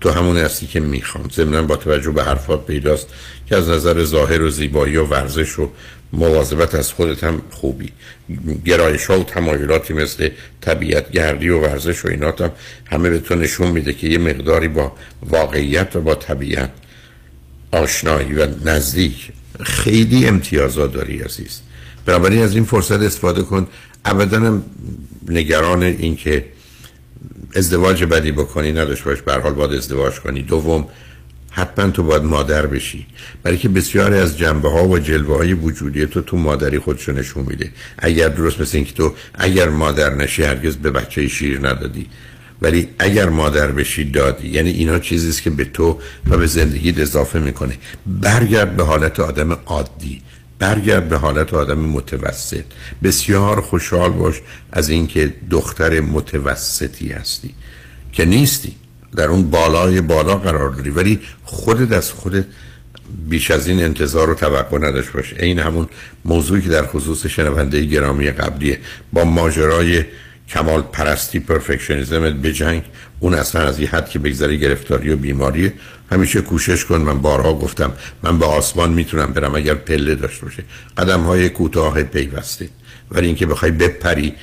Speaker 2: تو همون هستی که می‌خوام. ضمنا با توجه به حرفات پیداست که از نظر ظاهر و زیبایی و ورزش و مواظبت از خودت هم خوبی. گرایش ها و تمایلاتی مثل طبیعت گردی و ورزش و اینات هم همه به تو نشون میده که یه مقداری با واقعیت و با طبیعت آشنایی و نزدیک. خیلی امتیازات داری عزیز. بنابراین از این فرصت استفاده کن. ابدا نگران این که ازدواج بدی بکنی نداشت باش به حال باید ازدواج کنی. دوم حتما تو باید مادر بشی. برای که بسیاری از جنبه ها و جلوه های وجودی تو تو مادری خودشو نشون میده. اگر درست مثل اینکه تو اگر مادر نشی هرگز به بچه شیر ندادی. ولی اگر مادر بشی دادی. یعنی اینا چیزیست که به تو و به زندگی اضافه می‌کنه. برگرد به حالت آدم عادی. برگرد به حالت آدم متوسط. بسیار خوشحال باش از اینکه دختر متوسطی هستی. که نیستی. در اون بالای بالا قرار داری. ولی خودت از خودت بیش از این انتظار و توقع نداشت باشه این همون موضوعی که در خصوص شنونده گرامی قبلیه. با ماجرای کمال پرستی پرفکشنیزم جنگ اون اصلا از یه حد که بگذاری گرفتاری و بیماری همیشه کوشش کن من بارها گفتم من به آسمان می‌تونم برم اگر پله داشته باشه. قدم های کوتاه پیوسته ولی اینکه بخوای بپری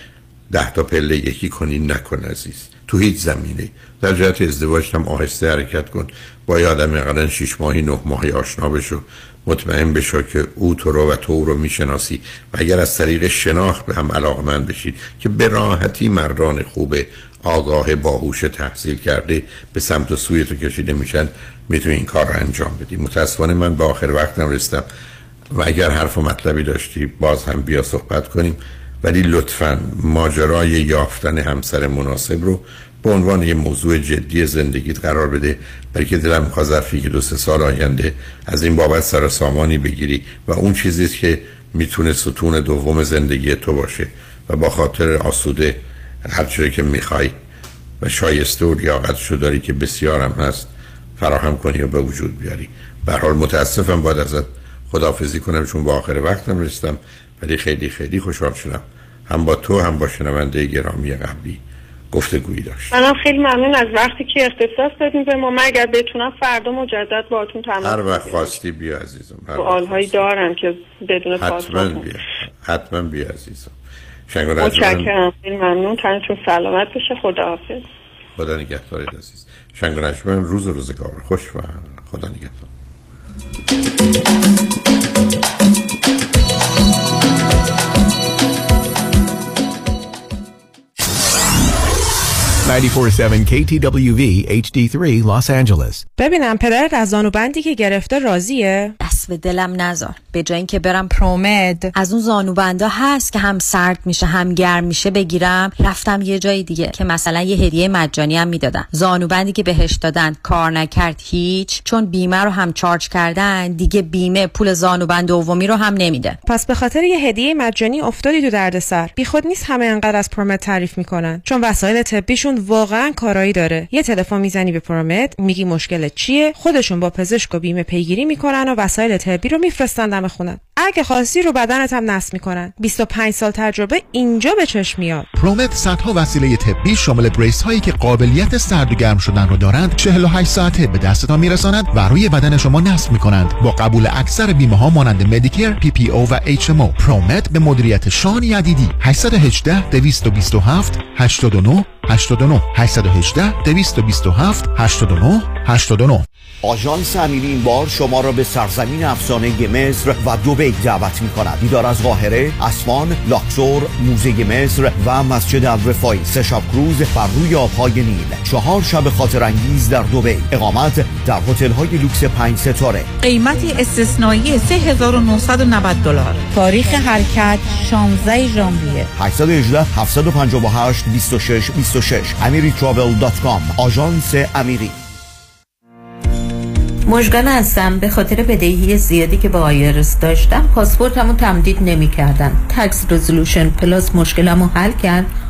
Speaker 2: ده تا پله یکی کنی نکن عزیز. تو هیچ زمینه در جهت ازدواج هم آهسته حرکت کن. با یه آدم اقلا شیش ماهی نه ماهی آشنا بشو. مطمئن بشو که او تو رو و تو رو می‌شناسی. و اگر از طریق شناخت به هم علاقمند بشید که به راحتی مردان خوب آگاه باهوش تحصیل کرده به سمت و سوی تو کشیده میشن می‌تونی این کار رو انجام بدی. متاسفانه من به آخر وقتم رسیدم. و اگر حرف و مطلبی داشتی باز هم بیا صحبت کنیم. ولی لطفا ماجرای یافتن همسر مناسب رو به عنوان یه موضوع جدی زندگیت قرار بده. برای که دلم می‌خواد ظرفی که دو سه سال آینده از این بابت سر سامانی بگیری و اون چیزی که می‌تونه ستون دوم زندگی تو باشه و با خاطر آسوده هر که می‌خوای و شایسته و لیاقتشو داری که بسیارم هست. فراهم کنی و به وجود بیاری. به حال متاسفم باید ازت خداحافظی کنم چون با آخر وقتم رسیدم ولی خیلی خیلی خوشحال شدم. هم با تو هم با شنونده گرامی قبلی گفتگویی داشت.
Speaker 27: منم خیلی ممنون از وقتی که اختصاص دادیم به ما. من اگر بتونم فردا مجدد باهاتون تماس
Speaker 2: هر وقت خواستی بیا عزیزم
Speaker 27: سوالهایی دارم که بدون
Speaker 2: حتما بیا حتما بیا عزیزم.
Speaker 27: متشکرم. خیلی ممنون. تنتون سلامت بشه خداحافظ.
Speaker 2: خدا نگهدارت عزیز شنگ من روز روزگار. خوش و خدا نگهدار.
Speaker 34: 94.7 KTWV HD3 Los Angeles.
Speaker 31: ببینم پدرت از زانوبندی که گرفته راضیه؟
Speaker 35: دست به دلم نذار به جای اینکه برم پرومد از اون زانوبندا هست که هم سرد میشه هم گرم میشه بگیرم. رفتم یه جای دیگه که مثلا یه هدیه مجانی هم می‌دادن. زانوبندی که بهش دادن کار نکرد هیچ چون بیمه رو هم چارج کردن دیگه بیمه پول زانوبند دومی رو هم نمیده.
Speaker 31: پس به خاطر یه هدیه مجانی افتادی تو دردسر. بیخود نیست همه انقدر از پرومد تعریف می‌کنن. چون وسایل طبیشون واقعا کارایی داره. یه تلفن می‌زنی به پرومد میگی مشکل چیه؟ خودشون با پزشک و بیمه پیگیری می‌کنن و وسایل طبی رو میفرستن دم خونه اگه خواستی رو بدنت هم نصب می‌کنن. 25 سال تجربه اینجا به چشم میاد.
Speaker 36: پرومت صدها وسیله طبی شامل brace هایی که قابلیت سرد و گرم شدن رو دارند 48 ساعته به دستتان میرساند و روی بدن شما نصب می‌کنند. با قبول اکثر بیمه ها مانند Medicare PPO و HMO پرومت به مدیریت شان یدیدی. 818 227 89 89 818 227 89 89
Speaker 14: آژانس امیری این بار شما را به سرزمین افسانه مصر و دوبی دعوت می کند دیدار از قاهره، اسوان، لاکسور، موزه مصر و مسجد الرفاعی سه شب کروز بر روی آبهای نیل. چهار شب خاطر انگیز در دوبی اقامت در هتل های لوکس پنج ستاره.
Speaker 31: قیمتی استثنایی 3990 دلار. تاریخ حرکت 16 ژانویه.
Speaker 14: 818 758 26 26 amiritravel.com آژانس امیری.
Speaker 37: مژگان هستم. به خاطر بدهی زیادی که با IRS داشتم پاسپورتمو تمدید نمی کردن Tax Resolution Plus مشکلمو حل کرد.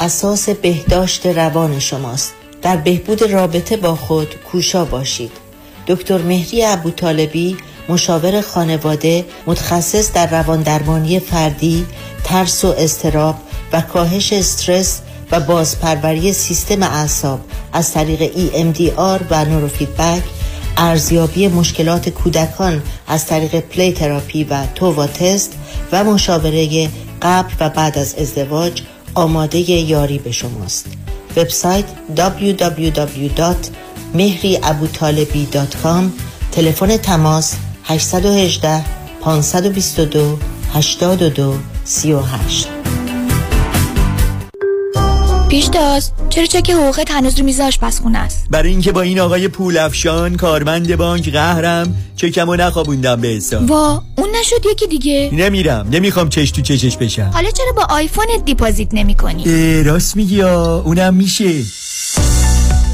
Speaker 37: اساس بهداشت روان شماست. در بهبود رابطه با خود کوشا باشید. دکتر مهری ابوطالبی مشاور خانواده متخصص در روان درمانی فردی ترس و استراب و کاهش استرس و بازپروری سیستم اعصاب از طریق EMDR و نوروفیدبک ارزیابی مشکلات کودکان از طریق پلی تراپی و تووا تست و مشاوره قبل و بعد از ازدواج آماده یاری به شماست. وبسایت www.mehriabutalebi.com تلفن تماس 818 522 82 38
Speaker 38: پیشتاز چرا چک حقوقت هنوز رو میز آشپزخونه است؟
Speaker 39: برای اینکه با این آقای پولافشان کارمند بانک قهرم چکمو نخوابوندم به حساب.
Speaker 38: وا اون نشد یکی دیگه.
Speaker 39: نمیرم نمی‌خوام چش تو چشش بشم.
Speaker 38: حالا چرا با آیفونت دیپازیت نمی کنی؟
Speaker 39: راست میگی اونم میشه.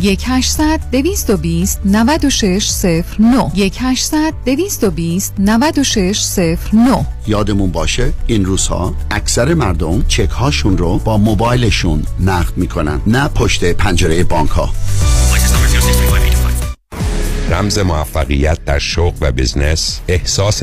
Speaker 40: 1 800 220 96 09 1 800 220 96 09
Speaker 14: یادمون باشه این روزها اکثر مردم چک هاشون رو با موبایلشون نقد می‌کنن نه پشت پنجره بانک ها
Speaker 41: رمز موفقیت در شغل و بزنس احساس